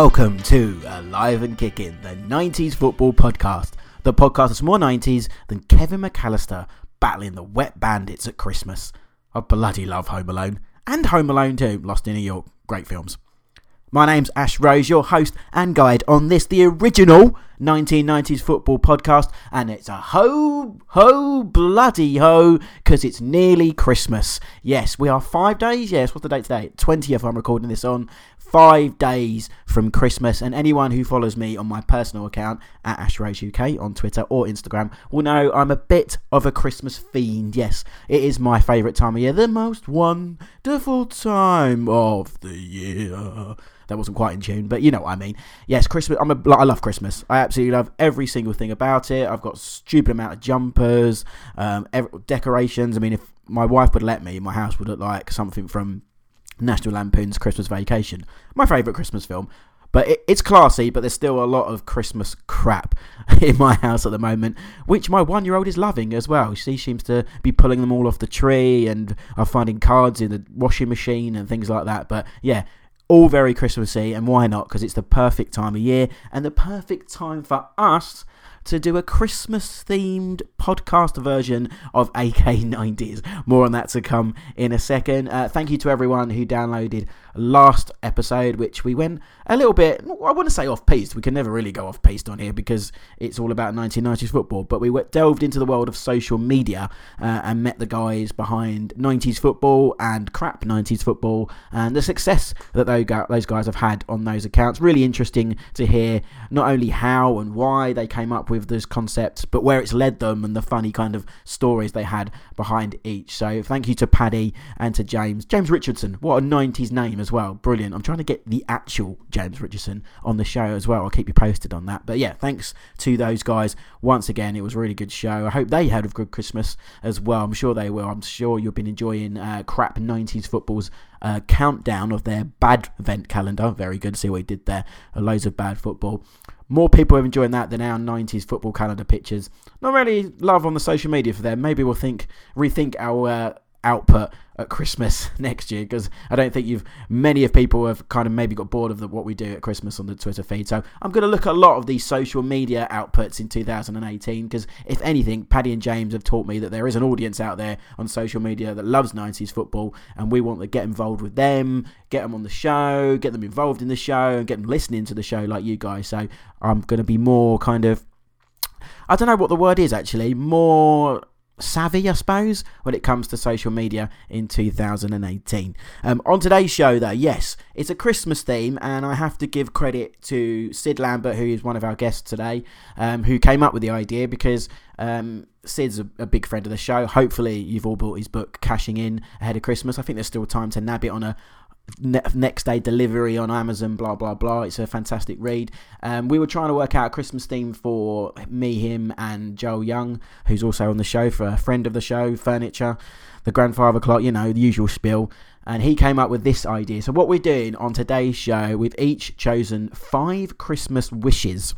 Welcome to uh, Alive and Kicking, the 90s football podcast. The podcast is more 90s than Kevin McCallister battling the wet bandits at Christmas. I bloody love Home Alone. And Home Alone 2, Lost in New York. Great films. My name's Ash Rose, your host and guide on this, the original 1990s football podcast, and it's a ho, ho, bloody ho, because it's nearly Christmas. Yes, we are five days, yes, what's the date today? 20th, I'm recording this on. Five days from Christmas, and anyone who follows me on my personal account at Ash Rose UK on Twitter or Instagram will know I'm a bit of a Christmas fiend. Yes, it is my favourite time of year, the most wonderful time of the year that wasn't quite in tune, but you know what I mean. Yes, Christmas. I'm a, I love Christmas. I absolutely love every single thing about it. I've got stupid amount of jumpers, um, every, decorations. I mean, if my wife would let me, my house would look like something from National Lampoon's Christmas Vacation, my favourite Christmas film. But it, it's classy, but there's still a lot of Christmas crap in my house at the moment, which my one year old is loving as well. She seems to be pulling them all off the tree and are finding cards in the washing machine and things like that. But yeah, all very Christmassy, and why not? Because it's the perfect time of year and the perfect time for us to do a Christmas themed podcast version of AK90s. More on that to come in a second. Uh, thank you to everyone who downloaded last episode, which we went a little bit, I want to say off piste. We can never really go off piste on here because it's all about 1990s football. But we delved into the world of social media uh, and met the guys behind 90s football and crap 90s football and the success that those guys have had on those accounts. Really interesting to hear not only how and why they came up with those concepts, but where it's led them and the funny kind of stories they had behind each. So thank you to Paddy and to James. James Richardson, what a 90s name as well. Brilliant. I'm trying to get the actual James Richardson on the show as well. I'll keep you posted on that. But yeah, thanks to those guys once again. It was a really good show. I hope they had a good Christmas as well. I'm sure they will. I'm sure you've been enjoying uh, crap 90s football's uh, countdown of their bad event calendar. Very good. See what he did there. Uh, loads of bad football. More people are enjoying that than our 90s football calendar pictures. Not really love on the social media for them. Maybe we'll think rethink our uh, output at Christmas next year because I don't think you've many of people have kind of maybe got bored of the, what we do at Christmas on the Twitter feed. So I'm going to look at a lot of these social media outputs in 2018 because if anything, Paddy and James have taught me that there is an audience out there on social media that loves 90s football and we want to get involved with them, get them on the show, get them involved in the show, and get them listening to the show like you guys. So I'm going to be more kind of I don't know what the word is actually, more savvy, I suppose, when it comes to social media in 2018. Um, on today's show, though, yes, it's a Christmas theme, and I have to give credit to Sid Lambert, who is one of our guests today, um, who came up with the idea because. Um, Sid's a, a, big friend of the show. Hopefully, you've all bought his book, Cashing In, ahead of Christmas. I think there's still time to nab it on a ne- next day delivery on Amazon, blah blah blah. It's a fantastic read. Um, we were trying to work out a Christmas theme for me, him, and Joel Young, who's also on the show for a friend of the show, furniture, the grandfather clock, you know, the usual spiel. And he came up with this idea. So what we're doing on today's show, we've each chosen five Christmas wishes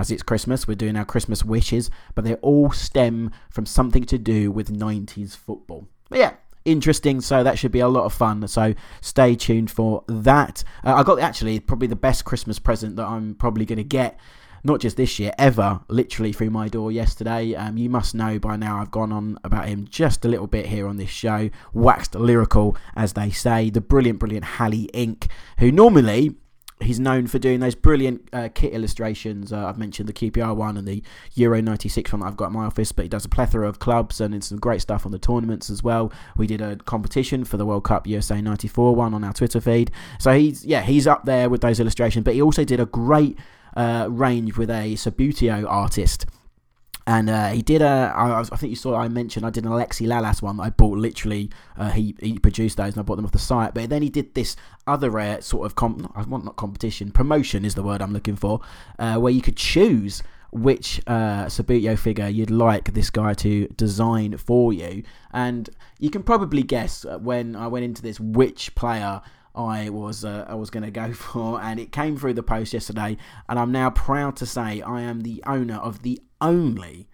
as it's Christmas, we're doing our Christmas wishes, but they all stem from something to do with 90s football. But yeah, interesting. So that should be a lot of fun. So stay tuned for that. Uh, I got actually probably the best Christmas present that I'm probably going to get. Not just this year, ever, literally through my door yesterday. Um, you must know by now I've gone on about him just a little bit here on this show. Waxed lyrical, as they say. The brilliant, brilliant Halley Inc., who normally he's known for doing those brilliant uh, kit illustrations. Uh, I've mentioned the QPR one and the Euro 96 one that I've got in my office, but he does a plethora of clubs and it's some great stuff on the tournaments as well. We did a competition for the World Cup USA 94 one on our Twitter feed. So he's, yeah, he's up there with those illustrations, but he also did a great uh, range with a Subbuteo artist and uh, he did a. I, I think you saw. I mentioned I did an Alexi Lalas one. I bought literally. Uh, he he produced those, and I bought them off the site. But then he did this other uh, sort of comp. I want not competition. Promotion is the word I'm looking for. Uh, where you could choose which uh, Subbuteo figure you'd like this guy to design for you, and you can probably guess uh, when I went into this which player I was uh, I was going to go for, and it came through the post yesterday, and I'm now proud to say I am the owner of the only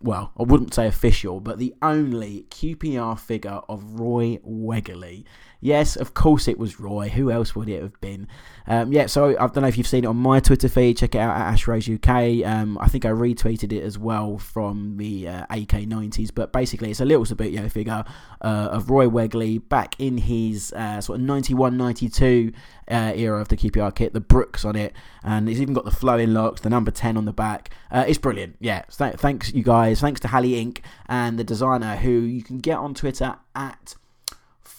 well, I wouldn't say official, but the only QPR figure of Roy Wegerle. Yes, of course it was Roy. Who else would it have been? Um, yeah, so I don't know if you've seen it on my Twitter feed. Check it out at Ash Rose UK. Um, I think I retweeted it as well from the uh, AK90s. But basically, it's a little Subbuteo figure uh, of Roy Wegerle back in his uh, sort of 91 92 uh, era of the QPR kit, the Brooks on it, and it's even got the flowing locks, the number 10 on the back. Uh, it's brilliant. Yeah, th- thanks, you guys. Thanks to Halley Inc. and the designer who you can get on Twitter at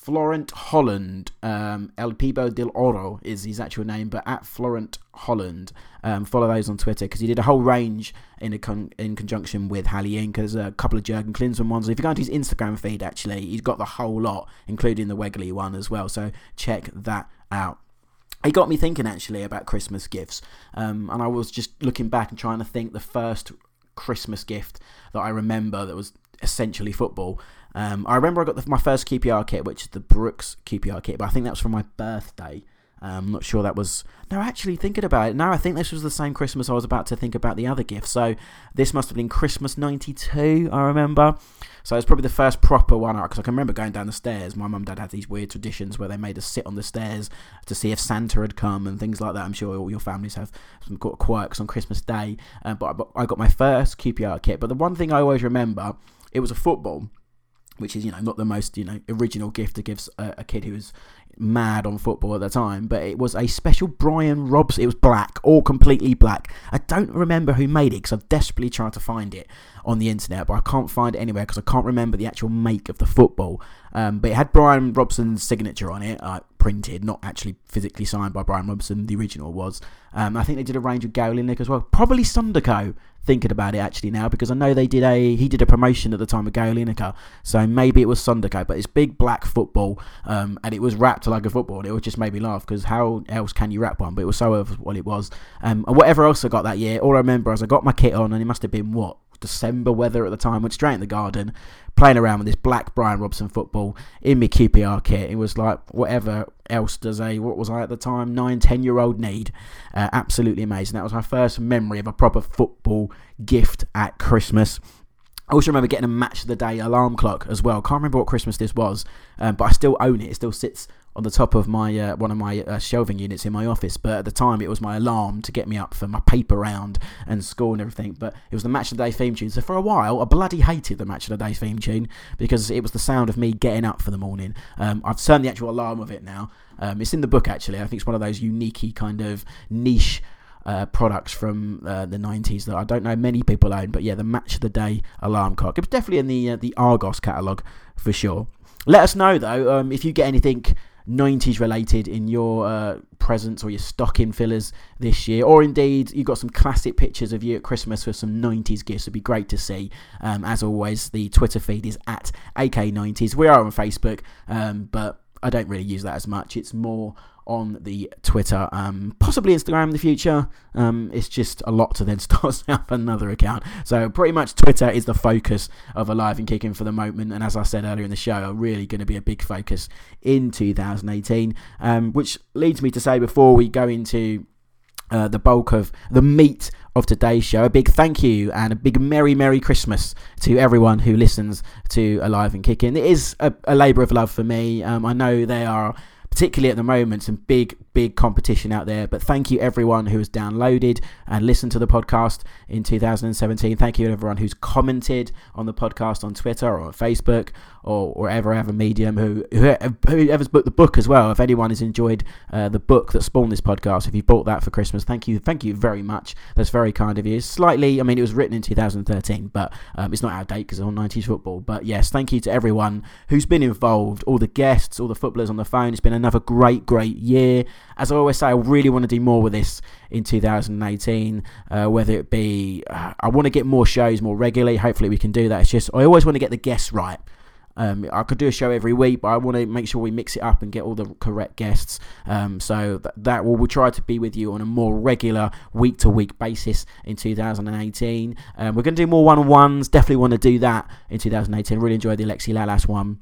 Florent Holland, um, El Pibo del Oro is his actual name, but at Florent Holland, um, follow those on Twitter because he did a whole range in a con- in conjunction with Halley Inc. There's a couple of Jurgen Klinsmann ones. If you go into his Instagram feed, actually, he's got the whole lot, including the Wegerle one as well. So check that out. It got me thinking actually about Christmas gifts, um, and I was just looking back and trying to think the first Christmas gift that I remember that was essentially football. Um, I remember I got the, my first QPR kit, which is the Brooks QPR kit, but I think that was for my birthday. Um, I'm not sure that was. No, actually, thinking about it, no, I think this was the same Christmas I was about to think about the other gift. So this must have been Christmas '92, I remember. So it's probably the first proper one because I can remember going down the stairs. My mum and dad had these weird traditions where they made us sit on the stairs to see if Santa had come and things like that. I'm sure all your families have some quirks on Christmas Day. Uh, but I got my first QPR kit. But the one thing I always remember, it was a football which is you know not the most you know original gift to give a, a kid who was mad on football at the time, but it was a special Brian Robson. It was black, all completely black. I don't remember who made it because I've desperately tried to find it on the internet, but I can't find it anywhere because I can't remember the actual make of the football. Um, but it had Brian Robson's signature on it, uh, printed, not actually physically signed by Brian Robson. The original was. Um, I think they did a range of Gary as well. Probably Sondico thinking about it actually now because I know they did a he did a promotion at the time of Gary so maybe it was Sondico, but it's big black football, um, and it was wrapped like a football, and it just made me laugh because how else can you wrap one? But it was so of what it was, um, and whatever else I got that year, all I remember is I got my kit on, and it must have been what December weather at the time. Went straight in the garden, playing around with this black Brian Robson football in my QPR kit. It was like whatever else does a what was I at the time nine ten year old need. Uh, absolutely amazing. That was my first memory of a proper football gift at Christmas. I also remember getting a match of the day alarm clock as well. Can't remember what Christmas this was, um, but I still own it. It still sits on the top of my uh, one of my uh, shelving units in my office. But at the time, it was my alarm to get me up for my paper round and school and everything. But it was the match of the day theme tune. So for a while, I bloody hated the match of the day theme tune because it was the sound of me getting up for the morning. Um, I've turned the actual alarm of it now. Um, it's in the book actually. I think it's one of those unique kind of niche. Uh, products from uh, the 90s that I don't know many people own, but yeah, the match of the day alarm clock. It was definitely in the uh, the Argos catalogue for sure. Let us know though um, if you get anything 90s related in your uh, presents or your stocking fillers this year, or indeed you've got some classic pictures of you at Christmas with some 90s gifts. It'd be great to see. Um, as always, the Twitter feed is at AK90s. We are on Facebook, um, but I don't really use that as much. It's more on the Twitter, um, possibly Instagram in the future. Um, it's just a lot to then start up another account. So pretty much Twitter is the focus of Alive and Kicking for the moment. And as I said earlier in the show, are really going to be a big focus in 2018. Um, which leads me to say before we go into uh, the bulk of the meat of today's show. A big thank you and a big Merry, Merry Christmas to everyone who listens to Alive and Kicking. It is a, a labour of love for me. Um, I know they are particularly at the moment, some big, big competition out there. But thank you everyone who has downloaded and listened to the podcast in 2017. Thank you everyone who's commented on the podcast on Twitter or on Facebook or wherever ever medium who whoever's booked the book as well. If anyone has enjoyed uh, the book that spawned this podcast, if you bought that for Christmas, thank you, thank you very much. That's very kind of you. Slightly, I mean, it was written in 2013, but um, it's not out of date because it's on 90s football. But yes, thank you to everyone who's been involved, all the guests, all the footballers on the phone. It's been another great, great year. As I always say, I really want to do more with this in 2018. Uh, whether it be, uh, I want to get more shows more regularly. Hopefully, we can do that. It's just I always want to get the guests right. Um, I could do a show every week, but I want to make sure we mix it up and get all the correct guests. Um, so that, that will we'll try to be with you on a more regular week to week basis in 2018. Um, we're going to do more one on ones. Definitely want to do that in 2018. Really enjoyed the Alexi Lalas one.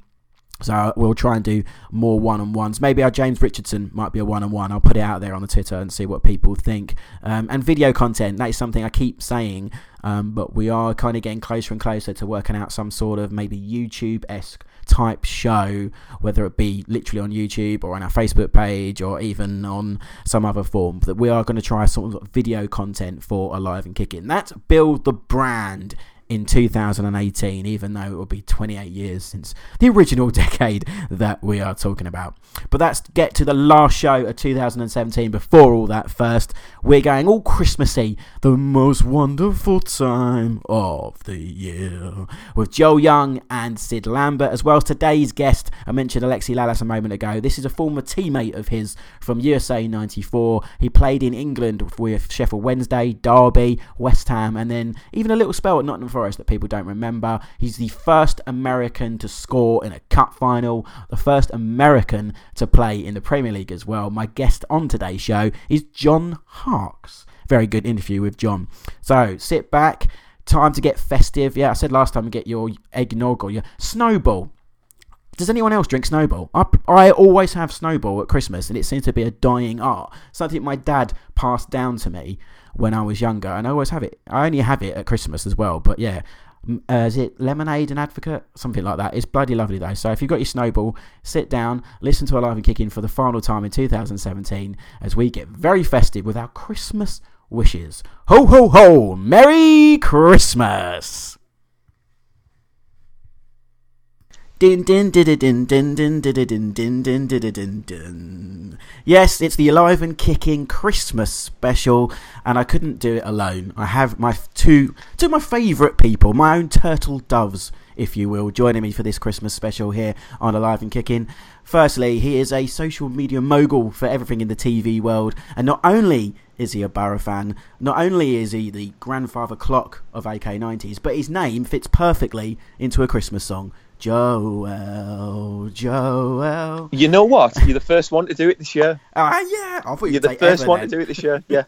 So we'll try and do more one-on-ones. Maybe our James Richardson might be a one-on-one. I'll put it out there on the Twitter and see what people think. Um, and video content, that is something I keep saying, um, but we are kind of getting closer and closer to working out some sort of maybe YouTube-esque type show, whether it be literally on YouTube or on our Facebook page or even on some other form. That we are going to try some video content for Alive and Kicking. That's build the brand in 2018, even though it will be 28 years since the original decade that we are talking about. But let's get to the last show of 2017. Before all that, first, we're going all Christmassy, the most wonderful time of the year, with Joe Young and Sid Lambert, as well as today's guest. I mentioned Alexi Lalas a moment ago. This is a former teammate of his from USA 94. He played in England with Sheffield Wednesday, Derby, West Ham, and then even a little spell at Nottingham Forest that people don't remember. He's the first American to score in a cup final, the first American to play in the Premier League as well. My guest on today's show is John Harkes. Very good interview with John. So sit back, time to get festive. Yeah, I said last time, get your eggnog or your snowball. Does anyone else drink Snowball? I, I always have Snowball at Christmas, and it seems to be a dying art. Something my dad passed down to me when I was younger, and I always have it. I only have it at Christmas as well, but yeah. Uh, is it Lemonade and Advocaat? Something like that. It's bloody lovely though. So if you've got your snowball, sit down, listen to Alive and Kicking for the final time in 2017 as we get very festive with our Christmas wishes. Ho ho ho! Merry Christmas! Yes, it's the Alive and Kicking Christmas special, and I couldn't do it alone. I have my two two of my favourite people, my own turtle doves, if you will, joining me for this Christmas special here on Alive and Kicking. Firstly, he is a social media mogul for everything in the TV world, and not only is he a Borough fan, not only is he the grandfather clock of AK90s, but his name fits perfectly into a Christmas song. Joel, Joel. You know what? You're the first one to do it this year. Ah, uh, yeah. I thought you're the first one then. to do it this year. Yeah.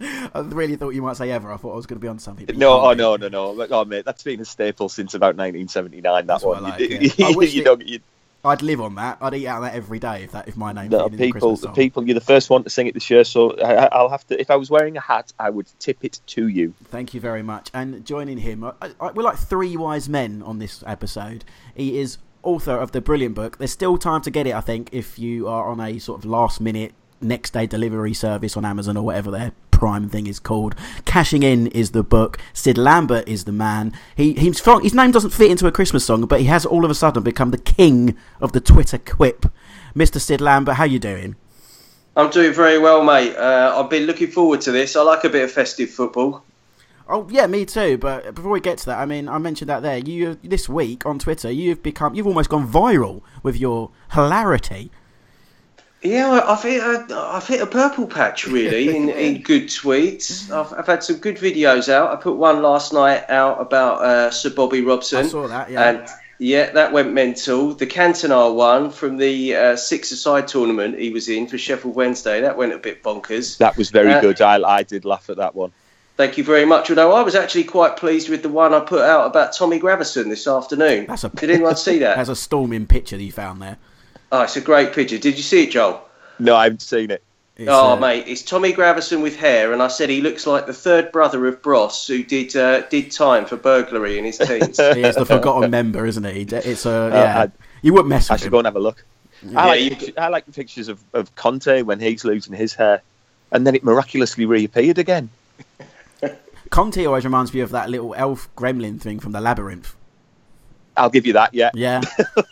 I really thought you might say ever. I thought I was going to be on something. No, oh, no, no, no. Oh, mate, that's been a staple since about 1979. That that's one. I, like, you, yeah. Wish you, it, you, I'd live on that. I'd eat out of that every day if that if my name. No, people, the people, you're the first one to sing it this year, so I, will have to. If I was wearing a hat, I would tip it to you. Thank you very much. And joining him, I, I, we're like three wise men on this episode. He is author of the brilliant book. There's still time to get it, I think, if you are on a sort of last minute next day delivery service on Amazon or whatever their prime thing is called. Cashing In is the book. Sid Lambert is the man. He he's his name doesn't fit into a Christmas song, but he has all of a sudden become the king of the Twitter quip. Mr. Sid Lambert, how you doing? I'm doing very well, mate. Uh, I've been looking forward to this. I like a bit of festive football. Oh yeah, me too. But before we get to that, I mean, I mentioned that there. You this week on Twitter, you've become, you've almost gone viral with your hilarity. Yeah, I've hit a, I've hit a purple patch really in, in good tweets. I've, I've had some good videos out. I put one last night out about uh, Sir Bobby Robson. I saw that. Yeah. And yeah, that went mental. The Cantona one from the uh, six-a-side tournament he was in for Sheffield Wednesday. That went a bit bonkers. That was very uh, good. I I did laugh at that one. Thank you very much. Although I was actually quite pleased with the one I put out about Tommy Gravesen this afternoon. That's a, Did anyone see that? That's a storming picture that you found there. Oh, it's a great picture. Did you see it, Joel? No, I haven't seen it. It's, oh, uh, mate, it's Tommy Gravesen with hair, and I said he looks like the third brother of Bros, who did uh, did time for burglary in his teens. he is the forgotten member, isn't he? It's a uh, yeah. Uh, you wouldn't mess. With. I should him. go and have a look. Yeah, I, like, you... I like the pictures of, of Conte when he's losing his hair, and then it miraculously reappeared again. Conte always reminds me of that little elf gremlin thing from the labyrinth. I'll give you that. Yeah. Yeah.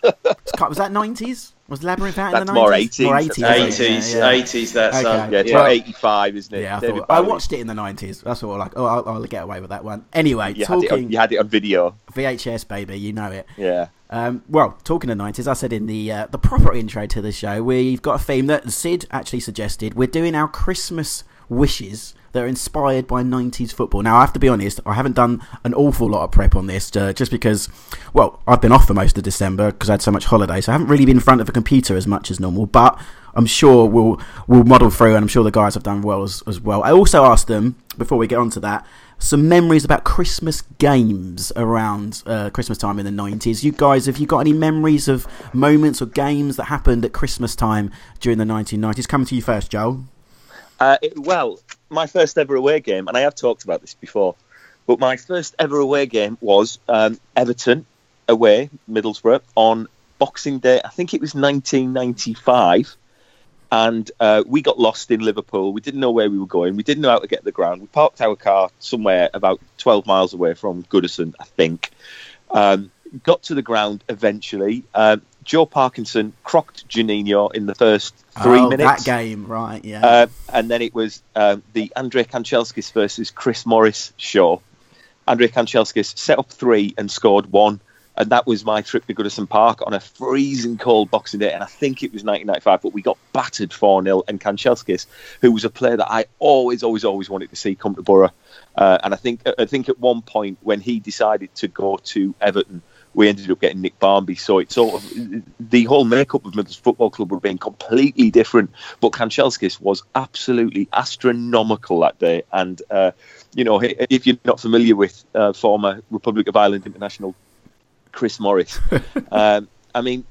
was that nineties? Was Labyrinth out that's in the more 90s? 80s. More 80s. 80s, yeah, yeah. 80s that's okay. Um, yeah, it's yeah. 85, isn't it? Yeah, I, thought, I watched it in the 90s. That's all like, oh, I'll, I'll, get away with that one. Anyway, you talking. Had on, you had it on video. VHS, baby, you know it. Yeah. Um, well, talking of 90s, I said in the uh, the proper intro to the show, we've got a theme that Sid actually suggested. We're doing our Christmas wishes that are inspired by 90s football. Now, I have to be honest, I haven't done an awful lot of prep on this uh, just because, well, I've been off for most of December because I had so much holiday, so I haven't really been in front of a computer as much as normal, but I'm sure we'll, we'll model through and I'm sure the guys have done well as, as well. I also asked them, before we get on to that, some memories about Christmas games around uh, Christmas time in the 90s. You guys, have you got any memories of moments or games that happened at Christmas time during the 1990s? Coming to you first, Joel. Uh, it, well, my first ever away game, and I have talked about this before, but my first ever away game was um, Everton away, Middlesbrough, on Boxing Day. I think it was 1995 and uh, we got lost in Liverpool. We didn't know where we were going. We didn't know how to get to the ground. We parked our car somewhere about 12 miles away from Goodison, I think. Um, got to the ground eventually. Uh, Joe Parkinson crocked Juninho in the first three oh, minutes. That game, right? Yeah. Uh, and then it was um, the Andre Kanchelskis versus Chris Morris show. Andre Kanchelskis set up three and scored one and that was my trip to Goodison Park on a freezing cold Boxing Day, and I think it was 1995. But we got battered 4 0, and Kanchelskis, who was a player that I always, always, always wanted to see come to Borough, uh, and I think I think at one point when he decided to go to Everton, we ended up getting Nick Barmby. So it sort of the whole makeup of Middlesbrough Football Club would have been completely different. But Kanchelskis was absolutely astronomical that day, and. Uh, you know, if you're not familiar with uh, former Republic of Ireland international Chris Morris. um, I mean,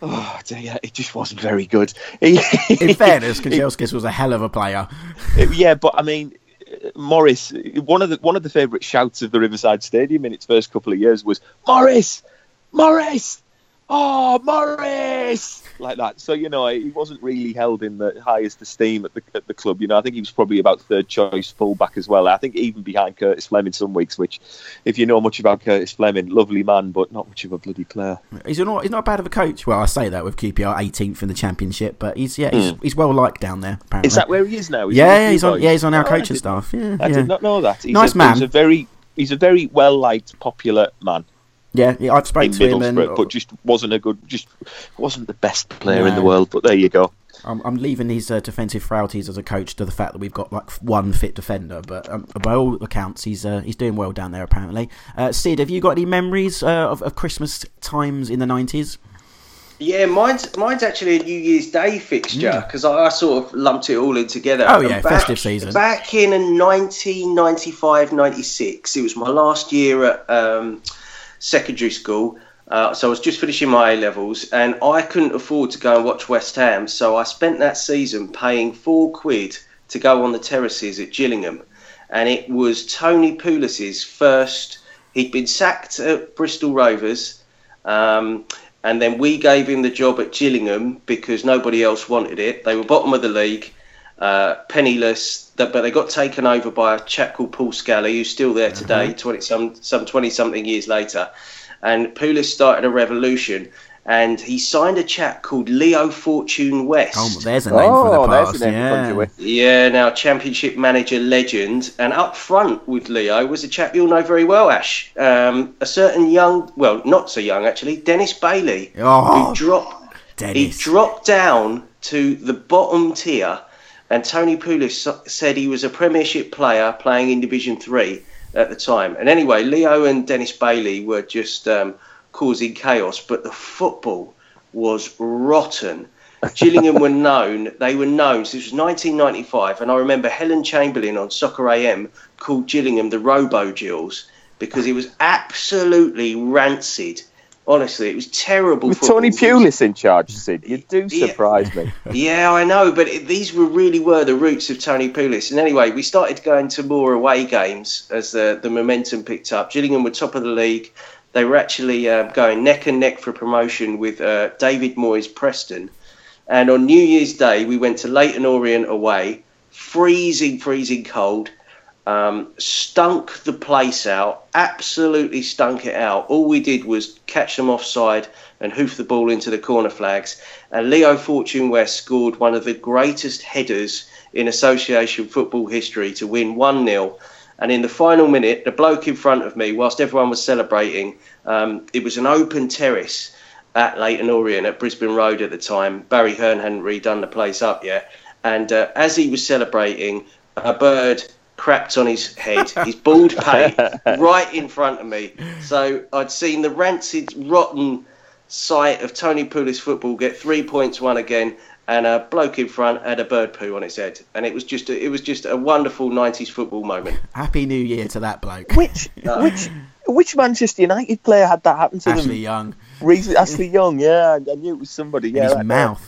oh dear, it just wasn't very good. In fairness, Kanchelskis was a hell of a player. yeah, but I mean, Morris, one of the one of the favourite shouts of the Riverside Stadium in its first couple of years was Morris, Morris, oh Morris, like that. So you know, he wasn't really held in the highest esteem at the at the club. You know, I think he was probably about third choice fullback as well. I think even behind Curtis Fleming some weeks. Which, if you know much about Curtis Fleming, lovely man, but not much of a bloody player. He's not he's not bad of a coach. Well, I say that with QPR 18th in the championship, but he's yeah he's, mm. he's well liked down there. Apparently. Is that where he is now? Is yeah, he's on. Yeah, he's on our oh, coaching staff. Yeah, I yeah. did not know that. He's nice a, man. He's a very he's a very well liked, popular man. Yeah, yeah I've spoken to him, and, but just wasn't a good, just wasn't the best player no. in the world. But there you go. I'm, I'm leaving these uh, defensive frailties as a coach to the fact that we've got like one fit defender. But um, by all accounts, he's uh, he's doing well down there. Apparently, uh, Sid, have you got any memories uh, of, of Christmas times in the nineties? Yeah, mine's mine's actually a New Year's Day fixture because mm. I, I, sort of lumped it all in together. Oh yeah, back, festive season. Back in 1995-96, it was my last year at. Um, secondary school. Uh, so I was just finishing my A levels, and I couldn't afford to go and watch West Ham. So I spent that season paying four quid to go on the terraces at Gillingham, and it was Tony Pulis's first. He'd been sacked at Bristol Rovers, um, and then we gave him the job at Gillingham because nobody else wanted it. They were bottom of the league, uh, penniless, but they got taken over by a chap called Paul Scally, who's still there today, mm-hmm. 20 some some 20 something years later. And Pulis started a revolution and he signed a chap called Leo Fortune West. Oh, there's a name oh, for the past. yeah. yeah, now championship manager legend, and up front with Leo was a chap you'll know very well, Ash. Um, a certain young, well, not so young actually, Dennis Bailey, oh, who dropped. Dennis. He dropped down to the bottom tier and Tony Pulis said he was a Premiership player playing in Division Three at the time. And anyway, Leo and Dennis Bailey were just um, causing chaos, but the football was rotten. Gillingham were known, they were known, so this was 1995, and I remember Helen Chamberlain on Soccer AM called Gillingham the Robo Gills because it was absolutely rancid. Honestly, it was terrible. With Tony Pulis in charge, Sid, you do surprise yeah. me. Yeah, I know, but it, these were really were the roots of Tony Pulis. And anyway, we started going to more away games as the, the momentum picked up. Gillingham were top of the league. They were actually uh, going neck and neck for promotion with uh, David Moyes Preston. And on New Year's Day, we went to Leyton Orient away, freezing, freezing cold um, stunk the place out, absolutely stunk it out. All we did was catch them offside and hoof the ball into the corner flags. And Leo Fortune West scored one of the greatest headers in association football history to win 1 0. And in the final minute, the bloke in front of me, whilst everyone was celebrating, um, it was an open terrace at Leyton Orient at Brisbane Road at the time. Barry Hearn hadn't redone the place up yet. And uh, as he was celebrating, a bird crapped on his head, his bald pate, right in front of me. So I'd seen the rancid, rotten sight of Tony Pulis football get three points won again, and a bloke in front had a bird poo on its head, and it was just a, it was just a wonderful '90s football moment. Happy New Year to that bloke. Which which which Manchester United player had that happen to Ashley them? Young. Recently, Ashley Young. Yeah, I knew it was somebody. In Yeah, his that- mouth.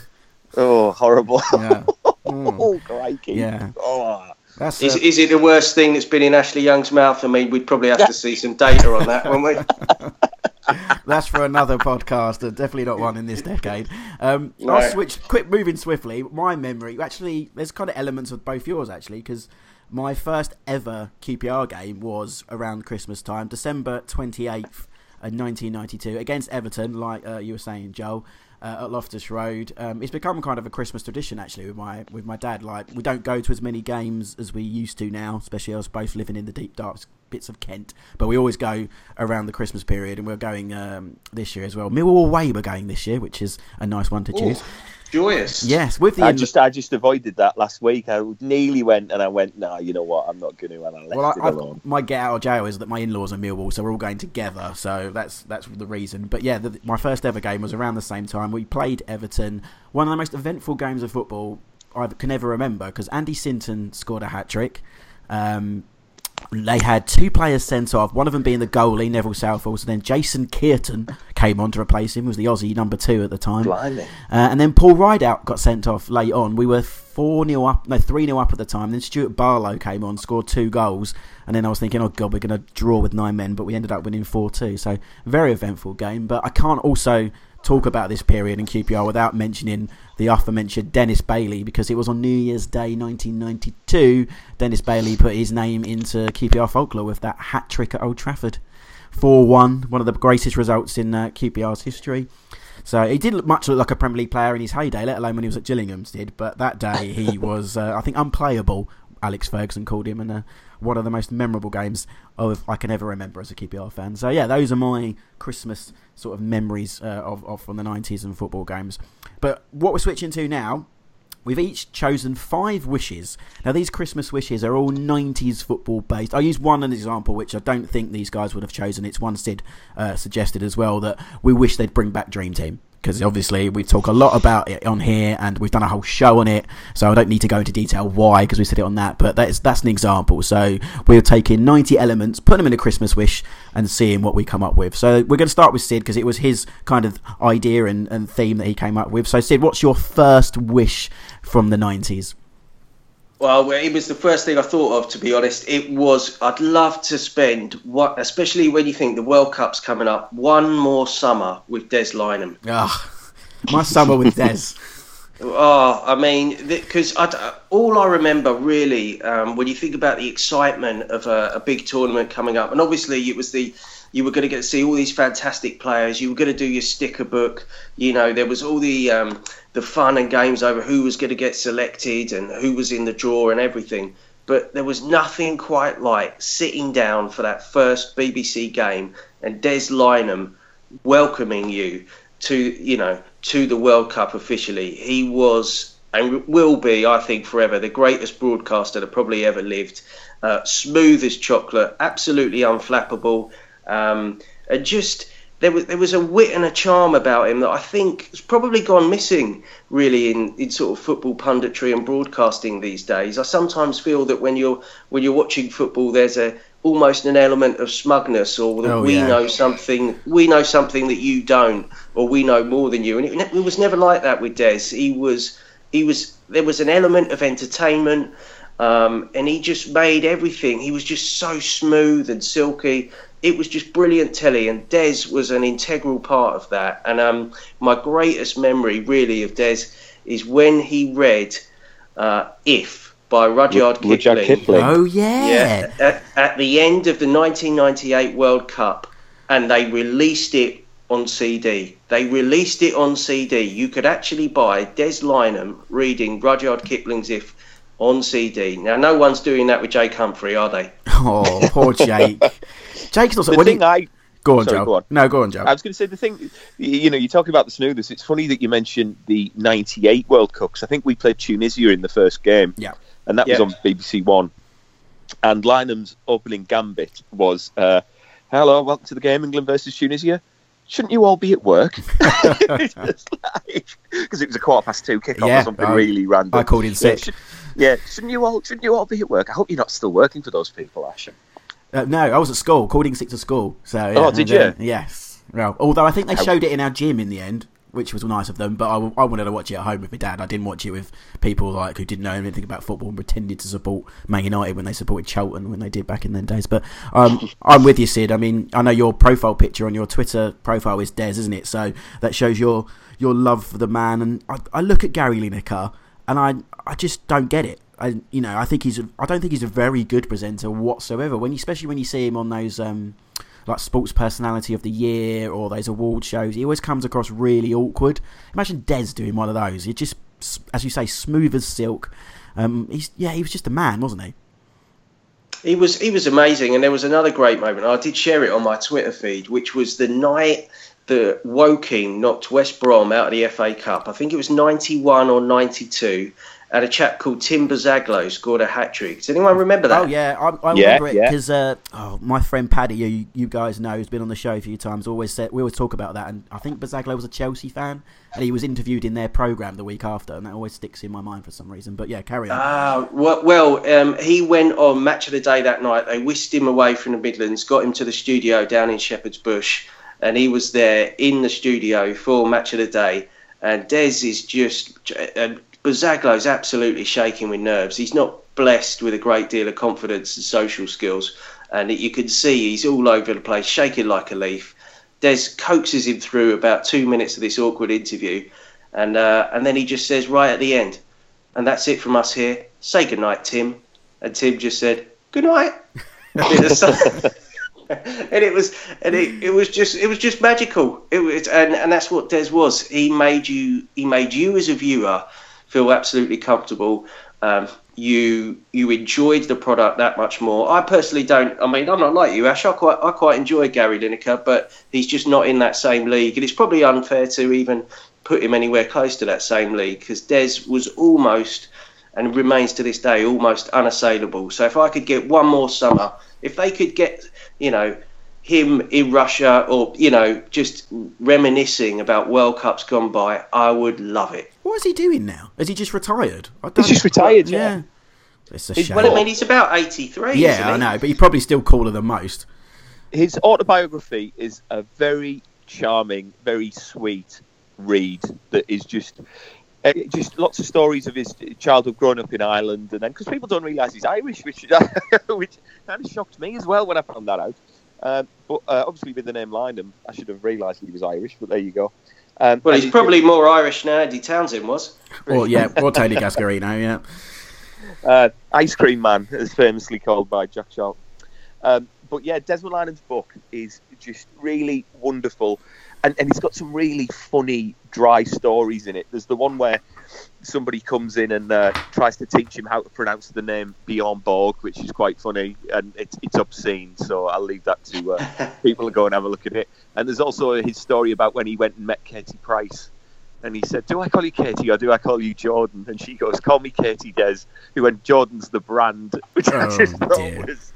Oh, horrible. Yeah. Mm. oh, crikey. Yeah. Oh. That's Is, uh, is it the worst thing that's been in Ashley Young's mouth? I mean, we'd probably have to see some data on that, wouldn't we? That's for another podcast, definitely not one in this decade. Um, No. I'll switch, quick moving swiftly. My memory, actually, there's kind of elements of both yours, actually, because my first ever QPR game was around Christmas time, December 28th, uh, 1992, against Everton, like uh, you were saying, Joel. Uh, at Loftus Road, um, it's become kind of a Christmas tradition actually with my with my dad. Like we don't go to as many games as we used to now, especially us both living in the deep dark bits of Kent. But we always go around the Christmas period, and we're going um, this year as well. Millwall away we're going this year, which is a nice one to choose. Joyous. Yes, with the I just I just avoided that last week. I nearly went and I went, no, you know what? I'm not going to. And I left well, it I, alone. I, my get out of jail is that my in-laws are Millwall, so we're all going together. So that's that's the reason. But yeah, the, my first ever game was around the same time. We played Everton, one of the most eventful games of football I can ever remember because Andy Sinton scored a hat trick. Um, they had two players sent off, one of them being the goalie, Neville Southall, so then Jason Kearton came on to replace him, was the Aussie number two at the time. Uh, and then Paul Rideout got sent off late on. We were 4 0 up, no, 3 0 up at the time. Then Stuart Barlow came on, scored two goals. And then I was thinking, oh, God, we're going to draw with nine men, but we ended up winning 4 2. So, very eventful game. But I can't also talk about this period in QPR without mentioning the aforementioned Dennis Bailey because it was on New Year's Day 1992. Dennis Bailey put his name into QPR folklore with that hat trick at Old Trafford. 4 1, one of the greatest results in uh, QPR's history. So he didn't look much look like a Premier League player in his heyday, let alone when he was at Gillingham's did. But that day he was, uh, I think, unplayable. Alex Ferguson called him, and uh, one of the most memorable games of I can ever remember as a QPR fan. So yeah, those are my Christmas sort of memories uh, of, of from the '90s and football games. But what we're switching to now We've each chosen five wishes. Now, these Christmas wishes are all 90s football based. I use one as an example, which I don't think these guys would have chosen. It's one Sid uh, suggested as well that we wish they'd bring back Dream Team. Because obviously we talk a lot about it on here, and we've done a whole show on it, so I don't need to go into detail why because we said it on that. But that's that's an example. So we're taking ninety elements, putting them in a Christmas wish, and seeing what we come up with. So we're going to start with Sid because it was his kind of idea and, and theme that he came up with. So Sid, what's your first wish from the nineties? Well, it was the first thing I thought of, to be honest. It was, I'd love to spend, what, especially when you think the World Cup's coming up, one more summer with Des Lynam. Ah, my summer with Des. Oh, I mean, because all I remember really, um, when you think about the excitement of a, a big tournament coming up, and obviously it was the you were going to get to see all these fantastic players. You were going to do your sticker book. You know, there was all the um, the fun and games over who was going to get selected and who was in the draw and everything. But there was nothing quite like sitting down for that first BBC game and Des Lynam welcoming you to you know to the World Cup officially. He was and will be, I think, forever the greatest broadcaster that probably ever lived. Uh, smooth as chocolate, absolutely unflappable, um, and just there was there was a wit and a charm about him that I think has probably gone missing really in, in sort of football punditry and broadcasting these days. I sometimes feel that when you're when you're watching football, there's a almost an element of smugness or that Oh, we yeah. know something we know something that you don't or we know more than you and it, it was never like that with Des he was he was there was an element of entertainment um, and he just made everything he was just so smooth and silky it was just brilliant telly and Des was an integral part of that and um, my greatest memory really of Des is when he read uh, If by Rudyard Rudyard Kipling Kipling. Oh yeah. yeah, at, at the end of the 1998 World Cup, and they released it on CD. They released it on CD. You could actually buy Des Lynam reading Rudyard Kipling's If on CD. Now, no one's doing that with Jake Humphrey, are they? Oh, poor Jake. Jake's not. The when thing he- I go on, Sorry, Joe. go on. No, go on, Joe. I was going to say the thing, you you know, you talk about the smoothness. It's funny that you mentioned the '98 World Cup 'cause I think we played Tunisia in the first game, Yeah. and that was on BBC One. And Lynam's opening gambit was, uh, "Hello, welcome to the game, England versus Tunisia. shouldn't you all be at work? Because it was a quarter past two kickoff Yeah, or something I- really random. I called in Yeah, sick. should- yeah, shouldn't you all? Shouldn't you all be at work? I hope you're not still working for those people, Ash. Uh, no, I was at school, in sick to school. So yeah, Oh, did then- you? Yes. Well, although I think they showed it in our gym in the end, which was nice of them. But I, I wanted to watch it at home with my dad. I didn't watch it with people like who didn't know anything about football and pretended to support Man United when they supported Charlton when they did back in them days. But um, I'm with you, Sid. I mean, I know your profile picture on your Twitter profile is Des, isn't it? So that shows your your love for the man. And I, I look at Gary Lineker and I I just don't get it. I you know I think he's a, I don't think he's a very good presenter whatsoever. When you, especially when you see him on those um, like sports personality of the year or those award shows, he always comes across really awkward. Imagine Des doing one of those. He just as you say, smooth as silk. Um, he's yeah, he was just a man, wasn't he? He was he was amazing, and there was another great moment. I did share it on my Twitter feed, which was the night that Woking knocked West Brom out of the FA Cup. I think it was ninety one or ninety two. And a chap called Tim Buzaglo scored a hat trick. Does anyone remember that? Oh yeah, I, I Yeah, remember it yeah. because uh, oh, my friend Paddy, you you guys know, who's been on the show a few times, always said we always talk about that. And I think Buzaglo was a Chelsea fan, and he was interviewed in their program the week after, and that always sticks in my mind for some reason. But yeah, carry on. Ah, well, well um, he went on match of the day that night. They whisked him away from the Midlands, got him to the studio down in Shepherd's Bush, and he was there in the studio for match of the day. And Des is just, and Buzaglo's absolutely shaking with nerves. He's not blessed with a great deal of confidence and social skills, and you can see he's all over the place, shaking like a leaf. Des coaxes him through about two minutes of this awkward interview, and uh, and then he just says right at the end, and that's it from us here. Say goodnight, Tim. And Tim just said, good night. and it was and it, it was just it was just magical. It was and, and that's what Des was. He made you he made you as a viewer feel absolutely comfortable. Um, you you enjoyed the product that much more. I personally don't. I mean, I'm not like you, Ash. I quite I quite enjoy Gary Lineker, but he's just not in that same league, and it's probably unfair to even put him anywhere close to that same league because Des was almost and remains to this day almost unassailable. So if I could get one more summer, if they could get you know him in Russia or you know just reminiscing about World Cups gone by, I would love it. What is he doing now? Has he just retired? I He's just retired, yeah. It's a He's- shame. Well, I mean, he's about 83. yeah, isn't he? I know, but he's probably still cooler than most. His autobiography is a very charming, very sweet read that is just. Uh, Just lots of stories of his childhood growing up in Ireland, and then because people don't realise he's Irish, which which kind of shocked me as well when I found that out. Um, but uh, obviously, with the name Lynam, I should have realised he was Irish. But there you go. Um, Well, he's probably more Irish than Andy Townsend was. Or yeah, or Tony Cascarino. Yeah. uh, Ice Cream Man, as famously called by Jack Sharp. Um, but yeah, Desmond Lynam's book is just really wonderful, and, and it's got some really funny, dry stories in it. There's the one where somebody comes in and uh, tries to teach him how to pronounce the name Bjorn Borg, which is quite funny, and it's, it's obscene. So I'll leave that to uh, people to go and have a look at it. And there's also his story about when he went and met Katie Price. And he said, "Do I call you Katie or do I call you Jordan?" And she goes, "Call me Katie Des." Who went, "Jordan's the brand," which I Oh, just thought dear. was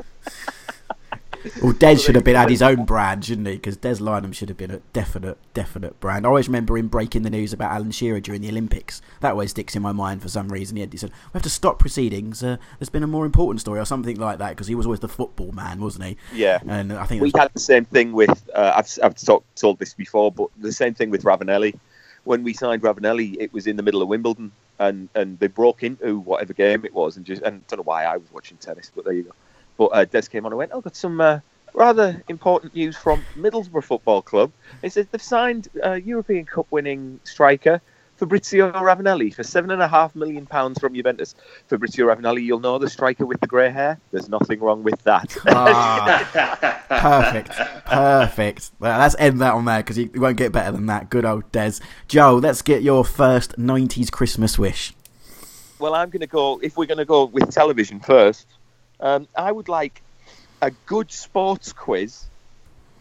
Well, Des should have been had his own brand, shouldn't he? Because Des Lynam should have been a definite, definite brand. I always remember him breaking the news about Alan Shearer during the Olympics. That always sticks in my mind for some reason. He, had, he said, "We have to stop proceedings. Uh, there's been a more important story, or something like that." Because he was always the football man, wasn't he? yeah. And I think We had the same thing with uh, I've I've talk, told this before, but the same thing with Ravanelli. When we signed Ravanelli, it was in the middle of Wimbledon, and, and they broke into whatever game it was, and just and I don't know why I was watching tennis, but there you go. But uh, Des came on and went, "Oh, got some uh, rather important news from Middlesbrough Football Club." He says they've signed uh, European Cup winning striker Fabrizio Ravanelli for seven and a half million pounds from Juventus. Fabrizio Ravanelli, you'll know the striker with the grey hair. There's nothing wrong with that. Ah, perfect, perfect. Well, let's end that on there because you won't get better than that. Good old Des. Joe, let's get your first '90s Christmas wish. Well, I'm going to go. If we're going to go with television first, um, I would like a good sports quiz,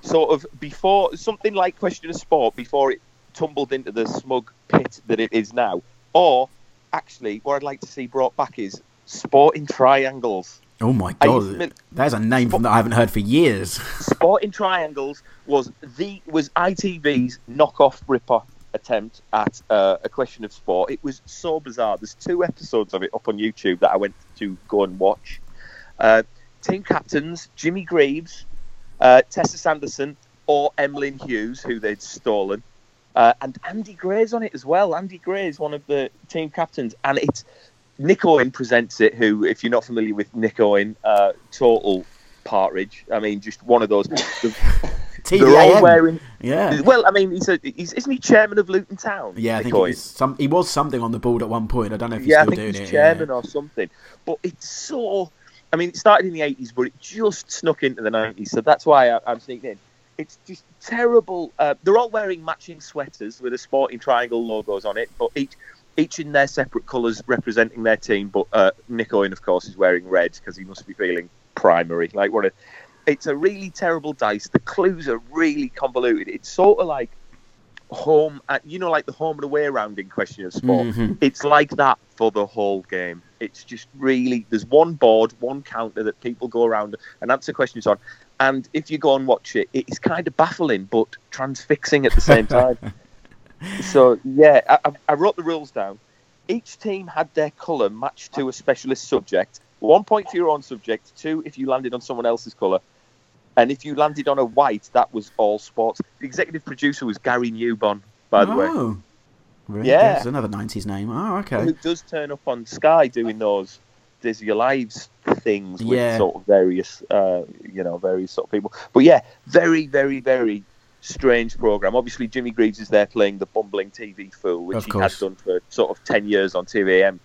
sort of before something like Question of Sport before it tumbled into the smug pit that it is now. Or actually, what I'd like to see brought back is Sporting triangles. Oh my god, to there's a name from that I haven't heard for years. Sporting Triangles was the was ITV's knockoff ripper attempt at uh, a question of sport. It was so bizarre. There's two episodes of it up on YouTube that I went to go and watch. Uh, team captains Jimmy Greaves, uh, Tessa Sanderson, or Emlyn Hughes, who they'd stolen, uh, and Andy Gray's on it as well. Andy Gray is one of the team captains, and it's Nick Owen presents it. Who, if you're not familiar with Nick Owen, uh, total partridge. I mean, just one of those. the- They're all wearing. Yeah. Well, I mean, he's a, he's, isn't he chairman of Luton Town? Yeah, I think he was, some, he was something on the board at one point. I don't know if he's yeah, I still think doing he's it. chairman or something. But it's so. I mean, it started in the eighties, but it just snuck into the nineties. So that's why I, I'm sneaking in. It's just terrible. Uh, they're all wearing matching sweaters with a Sporting Triangle logos on it, but each each in their separate colours representing their team. But uh, Nick Owen, of course, is wearing red because he must be feeling primary. Like what a. It's a really terrible dice. The clues are really convoluted. It's sort of like home, uh, you know, like the home and away round in question of sport Mhm. it's like that for the whole game. It's just really there's one board, one counter that people go around and answer questions on, and if you go and watch it, it's kind of baffling but transfixing at the same time. so yeah, I, I- I wrote the rules down. Each team had their colour matched to a specialist subject. One point for your own subject. Two if you landed on someone else's colour. And if you landed on a white, that was all sports. The executive producer was Gary Newbon, by the way. oh. Really? Yeah. There's another 90s name. Oh, okay. who does turn up on Sky doing those Dizzy Your Lives things with Yeah. sort of various, uh, you know, various sort of people. But yeah, very, very, very strange program. Obviously, Jimmy Greaves is there playing the bumbling TV fool, which he had done for sort of ten years on TVAM.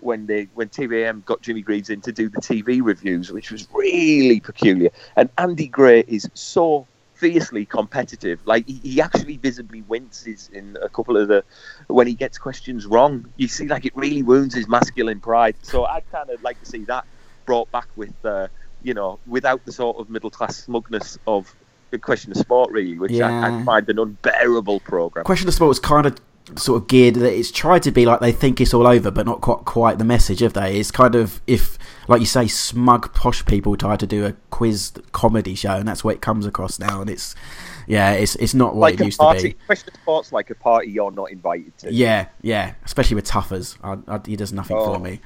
When they when TVAM got Jimmy Greaves in to do the TV reviews, which was really peculiar, and Andy Gray is so fiercely competitive. Like he, he actually visibly winces in a couple of the when he gets questions wrong. You see, like it really wounds his masculine pride. So I'd kind of like to see that brought back with, uh, you know, without the sort of middle class smugness of the question of sport, really, which I, I find an unbearable program. Question of Sport was kind of sort of geared that it's tried to be like they think it's all over, but not quite quite the message, have they? It's kind of if, like you say, smug posh people try to do a quiz comedy show, and that's what it comes across now, and it's yeah, it's it's not what Like it used party, to be. question sport's like a party you're not invited to. Yeah, yeah, especially with Tuffers, I, I, he does nothing Oh. for me.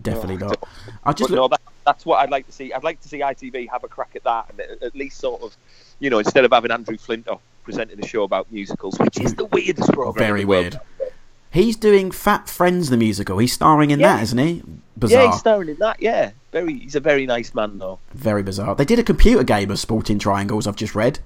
Definitely Oh, not. I just but look, no, that, that's what I'd like to see. I'd like to see ITV have a crack at that, and at least sort of, you know, instead of having Andrew Flintoff presenting a show about musicals, which is the weirdest program. Very the world. weird. he's doing Fat Friends the musical. He's starring in Yeah. that, isn't he? Bizarre. Yeah, he's starring in that. Yeah, very. He's a very nice man, though. Very bizarre. They did a computer game of Sporting Triangles. I've just read.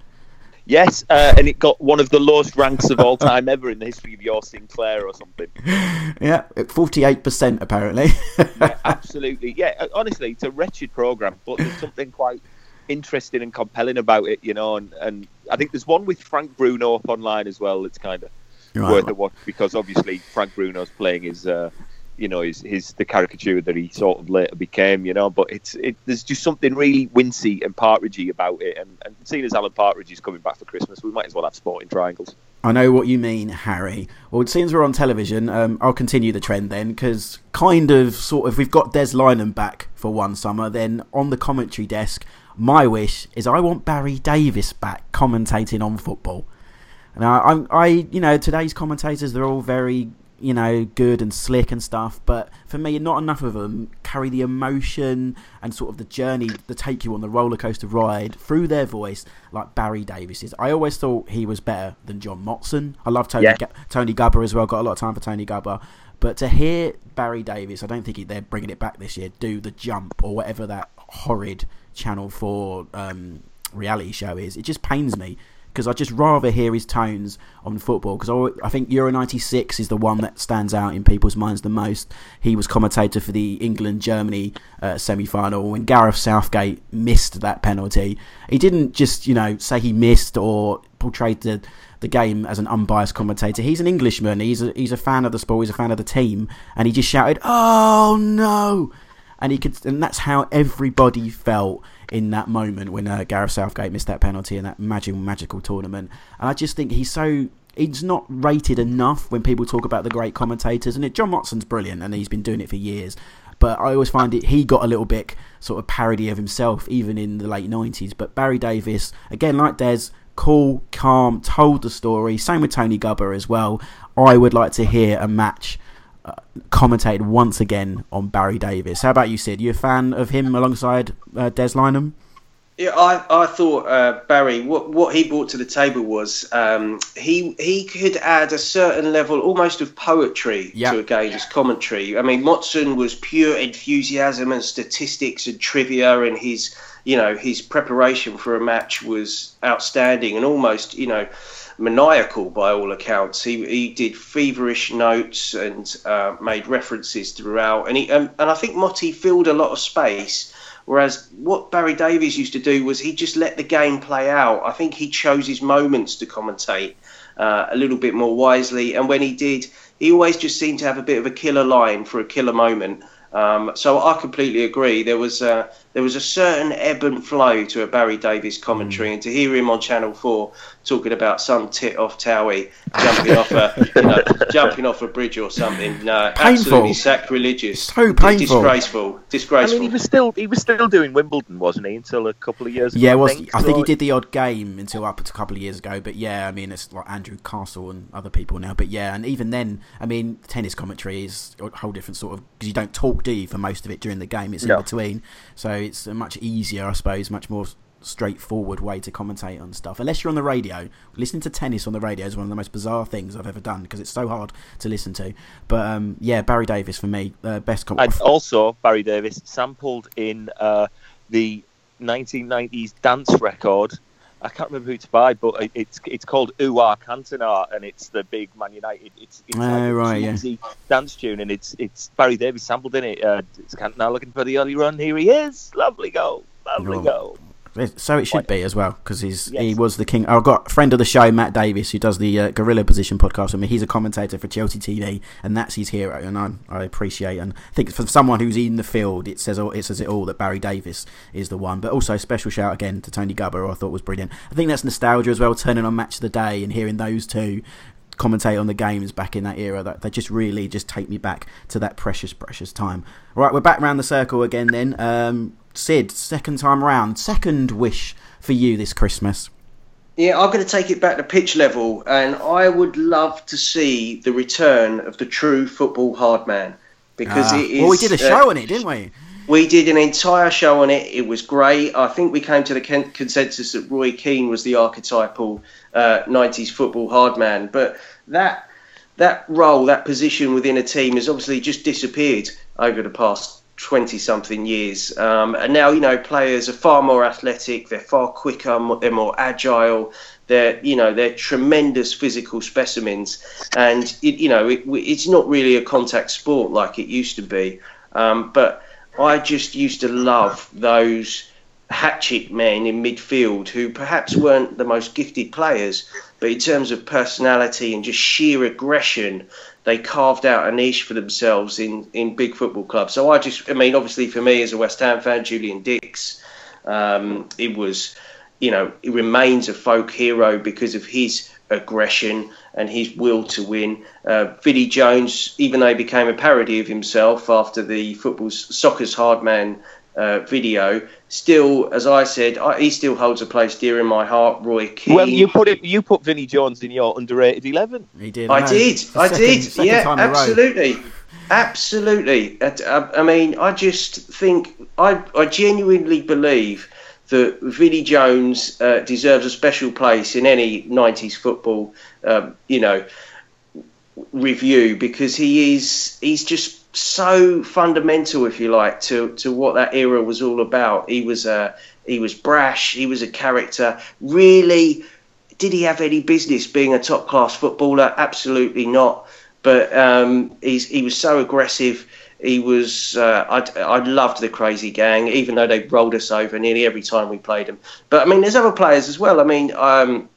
Yes, uh, and it got one of the lowest ranks of all time ever in the history of your Sinclair or something. Yeah, forty-eight percent apparently. Absolutely, yeah. uh, Honestly, it's a wretched program, but there's something quite interesting and compelling about it, you know. And, and I think there's one with Frank Bruno up online as well. It's kind of Right. worth a watch because obviously Frank Bruno's playing his, uh, you know, his, his the caricature that he sort of later became, you know. But it's it there's just something really wincy and partridgey about it. And, and seeing as Alan Partridge is coming back for Christmas, we might as well have sporting triangles. I know what you mean, Harry. Well, since we're on television, um, I'll continue the trend then, because kind of, sort of, we've got Des Lynam back for one summer. Then on the commentary desk, my wish is I want Barry Davies back commentating on football. Now, I'm, I, you know, today's commentators they're all very, you know, good and slick and stuff, but for me, not enough of them carry the emotion and sort of the journey that take you on the roller coaster ride through their voice like Barry Davies is. I always thought he was better than John Motson. I love Tony Yeah. Tony Gubba as well. Got a lot of time for Tony Gubba. But to hear Barry Davies, I don't think he- they're bringing it back this year. Do the jump or whatever that horrid Channel Four um, reality show is. It just pains me because I just rather hear his tones on football. Because I, I think Euro '96 is the one that stands out in people's minds the most. He was commentator for the England Germany uh, semi final when Gareth Southgate missed that penalty. He didn't just you know say he missed or portrayed the the game as an unbiased commentator. He's an Englishman. He's a, he's a fan of the sport. He's a fan of the team, and he just shouted, "Oh no!" and he could, and that's how everybody felt in that moment when uh, Gareth Southgate missed that penalty in that magical, magical tournament. And I just think he's so he's not rated enough when people talk about the great commentators. And it, John Motson's brilliant, and he's been doing it for years. but I always find it he got a little bit sort of parody of himself even in the late 90s. But Barry Davies, again, like Des, cool, calm, told the story. Same with Tony Gubba as well. I would like to hear a match commentated once again on Barry Davies. How about you, Sid? You a fan of him alongside uh, Des Lynam? Yeah, I, I thought uh, Barry what what he brought to the table was um, he he could add a certain level almost of poetry Yeah. to a game's commentary. I mean, Motson was pure enthusiasm and statistics and trivia, and his you know his preparation for a match was outstanding and almost you know maniacal by all accounts. He he did feverish notes and uh, made references throughout, and he um, and I think Motty filled a lot of space. Whereas what Barry Davies used to do was he just let the game play out. I think he chose his moments to commentate uh, a little bit more wisely, and when he did, he always just seemed to have a bit of a killer line for a killer moment. Um, so I completely agree. There was a, there was a certain ebb and flow to a Barry Davies commentary, mm. and to hear him on Channel Four talking about some tit off Towie jumping off a you know, jumping off a bridge or something, no, absolutely sacrilegious, So painful. disgraceful, I disgraceful. mean, he was still he was still doing Wimbledon, wasn't he, until a couple of years ago? Yeah, was I think he did the odd game until up to a couple of years ago. But yeah, I mean it's like Andrew Castle and other people now. But yeah, and even then, I mean tennis commentary is a whole different sort of because you don't talk, do you, for most of it during the game? It's in between, so it's a much easier, I suppose, much more straightforward way to commentate on stuff. Unless you're on the radio, listening to tennis on the radio is one of the most bizarre things I've ever done because it's so hard to listen to. But um, yeah, Barry Davies for me, uh, best. Com- And also, Barry Davies sampled in uh, the 1990s dance record. I can't remember who to buy, but it's it's called Ooh Ah Cantona, and it's the big Man United. It's, it's a right, yeah. dance tune, and it's it's Barry Davies sampled in it. Uh, it's Cantona looking for the early run. Here he is, lovely goal, lovely Oh. goal. So it should be as well because he's he was the king. I've got a friend of the show, Matt Davis, who does the uh, Gorilla Position podcast with me. He's a commentator for Chelsea TV, and that's his hero, and I, I appreciate. And I think for someone who's in the field, it says all, it says it all that Barry Davies is the one. But also special shout again to Tony Gubba, who I thought was brilliant. I think that's nostalgia as well, turning on Match of the Day and hearing those two commentate on the games back in that era that they just really just take me back to that precious precious time right we're back round the circle again then um sid second time round second wish for you this christmas Yeah, I'm going to take it back to pitch level, and I would love to see the return of the true football hard man because Ah, it is. well we did a uh, show on it didn't we We did an entire show on it. It was great. I think we came to the con- consensus that Roy Keane was the archetypal uh, 90s football hard man. But that that role, that position within a team has obviously just disappeared over the past 20 something years. Um, and now, you know, players are far more athletic, they're far quicker, they're more agile. They're, you know, they're tremendous physical specimens, and it, you know, it, it's not really a contact sport like it used to be. Um, but I just used to love those hatchet men in midfield who perhaps weren't the most gifted players, but in terms of personality and just sheer aggression, they carved out a niche for themselves in, in big football clubs. So I just, I mean, obviously for me as a West Ham fan, Julian Dicks, um, it was, you know, he remains a folk hero because of his aggression and his will to win. Uh, Vinnie Jones, even though he became a parody of himself after the football soccer's hard man uh, video, still, as I said, I, he still holds a place dear in my heart. Roy Keane. Well, you put it. You put Vinnie Jones in your underrated eleven. he did I know. did. The I second- did. second yeah, time in a row. absolutely. Absolutely. I, I mean, I just think, I, I genuinely believe that Vinnie Jones uh, deserves a special place in any 90s football, um, you know, review because he is, he's just so fundamental, if you like, to, to what that era was all about. He was, uh, he was brash, he was a character, really did he have any business being a top class footballer? Absolutely not. But um, he was so aggressive. He was. Uh, I I loved the Crazy Gang, even though they rolled us over nearly every time we played them. But I mean, there's other players as well. I mean, um,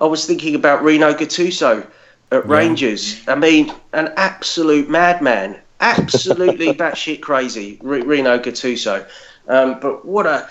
I was thinking about Rino Gattuso at Rangers. I mean, an absolute madman, absolutely batshit crazy, Re- Rino Gattuso. Um, but what a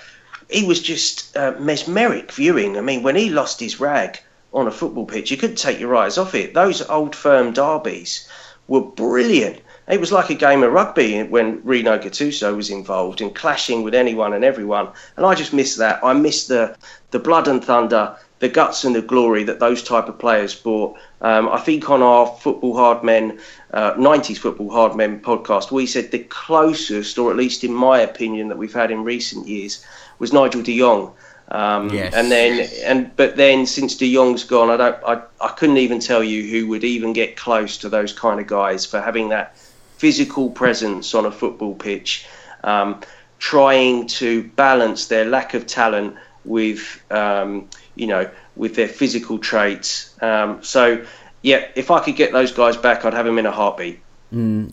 he was just uh, mesmeric viewing. I mean, when he lost his rag on a football pitch, you couldn't take your eyes off it. Those old firm derbies were brilliant. it was like a game of rugby when Rino Gattuso was involved in clashing with anyone and everyone. And I just miss that. I miss the the blood and thunder, the guts and the glory that those type of players brought. Um, I think on our football hard men, uh, 90s football hard men podcast, we said the closest, or at least in my opinion, that we've had in recent years was Nigel De Jong. Um, Yes. And then, and but then since De Jong's gone, I don't, I, I couldn't even tell you who would even get close to those kind of guys for having that physical presence on a football pitch, um, trying to balance their lack of talent with, um, you know, with their physical traits. Um, so, yeah, if I could get those guys back, I'd have them in a heartbeat.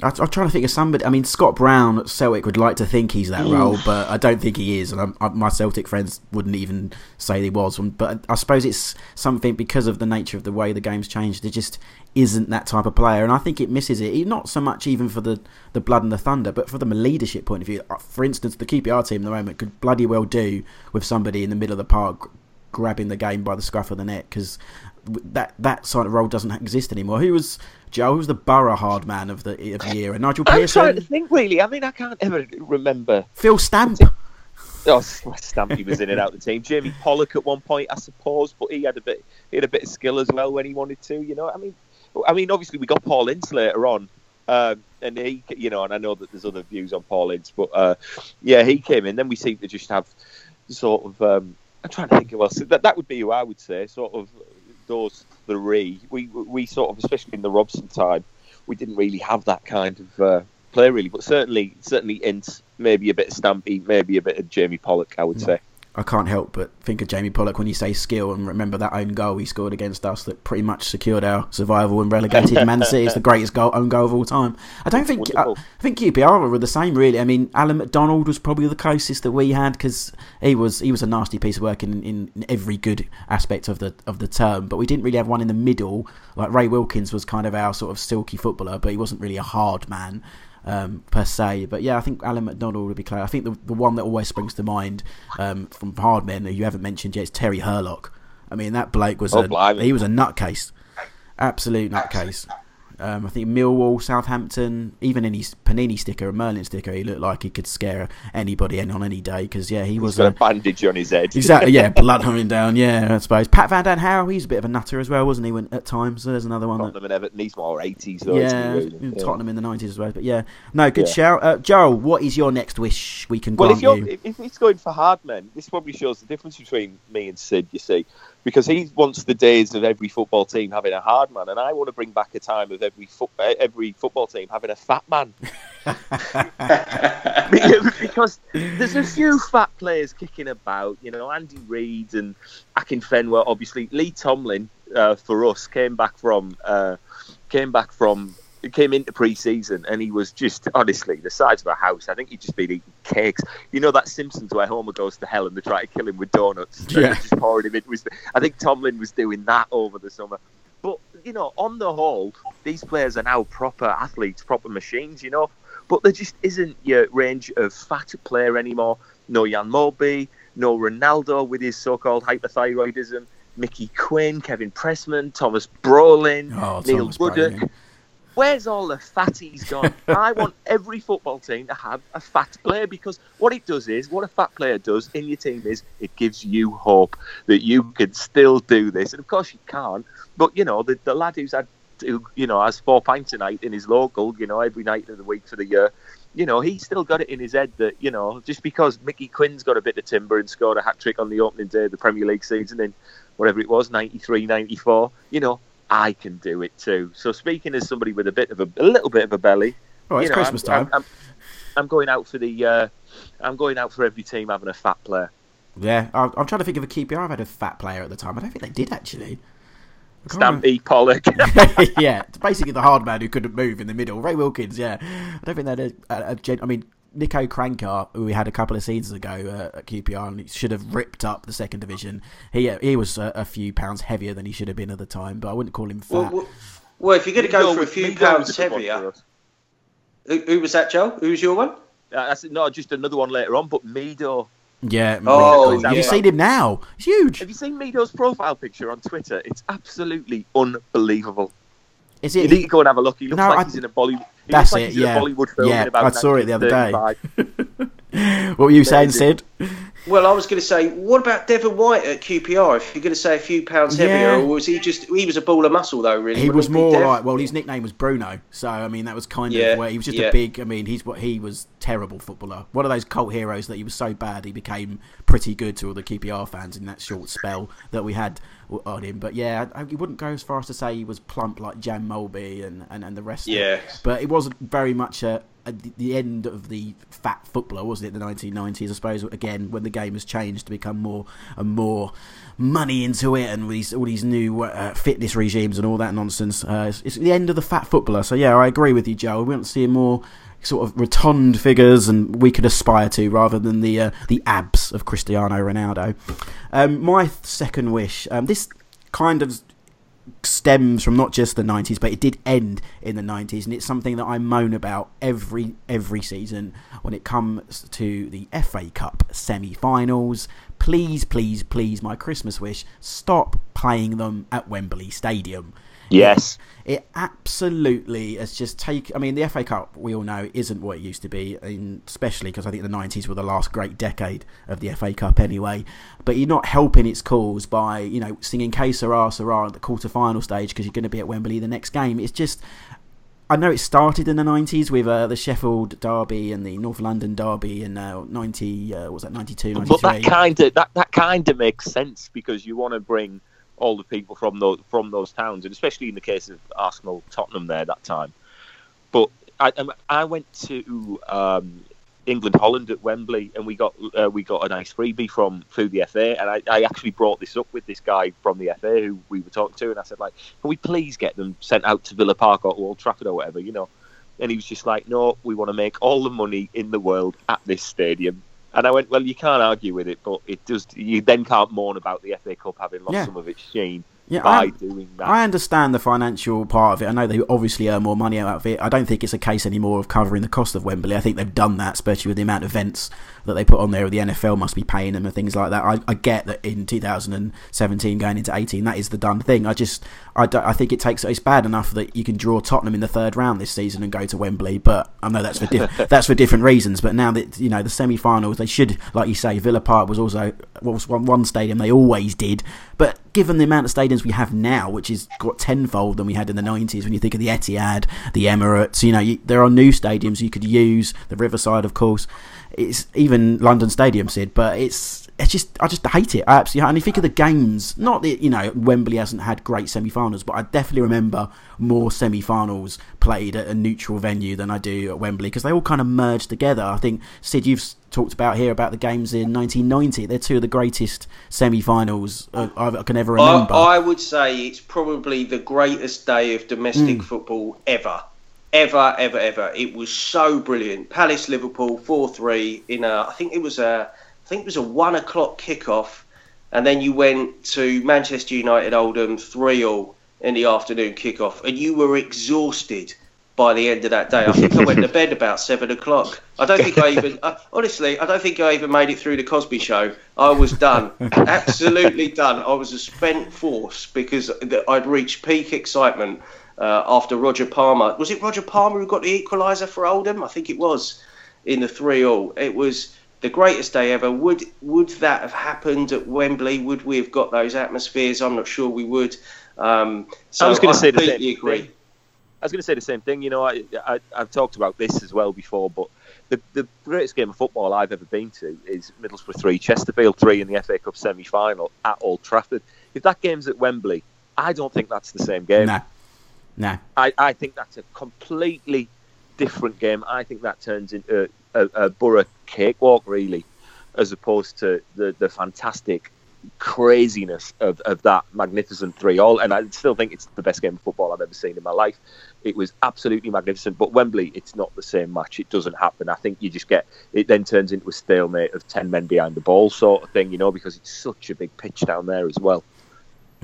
I, I'm trying to think of somebody. I mean, Scott Brown at Celtic would like to think he's that role, but I don't think he is. And I'm, I, my Celtic friends wouldn't even say he was. But I suppose it's something because of the nature of the way the game's changed. There just isn't that type of player, and I think it misses it. Not so much even for the, the blood and the thunder, but from the leadership point of view. Uh, For instance, the QPR team at the moment could bloody well do with somebody in the middle of the park grabbing the game by the scruff of the neck because that that sort of role doesn't exist anymore. Who was Joe? Who was the Borough hard man of the of the year? And Nigel I'm trying to think, really. I mean, I can't ever remember. Phil Stamp. Oh, Stampy was in and out of the team. Jamie Pollock at one point, I suppose, but he had a bit. He had a bit of skill as well when he wanted to. You know, I mean, I mean, obviously we got Paul Ince later on, um, and he, you know, and I know that there's other views on Paul Ince, but uh, yeah, he came in. Then we seem to just have sort of. Um, I'm trying to think who else. That that would be who I would say. Sort of those three. We we sort of, especially in the Robson time, we didn't really have that kind of uh, play really. But certainly, certainly Ince, maybe a bit of Stampy, maybe a bit of Jamie Pollock. I would say. I can't help but think of Jamie Pollock when you say skill and remember that own goal he scored against us that pretty much secured our survival and relegated Man City. It's the greatest goal, own goal of all time. I don't think uh, I, I think QPR were the same really. I mean, Alan McDonald was probably the closest that we had because he was he was a nasty piece of work in, in, in every good aspect of the of the term. But we didn't really have one in the middle. Like Ray Wilkins was kind of our sort of silky footballer, but he wasn't really a hard man um, per se. But yeah, I think Alan McDonald would be clear. I think the, the one that always springs to mind um, from hard men that you haven't mentioned yet is Terry Hurlock. I mean, that Blake was Oh, a blimey. he was a nutcase, absolute nutcase. Um, I think Millwall, Southampton, even in his Panini sticker, a Merlin sticker, he looked like he could scare anybody and on any day because yeah, he was He's got a a, bandage on his head. Exactly, yeah, blood running down, yeah, I suppose. Pat Van Den Hauwe, he's a bit of a nutter as well, wasn't he, when, at times? So there's another one that Tottenham and Everton. He's more 80s though. yeah, really? in Yeah. Tottenham in the nineties as well. But yeah, no, good Yeah. shout. Uh, Joel, what is your next wish we can Well, grant if you're you? if, if it's going for hard men, this probably shows the difference between me and Sid. You see, because he wants the days of every football team having a hard man, and I want to bring back a time of every foot, uh, every football team having a fat man. because there's a few fat players kicking about. You know, Andy Reid and Akinfenwa. Obviously, Lee Tomlin uh, for us came back from uh, came back from came into pre-season and he was just honestly the size of a house. I think he'd just been eating cakes. You know that Simpsons where Homer goes to hell and they try to kill him with donuts. Yeah. just pouring him in. Was I think Tomlin was doing that over the summer. But you know, on the whole, these players are now proper athletes, proper machines. You know, but there just isn't your range of fat player anymore. No Jan Molby, no Ronaldo with his so-called hyperthyroidism. Mickey Quinn, Kevin Pressman, Thomas Brolin, Oh, Neil Thomas. Brolin. Where's all the fatties gone? I want every football team to have a fat player because what it does is, what a fat player does in your team is, it gives you hope that you can still do this. And of course you can't, but you know, the, the lad who's had, who, you know, has four pints a night in his local, you know, every night of the week for the year, you know, he's still got it in his head that, you know, just because Mickey Quinn's got a bit of timber and scored a hat trick on the opening day of the Premier League season in whatever it was, 93, 94, you know, I can do it too. So speaking as somebody with a bit of a, a little bit of a belly, Oh, it's you know, Christmas I'm, time. I'm, I'm, I'm going out for the, uh, I'm going out for every team having a fat player. yeah, I, I'm trying to think of a QPR. I've had a fat player at the time. I don't think they did actually. Stampy Pollock. yeah, it's basically the hard man who couldn't move in the middle. Ray Wilkins, yeah. I don't think they had a, a, a gen- I mean, Niko Kranjcar, who we had a couple of seasons ago uh, at QPR, and he should have ripped up the second division. He uh, he was a, a few pounds heavier than he should have been at the time, but I wouldn't call him fat. Well, well, well, if you're going to go for a few pounds was a good one heavier, who, who was that, Joe? Who was your one? Uh, that's not just another one later on, but Mido. yeah. Oh, have you yeah. seen him now? He's huge. Have you seen Mido's profile picture on Twitter? It's absolutely unbelievable. Is You it? need to go and have a look. He looks No, like I- he's in a Bollywood. He That's looks like it, he's in yeah. a Bollywood film Yeah, in about I saw it the other day. what were you saying, Sid? Well, I was going to say, what about Devon White at QPR? If you're going to say a few pounds heavier, Yeah. or was he just he was a ball of muscle though? Really, He was be, more Dev? like well, his nickname was Bruno, so I mean that was kind Yeah, of where he was just yeah. a big. I mean, he's what he was terrible footballer. One of those cult heroes that he was so bad he became pretty good to all the QPR fans in that short spell that we had on him. But yeah, I, he wouldn't go as far as to say he was plump like Jan Molby and, and, and the rest. of it. Yeah. but it wasn't very much a, a, the end of the fat footballer, wasn't it? The 1990s, I suppose. Again, when the game has changed to become more and more money into it, and these all these new uh, fitness regimes and all that nonsense, uh, it's, it's the end of the fat footballer. So yeah, I agree with you, Joe. We want to see more sort of rotund figures, and we could aspire to rather than the uh, the abs of Cristiano Ronaldo. Um, my second wish. Um, this kind of stems from not just the 90s but it did end in the 90s and it's something that I moan about every every season when it comes to the FA Cup semi-finals please please please my Christmas wish stop playing them at Wembley Stadium Yes. it absolutely has just taken. I mean, the FA Cup we all know isn't what it used to be, especially because I think the nineties were the last great decade of the FA Cup anyway. But you're not helping its cause by you know singing "Que Sera Sera" at the quarter final stage because you're going to be at Wembley the next game. It's just. I know it started in the nineties with uh, the Sheffield Derby and the North London Derby in uh, ninety. Uh, what was that 92, 93? But that kind of that, that kind of makes sense because you want to bring all the people from those from those towns, and especially in the case of Arsenal, Tottenham there that time. But I um, I went to um, England Holland at Wembley, and we got uh, we got a nice freebie from through the FA, and I, I actually brought this up with this guy from the FA who we were talking to, and I said like, can we please get them sent out to Villa Park or Old Trafford or whatever, you know? And he was just like, no, we want to make all the money in the world at this stadium. And I went, well, you can't argue with it, but it does. You then can't mourn about the FA Cup having lost Yeah. some of its sheen Yeah, by I- doing that. I understand the financial part of it. I know they obviously earn more money out of it. I don't think it's a case anymore of covering the cost of Wembley. I think they've done that, especially with the amount of events that they put on there. The NFL must be paying them and things like that. I, I get that in 2017 going into 18, that is the done thing. I just, I, don't- I think it takes. It's bad enough that you can draw Tottenham in the third round this season and go to Wembley, but I know that's for diff- that's for different reasons. But now that you know the semi-finals, they should, like you say, Villa Park was also was one, one stadium they always did. But given the amount of stadiums we have now, which is got tenfold than we had in the 90s, when you think of the Etihad, the Emirates, you know, you, there are new stadiums you could use. The Riverside, of course, it's even London Stadium, Sid. But it's it's just I just hate it. I absolutely. And you think of the games, not that you know Wembley hasn't had great semi-finals, but I definitely remember more semi-finals played at a neutral venue than I do at Wembley because they all kind of merged together. I think Sid, you've talked about here about the games in 1990. They're two of the greatest semi-finals I I can ever remember. I would say it's probably the greatest day of domestic Hmm. football ever. Ever, ever, ever. It was so brilliant. Palace Liverpool four three in a I think it was a I think it was a one o'clock kickoff and then you went to Manchester United Oldham three all in the afternoon kickoff and you were exhausted by the end of that day. I think I went to bed about seven o'clock. I don't think I even, I, honestly, I don't think I even made it through the Cosby Show. I was done, absolutely done. I was a spent force because I'd reached peak excitement uh, after Roger Palmer. Was it Roger Palmer who got the equaliser for Oldham? I think it was in the three all. It was the greatest day ever. Would would that have happened at Wembley? Would we have got those atmospheres? I'm not sure we would. Um, so I was going to say the same agree. thing. I was going to say the same thing. You know, I, I I've talked about this as well before, but the the greatest game of football I've ever been to is Middlesbrough three, Chesterfield three in the FA Cup semi final at Old Trafford. If that game's at Wembley, I don't think that's the same game. no, no. I, I think that's a completely different game. I think that turns into uh, a, a borough cakewalk, really, as opposed to the, the fantastic craziness of, of that magnificent three all. And I still think it's the best game of football I've ever seen in my life. It was absolutely magnificent. But Wembley, it's not the same match. It doesn't happen. I think you just get it then turns into a stalemate of ten men behind the ball sort of thing, you know, because it's such a big pitch down there as well.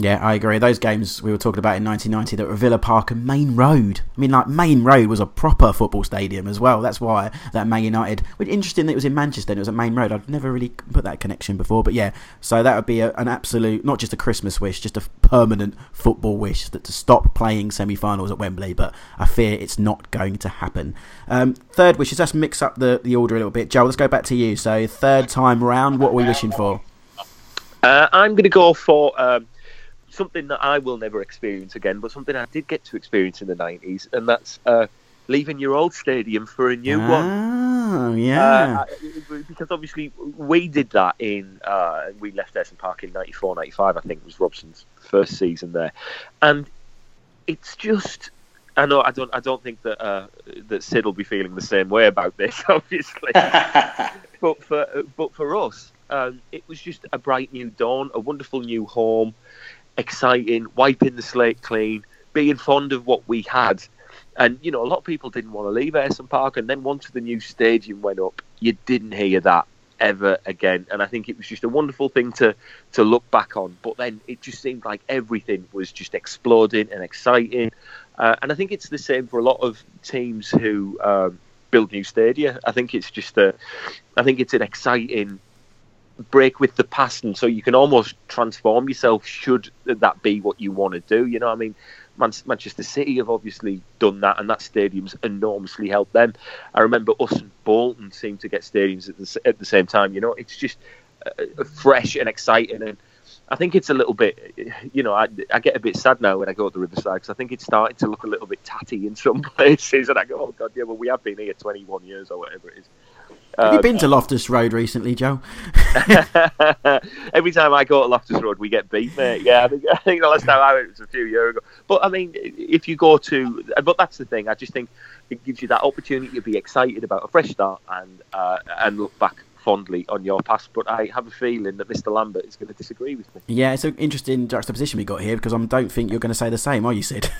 Yeah, I agree. Those games we were talking about in 1990 that were Villa Park and Maine Road. I mean, like Maine Road was a proper football stadium as well. That's why that Man United. Which interesting that it was in Manchester and it was at Maine Road. I'd never really put that connection before, but yeah. So that would be a, an absolute, not just a Christmas wish, just a permanent football wish that to stop playing semi-finals at Wembley. But I fear it's not going to happen. Um, third wishes. Let's mix up the the order a little bit. Joe, let's go back to you. So third time round, what are we wishing for? Uh, I'm going to go for. Um, something that I will never experience again, but something I did get to experience in the 90s, and that's uh, leaving your old stadium for a new oh, one. yeah. Uh, because obviously we did that in, uh, we left Ayresome Park in 94, 95, I think was Robson's first season there. And it's just. I know I don't. I don't think that uh, that Sid will be feeling the same way about this, obviously. but for but for us, um, it was just a bright new dawn, a wonderful new home exciting, wiping the slate clean, being fond of what we had. And, you know, a lot of people didn't want to leave Ayresome Park. And then once the new stadium went up, you didn't hear that ever again. And I think it was just a wonderful thing to, to look back on. But then it just seemed like everything was just exploding and exciting. Uh, and I think it's the same for a lot of teams who um, build new stadia. I think it's just a, I think it's an exciting break with the past, and so you can almost transform yourself. Should that be what you want to do? You know, I mean, Man- Manchester City have obviously done that, and that stadium's enormously helped them. I remember us and Bolton seemed to get stadiums at the, at the same time. You know, it's just uh, fresh and exciting, and I think it's a little bit. You know, I, I get a bit sad now when I go to the Riverside because I think it's starting to look a little bit tatty in some places, and I go, oh god, yeah, well, we have been here 21 years or whatever it is. Have you been to Loftus Road recently, Joe? Every time I go to Loftus Road, we get beat, mate. Yeah, I think, I think the last time I went was a few years ago. But I mean, if you go to, but that's the thing. I just think it gives you that opportunity to be excited about a fresh start and uh, and look back fondly on your past, but I have a feeling that Mr. Lambert is going to disagree with me. Yeah, it's an interesting juxtaposition we got here because I don't think you're going to say the same, are you, Sid?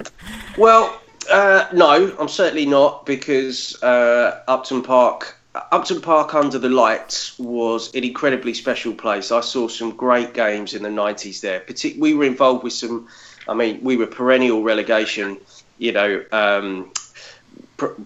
well, uh, no, I'm certainly not because uh, Upton Park Upton Park under the lights was an incredibly special place. I saw some great games in the 90s there. We were involved with some, I mean, we were perennial relegation, you know, um,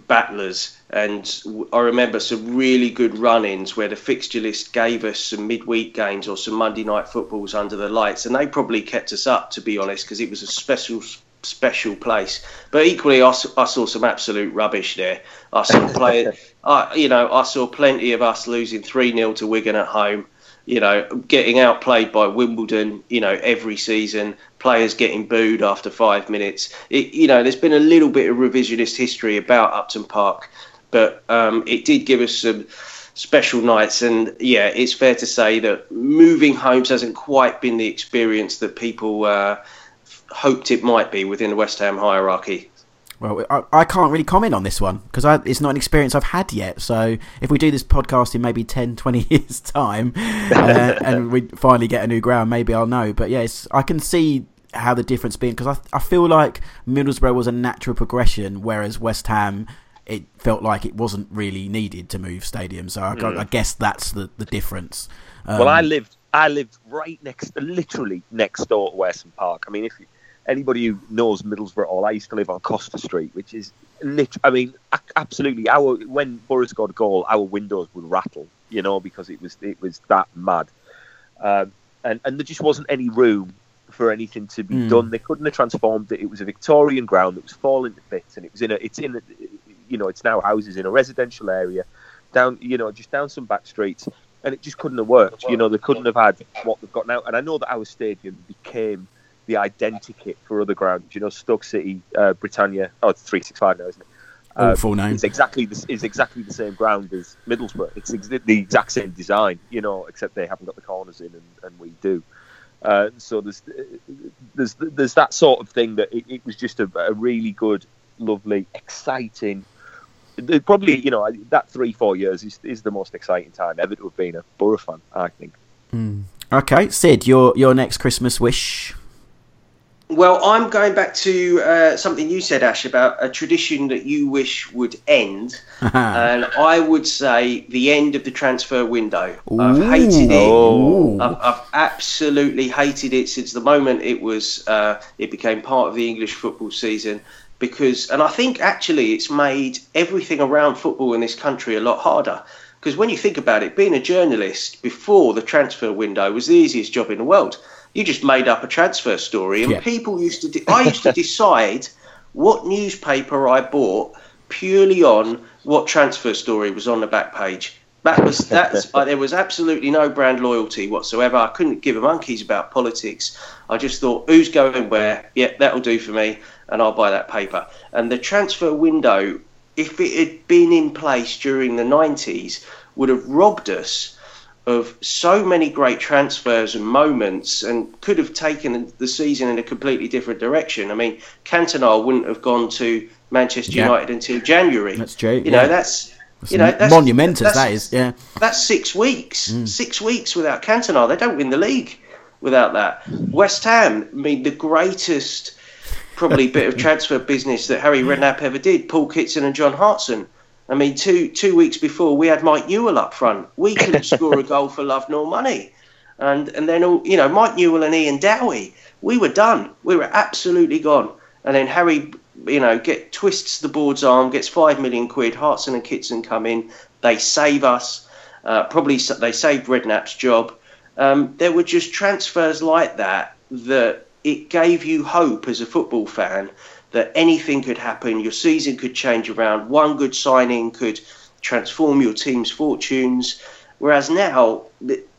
battlers. And I remember some really good run ins where the fixture list gave us some midweek games or some Monday night footballs under the lights. And they probably kept us up, to be honest, because it was a special special place. But equally, I, I saw some absolute rubbish there. I saw play, I, you know, I saw plenty of us losing three 0 to Wigan at home. You know, getting outplayed by Wimbledon. You know, every season, players getting booed after five minutes. It, you know, there's been a little bit of revisionist history about Upton Park, but um, it did give us some special nights. And yeah, it's fair to say that moving homes hasn't quite been the experience that people. Uh, hoped it might be within the West Ham hierarchy. Well, I, I can't really comment on this one because it's not an experience I've had yet. So if we do this podcast in maybe 10, 20 years' time uh, and we finally get a new ground, maybe I'll know. But yes, I can see how the difference being because I, I feel like Middlesbrough was a natural progression, whereas West Ham it felt like it wasn't really needed to move stadiums. So I, mm. I guess that's the, the difference. Um, well, I lived I lived right next, literally next door to Ayresome Park. I mean, if anybody who knows Middlesbrough at all, I used to live on Costa Street, which is lit- I mean, absolutely. Our when Borough scored a goal, our windows would rattle, you know, because it was it was that mad, um, and and there just wasn't any room for anything to be mm. done. They couldn't have transformed it. It was a Victorian ground that was falling to bits, and it was in a it's in a, you know it's now houses in a residential area, down you know just down some back streets. And it just couldn't have worked. You know, they couldn't have had what they've got now. And I know that our stadium became the identikit for other grounds. You know, Stoke City, uh, Britannia. Oh, it's three six five now, isn't it? Uh, full name. It's exactly the, is exactly the same ground as Middlesbrough. It's ex- the exact same design, you know, except they haven't got the corners in, and, and we do. Uh, so there's there's there's that sort of thing that it, it was just a, a, really good, lovely, exciting. Probably you know that three four years is, is the most exciting time ever to have been a Borough fan. I think. Mm. Okay, Sid, your your next Christmas wish. Well, I'm going back to uh, something you said, Ash, about a tradition that you wish would end. and I would say the end of the transfer window. I've hated it. I've, I've absolutely hated it since the moment it was uh, it became part of the English football season. Because, and I think actually it's made everything around football in this country a lot harder. Because when you think about it, being a journalist before the transfer window was the easiest job in the world. You just made up a transfer story, and Yeah. people used to. De- I used to decide what newspaper I bought purely on what transfer story was on the back page. That was that's uh, there was absolutely no brand loyalty whatsoever. I couldn't give a monkeys about politics. I just thought who's going where. Yeah, that'll do for me, and I'll buy that paper. And the transfer window, if it had been in place during the nineties, would have robbed us of so many great transfers and moments and could have taken the season in a completely different direction. I mean, Cantona wouldn't have gone to Manchester Yeah. United until January. That's true, You yeah. know, that's It's you know that's monumentous. that's- that is. Yeah. that's six weeks. Hmm. Six weeks without Cantona. They don't win the league without that. West Ham, I mean, the greatest probably bit of transfer business that Harry Redknapp ever did. Paul Kitson and John Hartson. I mean, two two weeks before we had Mike Newell up front. We couldn't score a goal for love nor money, and and then all you know, Mike Newell and Ian Dowie. We were done. We were absolutely gone. And then Harry, you know, get twists the board's arm, gets five million quid. Hartson and Kitson come in. They save us. Uh, probably they saved Redknapp's job. Um, there were just transfers like that that it gave you hope as a football fan that anything could happen. Your season could change around. One good signing could transform your team's fortunes. Whereas now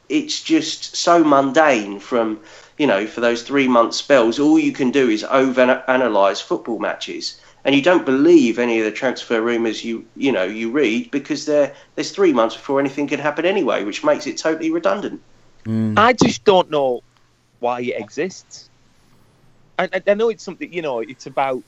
it's just so mundane. From you know, for those three month spells, all you can do is over analyze football matches. And you don't believe any of the transfer rumours you you know you read because there there's three months before anything can happen anyway, which makes it totally redundant. Hmm. I just don't know why it exists. I, I, know it's something, you know, it's about.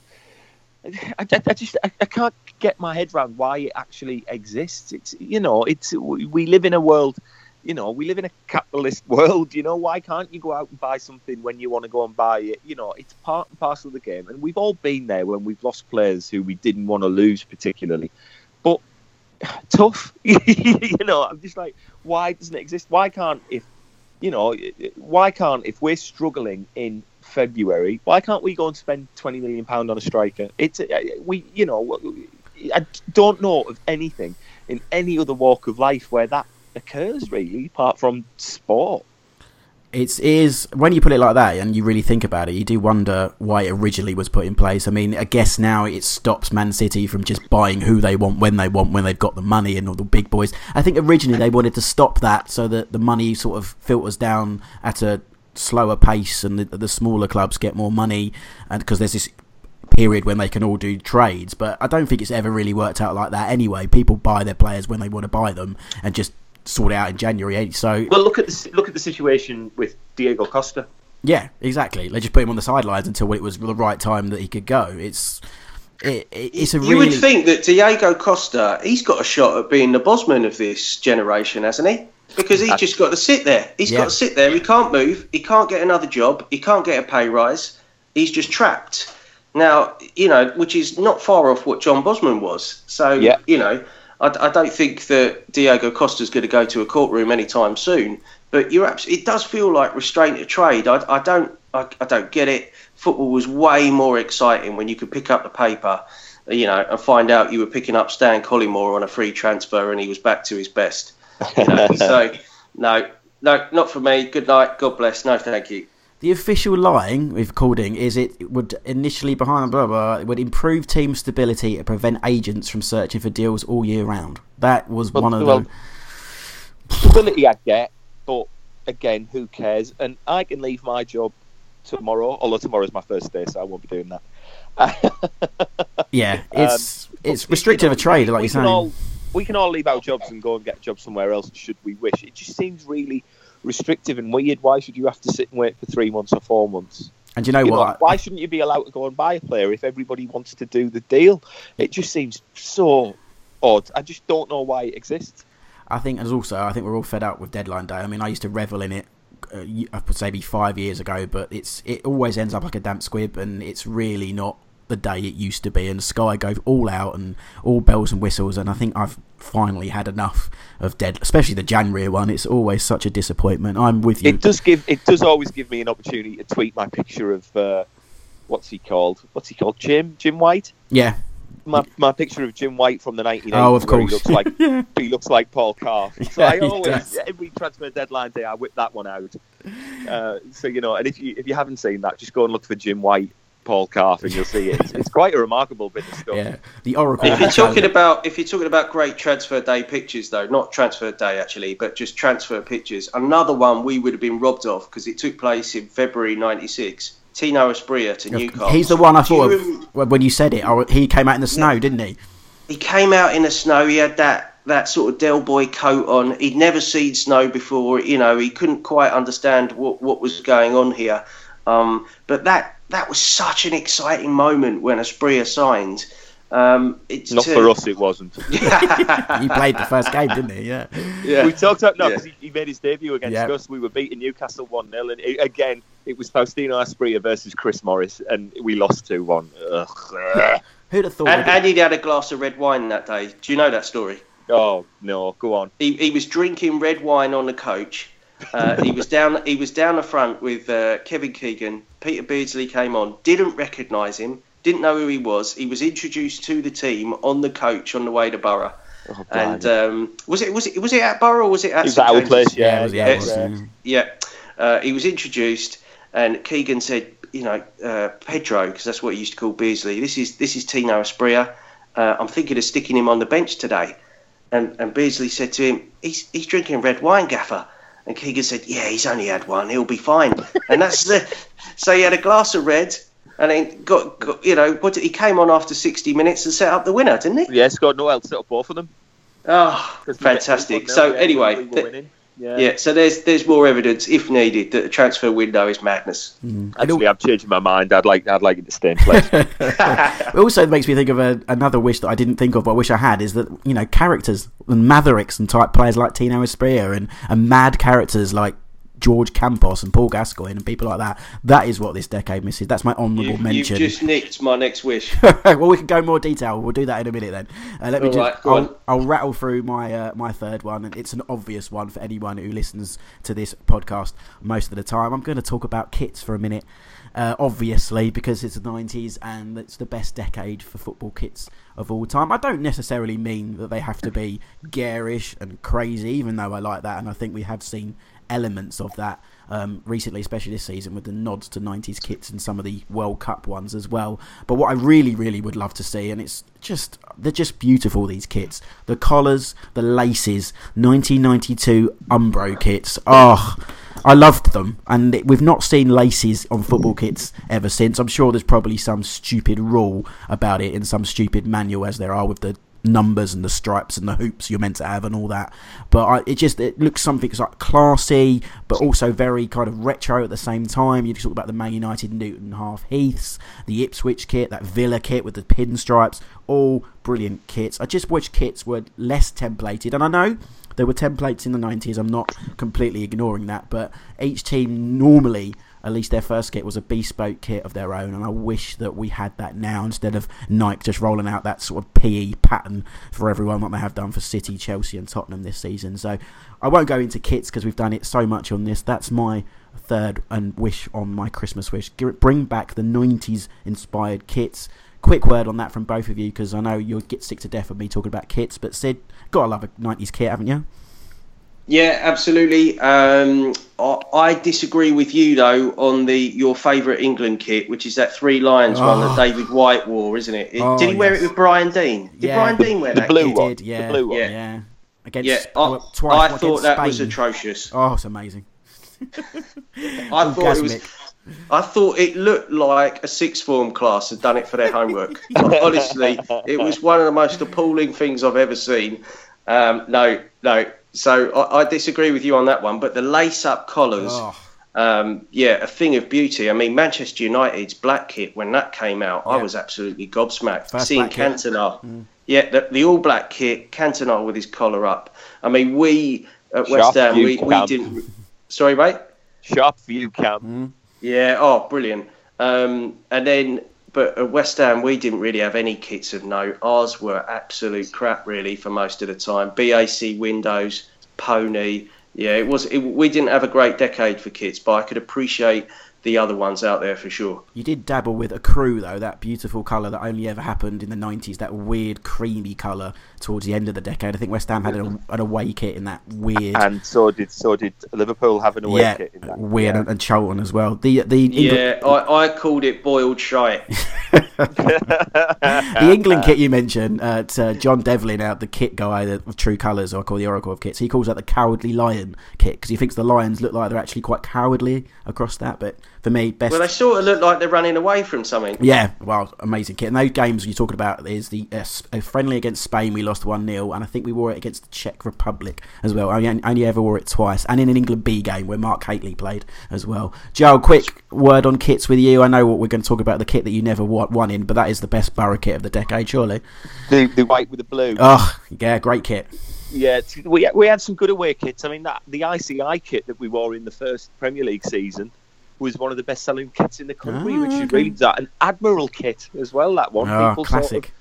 I, I, just I, I can't get my head around why it actually exists. It's you know, it's we live in a world, you know, we live in a capitalist world. You know, why can't you go out and buy something when you want to go and buy it? You know, it's part and parcel of the game, and we've all been there when we've lost players who we didn't want to lose particularly. But tough, you know, I'm just like, why doesn't it exist? Why can't if you know, why can't if we're struggling in February, why can't we go and spend twenty million pound on a striker? It's uh, we, you know, I don't know of anything in any other walk of life where that occurs really, apart from sport. It's is when you put it like that and you really think about it, you do wonder why it originally was put in place. I mean, I guess now it stops Man City from just buying who they want when they want when they've got the money and all the big boys. I think originally they wanted to stop that so that the money sort of filters down at a slower pace and the, the smaller clubs get more money and because there's this period when they can all do trades. But I don't think it's ever really worked out like that anyway. People buy their players when they want to buy them and just sort it out in January. eh? So Well, look at the look at the situation with Diego Costa. yeah, exactly. They just put him on the sidelines until it was the right time that he could go. It's it, it, it's a you really would think that Diego Costa, he's got a shot at being the Bosman of this generation, hasn't he? Because he's uh, just got to sit there. He's Yeah. got to sit there. He can't move. He can't get another job. He can't get a pay rise. He's just trapped. Now, you know, which is not far off what John Bosman was. So, Yeah. you know, I, I don't think that Diego Costa's going to go to a courtroom anytime soon. But you're abs- it does feel like restraint of trade. I, I don't I, I don't get it. Football was way more exciting when you could pick up the paper, you know, and find out you were picking up Stan Collymore on a free transfer and he was back to his best. You know? so, no, no, not for me. Good night. God bless. No, thank you. the official line with Cording is it would initially behind blah blah it would improve team stability and prevent agents from searching for deals all year round. That was Well, one of well, the Stability I get, but again, who cares? And I can leave my job tomorrow, although tomorrow's my first day, so I won't be doing that. yeah. It's Um, it's but, restrictive you know, of trade, like you're saying. all we can all leave our jobs and go and get a job somewhere else should we wish. It just seems really restrictive and weird. Why should you have to sit and wait for three months or four months? and you know You know, what? why shouldn't you be allowed to go and buy a player if everybody wants to do the deal? It just seems so odd. I just don't know why it exists. I think as also I think we're all fed up with deadline day. I mean, I used to revel in it uh, I would say maybe five years ago, but it's it always ends up like a damp squib, and it's really not the day it used to be. And Sky go all out and all bells and whistles, and I think I've finally had enough of dead, especially the January one. It's always such a disappointment. I'm with you. It does give it does always give me an opportunity to tweet my picture of uh, what's he called? What's he called? Jim Jim White. Yeah. My, my picture of Jim White from the 1980s. Oh, of course. He looks like yeah. he looks like Paul Carr. So Yeah, I always every transfer deadline day I whip that one out. Uh, so you know, and if you if you haven't seen that, just go and look for Jim White, Paul Carr, and you'll see it. It's, it's quite a remarkable bit of stuff. Yeah, the Oracle. If you're talking about if you're talking about great transfer day pictures, though, not transfer day actually, but just transfer pictures. Another one we would have been robbed of because it took place in February '96. Tino Asprilla to Newcastle. He's the one I thought of when- when you said it. He came out in the snow, didn't he? he came out in the snow. He had that that sort of Del Boy coat on. He'd never seen snow before. You know, he couldn't quite understand what what was going on here. Um, but that that was such an exciting moment when Asprilla signed. Um, it's Not to- for us, it wasn't. He played the first game, didn't he? Yeah. yeah. We talked about no, Yeah. because he, he made his debut against Yeah. us. We were beating Newcastle one 0 and it, again it was Faustino Asprilla versus Chris Morris, and we lost two one. Who'd have thought? And, and he'd had a glass of red wine that day. Do you know that story? Oh no, go on. He, he was drinking red wine on the coach. Uh, he was down. He was down the front with uh, Kevin Keegan. Peter Beardsley came on. Didn't recognise him. Didn't know who he was. He was introduced to the team on the coach on the way to Borough. Oh, And um, was it was it was it at Borough or was it at it was at our place, yeah, yeah. it was, yeah, yeah, it yeah. yeah. Yeah, uh, he was introduced, and Keegan said, you know, uh, Pedro, because that's what he used to call Beardsley. This is this is Tino Asprilla. Uh, I'm thinking of sticking him on the bench today. And and Beardsley said to him, he's he's drinking red wine, Gaffer. And Keegan said, yeah, he's only had one. He'll be fine. and that's the, so he had a glass of red. And then got, got you know, what, he came on after 60 minutes and set up the winner, didn't he? Yeah, scored Noel set up both of them. Oh, fantastic. So anyway, we were th- winning. yeah. yeah. So there's there's more evidence, if needed, that the transfer window is madness. Mm-hmm. Actually, I'm changing my mind. I'd like I'd like it to stay in place. It also makes me think of a, another wish that I didn't think of, but I wish I had, is that, you know, characters and Mavericks and type players like Tino Asprilla and, and mad characters like George Campos and Paul Gascoigne and people like that. That is what this decade misses. That's my honourable You, you've mention. just nicked my next wish. well, we can go more detail. We'll do that in a minute then. Uh, let me All just. Right, go I'll, I'll rattle through my uh, my third one, and it's an obvious one for anyone who listens to this podcast most of the time. I'm going to talk about kits for a minute. Uh, obviously, because it's the 90s and it's the best decade for football kits of all time. I don't necessarily mean that they have to be garish and crazy, even though I like that, and I think we have seen elements of that um, recently, especially this season, with the nods to 90s kits and some of the World Cup ones as well. But what I really, really would love to see, and it's just, they're just beautiful, these kits. The collars, the laces, 1992 Umbro kits. Oh, I loved them. And it- we've not seen laces on football kits ever since. I'm sure there's probably some stupid rule about it in some stupid manual, as there are with the numbers and the stripes and the hoops you're meant to have and all that. But I, it just it looks something like classy, but also very kind of retro at the same time. You talk about the Man United Newton Half Heaths, the Ipswich kit, that Villa kit with the pinstripes, all brilliant kits. I just wish kits were less templated, and I know. There were templates in the 90s. I'm not completely ignoring that, but each team normally at least their first kit was a bespoke kit of their own, and I wish that we had that now instead of Nike just rolling out that sort of PE pattern for everyone like they have done for City, Chelsea, and Tottenham this season. So I won't go into kits because we've done it so much on this. That's my third and wish on my Christmas wish. Bring back the 90s inspired kits. Quick word on that from both of you because I know you'll get sick to death of me talking about kits, but Sid, gotta love a 90s kit, haven't you? Yeah, absolutely. Um, I, I disagree with you though on the your favourite England kit, which is that three lions one that Oh. David White wore, isn't it? It- Oh, did he wear it with Brian Deane? Did Yeah. Brian Deane wear The that? blue kit? one. did, yeah. The blue one. Yeah. Yeah. Against, Yeah, I, twice, I against thought that was atrocious. Oh, it's amazing. I thought it was. I thought it looked like a sixth form class had done it for their homework. Honestly, it was one of the most appalling things I've ever seen. Um, no, no. So I, I disagree with you on that one. But the lace up collars, Oh, um, yeah, a thing of beauty. I mean, Manchester United's black kit when that came out, I was absolutely gobsmacked. First Seeing black kit. Cantona, yeah, the, the all black kit, Cantona with his collar up. I mean, we at West Ham, we, we didn't. Sorry, mate. Sharp Viewcam. Mm. Yeah. Oh, brilliant. Um, and then, but at West Ham, we didn't really have any kits of note. Ours were absolute crap, really, for most of the time. BAC windows, pony. Yeah, it was. It, we didn't have a great decade for kits, but I could appreciate the other ones out there for sure. You did dabble with ecru though, that beautiful colour that only ever happened in the nineties, that weird creamy colour towards the end of the decade. I think West Ham had an, an away kit in that weird And so did so did Liverpool have an away yeah, kit in that. weird Yeah. and, and Charlton as well. The the England, Yeah, I, I called it boiled shite. the England kit you mentioned, uh, it's, uh, John Devlin out the kit guy the- of True Colours, or I call the Oracle of Kits. He calls that the Cowardly Lion kit because he thinks the lions look like they're actually quite cowardly across that. But for me, best. Well, they sort of look like they're running away from something. Yeah, well, amazing kit. And those games you're talking about is the uh, s- a friendly against Spain, we lost 1 0, and I think we wore it against the Czech Republic as well. I only, only ever wore it twice, and in an England B game where Mark Hateley played as well. Joe, quick word on kits with you. I know what we're going to talk about the kit that you never wa- won in, but that is the best Borough kit of the decade, surely. The, the white with the blue. Oh, yeah, great kit. Yeah, we we had some good away kits. I mean, that the ICI kit that we wore in the first Premier League season was one of the best selling kits in the country, Ah, which is okay. really that an Admiral kit as well. That one, Oh, people sort of classic.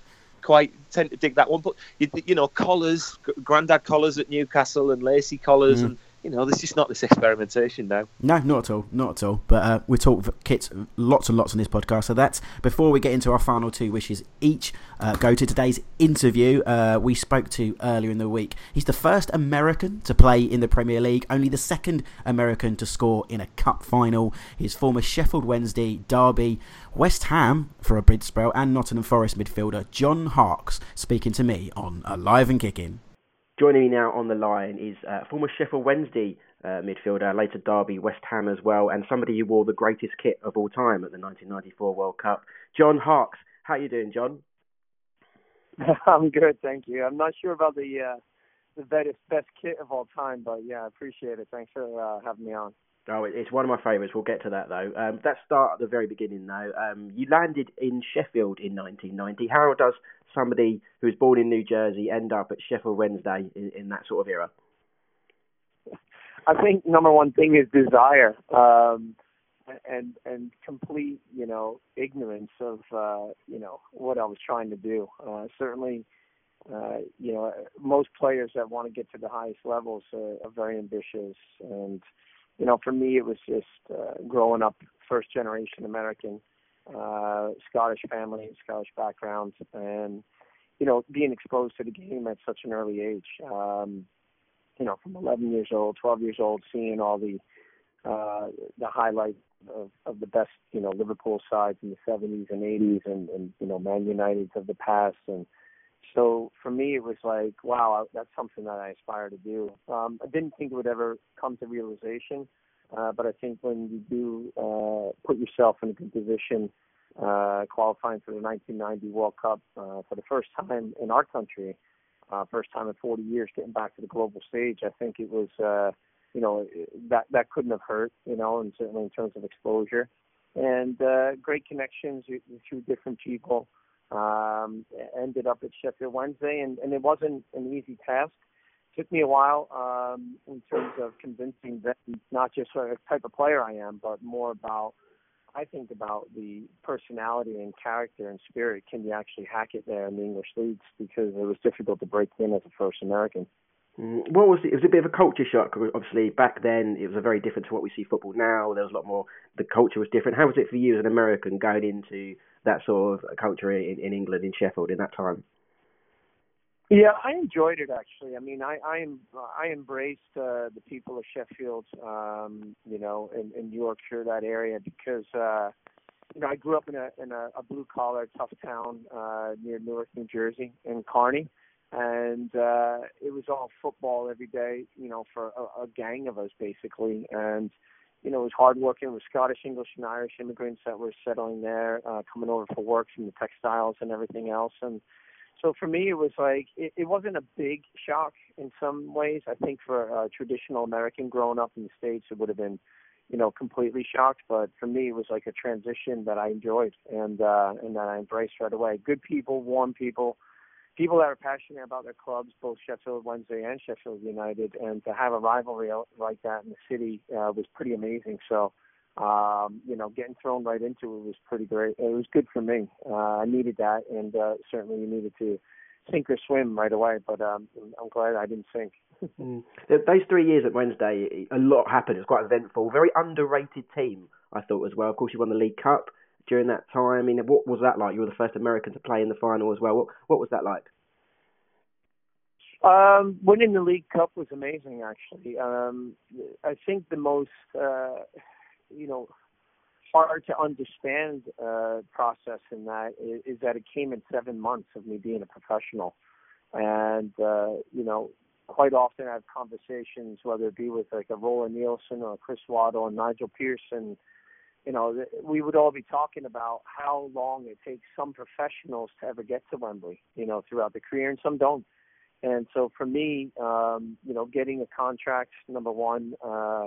quite tend to dig that one. But you, you know, collars, gr- grandad collars at Newcastle and lacy collars, Mm. and you know, this is not this experimentation now. No, not at all, not at all. But uh, we talk kits lots and lots on this podcast. So that's before we get into our final two wishes each. Uh, go to today's interview. Uh, we spoke to earlier in the week. He's the first American to play in the Premier League, only the second American to score in a cup final. His former Sheffield Wednesday, Derby, West Ham for a bid spell, and Nottingham Forest midfielder John Harkes speaking to me on Alive and Kicking. Joining me now on the line is uh, former Sheffield Wednesday uh, midfielder, later Derby, West Ham as well, and somebody who wore the greatest kit of all time at the 1994 World Cup, John Harkes. How are you doing, John? I'm good, thank you. I'm not sure about the uh, the best best kit of all time, but yeah, I appreciate it. Thanks for uh, having me on. Oh, it's one of my favourites. We'll get to that though. Um, let's start at the very beginning though. Um, you landed in Sheffield in 1990. How does somebody who was born in New Jersey end up at Sheffield Wednesday in, in that sort of era? I think number one thing is desire, um, and and complete, you know, ignorance of uh, you know what I was trying to do. Uh, certainly, uh, you know, most players that want to get to the highest levels are, are very ambitious, and you know, for me, it was just uh, growing up first generation American, uh, Scottish family, Scottish background, and you know, being exposed to the game at such an early age. Um, you know, from 11 years old, 12 years old, seeing all the uh, the highlights of, of the best, you know, Liverpool sides in the 70s and 80s, and, and you know, Man United of the past, and so for me, it was like, wow, that's something that I aspire to do. Um, I didn't think it would ever come to realization, uh, but I think when you do uh, put yourself in a good position, uh, qualifying for the 1990 World Cup uh, for the first time in our country, uh, first time in 40 years getting back to the global stage, I think it was, uh, you know, that that couldn't have hurt, you know, and certainly in terms of exposure and uh, great connections through different people. Um, ended up at Sheffield Wednesday, and, and it wasn't an easy task. took me a while um, in terms of convincing them not just what type of player I am, but more about I think about the personality and character and spirit. Can you actually hack it there in the English leagues? Because it was difficult to break in as a first American. Mm, What was it? It was a bit of a culture shock. Obviously, back then it was a very different to what we see football now. There was a lot more. The culture was different. How was it for you as an American going into that sort of culture in, in England, in Sheffield, in that time? Yeah, I enjoyed it actually. I mean, I I I embraced uh, the people of Sheffield, um, you know, in, in Yorkshire, that area, because uh, you know I grew up in a in a, a blue collar tough town uh, near Newark, New Jersey, in Kearny, and uh, it was all football every day, you know, for a, a gang of us basically, and you know, was hard working with Scottish, English, and Irish immigrants that were settling there, uh, coming over for work from the textiles and everything else, and so for me, it was like it, it wasn't a big shock in some ways. I think for a traditional American growing up in the states, it would have been, you know, completely shocked. But for me, it was like a transition that I enjoyed and uh, and that I embraced right away. Good people, warm people, people that are passionate about their clubs, both Sheffield Wednesday and Sheffield United, and to have a rivalry like that in the city uh, was pretty amazing. So, um, you know, getting thrown right into it was pretty great. It was good for me. Uh, I needed that, and uh, certainly you needed to sink or swim right away. But um, I'm glad I didn't sink. mm. Those three years at Wednesday, a lot happened. It was quite eventful. Very underrated team, I thought as well. Of course, you won the League Cup during that time. I mean, what was that like? You were the first American to play in the final as well. What what was that like? Um, winning the League Cup was amazing, actually. Um, I think the most, uh, you know, hard to understand uh, process in that is, is that it came in seven months of me being a professional, and uh, you know, quite often I have conversations, whether it be with like a Roland Nilsson or Chris Waddle and Nigel Pearson. You know, we would all be talking about how long it takes some professionals to ever get to Wembley. You know, throughout the career, and some don't. And so for me, um, you know, getting a contract, number one, uh,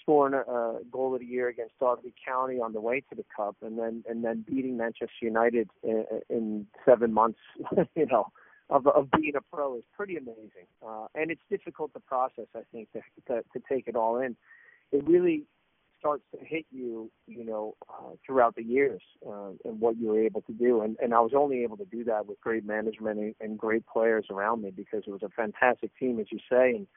scoring a, goal of the year against Derby County on the way to the Cup, and then and then beating Manchester United in, in seven months, you know, of of being a pro is pretty amazing. Uh, and it's difficult to process, I think, to, to to take it all in. It really starts to hit you, you know, uh, throughout the years uh, and what you were able to do. And, and I was only able to do that with great management and, and great players around me because it was a fantastic team, as you say, and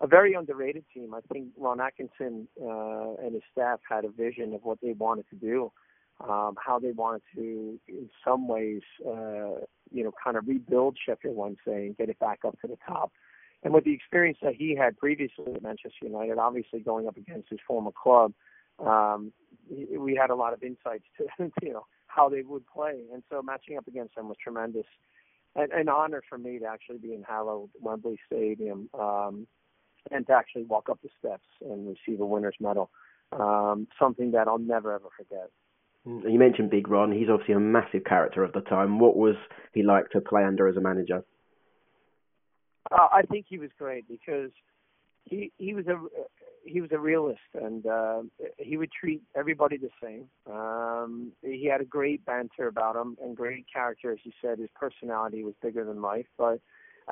a very underrated team. I think Ron Atkinson uh, and his staff had a vision of what they wanted to do, um, how they wanted to, in some ways, uh, you know, kind of rebuild Sheffield Wednesday and get it back up to the top. And with the experience that he had previously at Manchester United, obviously going up against his former club, um, we had a lot of insights to you know how they would play, and so matching up against them was tremendous. An, an honor for me to actually be in hallowed Wembley Stadium um, and to actually walk up the steps and receive a winner's medal. Um, something that I'll never ever forget. Mm, you mentioned Big Ron. He's obviously a massive character of the time. What was he like to play under as a manager? Uh, I think he was great because he he was a he was a realist and uh, he would treat everybody the same. Um, he had a great banter about him and great character, as you said. His personality was bigger than life, but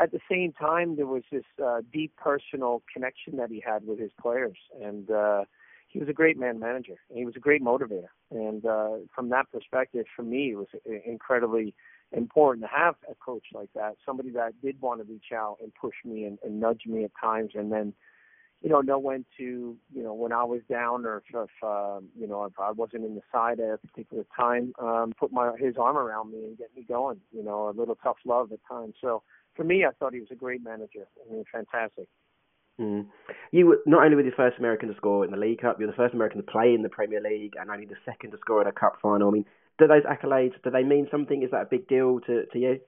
at the same time, there was this uh, deep personal connection that he had with his players, and uh, he was a great man manager. He was a great motivator, and uh, from that perspective, for me, it was incredibly important to have a coach like that, somebody that did want to reach out and push me and, and nudge me at times, and then you know, know when to, you know, when I was down or if, if uh, you know, if I wasn't in the side at a particular time, um, put my his arm around me and get me going. You know, a little tough love at times. So for me, I thought he was a great manager. I mean, fantastic. Mm. You were not only were the first American to score in the League Cup, you're the first American to play in the Premier League, and only the second to score in a Cup final. I mean, do those accolades do they mean something? Is that a big deal to to you?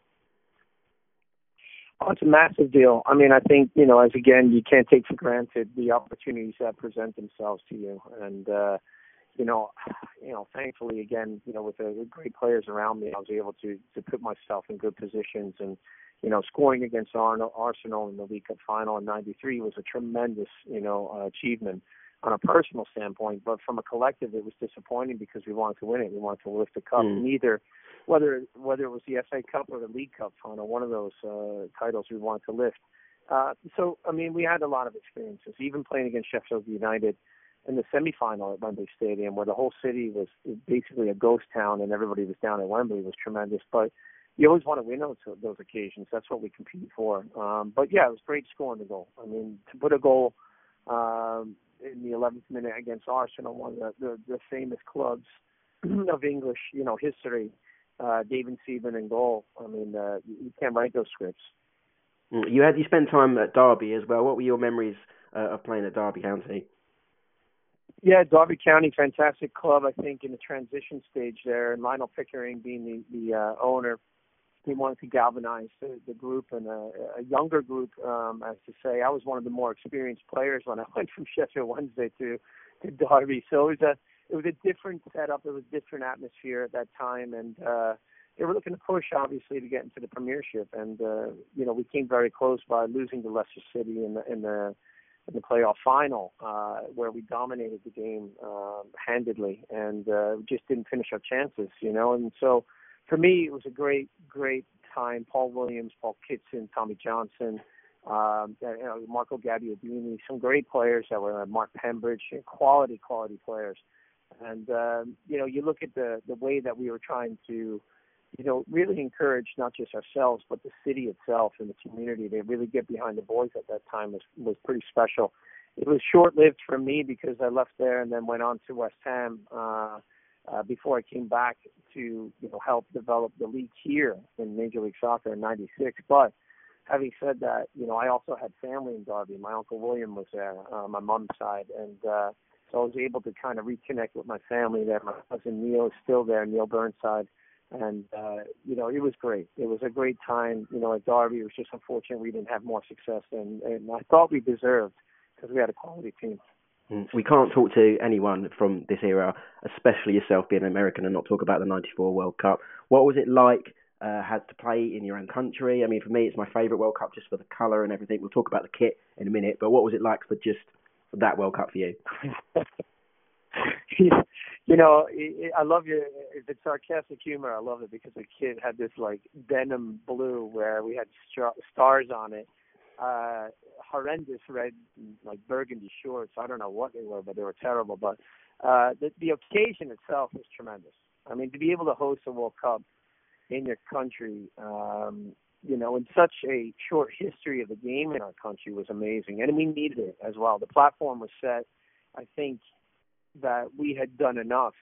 Oh, it's a massive deal. I mean, I think you know, as again, you can't take for granted the opportunities that present themselves to you, and uh, you know, you know, thankfully, again, you know, with the great players around me, I was able to to put myself in good positions, and you know, scoring against Arsenal in the League Cup final in '93 was a tremendous, you know, uh, achievement on a personal standpoint, but from a collective, it was disappointing because we wanted to win it. We wanted to lift the cup. Mm. Neither, whether whether it was the FA Cup or the League Cup final, one of those uh, titles we wanted to lift. Uh, so, I mean, we had a lot of experiences, even playing against Sheffield United in the semifinal at Wembley Stadium, where the whole city was basically a ghost town and everybody was down at Wembley, was tremendous. But you always want to win those those occasions. That's what we compete for. Um, but yeah, it was great scoring the goal. I mean, to put a goal um, in the 11th minute against Arsenal, one of the, the, the famous clubs of English, you know, history. Uh, David Seaman and goal. I mean, uh, you can't write those scripts. Mm, you had you spent time at Derby as well. What were your memories uh, of playing at Derby County? Yeah, Derby County, fantastic club. I think in the transition stage there, and Lionel Pickering being the the uh, owner, he wanted to galvanize the, the group and a, a younger group, um, as to say. I was one of the more experienced players when I went from Sheffield Wednesday to to Derby, so it was a it was a different setup. It was a different atmosphere at that time, and uh, they were looking to push obviously to get into the Premiership. And uh, you know, we came very close by losing to Leicester City in the in the in the playoff final, uh, where we dominated the game um, handedly, and uh, just didn't finish our chances. You know, and so for me, it was a great, great time. Paul Williams, Paul Kitson, Tommy Johnson, um, you know, Marco Gabbiadini, some great players that were uh, Mark Pembridge, quality, quality players. And um, you know, you look at the the way that we were trying to, you know, really encourage not just ourselves but the city itself and the community to really get behind the boys at that time was was pretty special. It was short lived for me because I left there and then went on to West Ham. Uh, uh, before I came back to you know help develop the league here in Major League Soccer in '96. But having said that, you know I also had family in Derby. My uncle William was there, uh, my mom's side, and uh, so I was able to kind of reconnect with my family there. My cousin Neil is still there, Neil Burnside, and uh, you know it was great. It was a great time. You know at Derby, it was just unfortunate we didn't have more success than and I thought we deserved because we had a quality team. We can't talk to anyone from this era, especially yourself being American, and not talk about the '94 World Cup. What was it like? Uh, had to play in your own country. I mean, for me, it's my favourite World Cup just for the colour and everything. We'll talk about the kit in a minute, but what was it like for just that World Cup for you? you know, I love your it's sarcastic humor. I love it because the kit had this like denim blue where we had stars on it, uh, horrendous red, like burgundy shorts. I don't know what they were, but they were terrible. But uh, the, the occasion itself was tremendous. I mean, to be able to host a World Cup in your country, um, you know, in such a short history of the game in our country was amazing, and we needed it as well. The platform was set. I think that we had done enough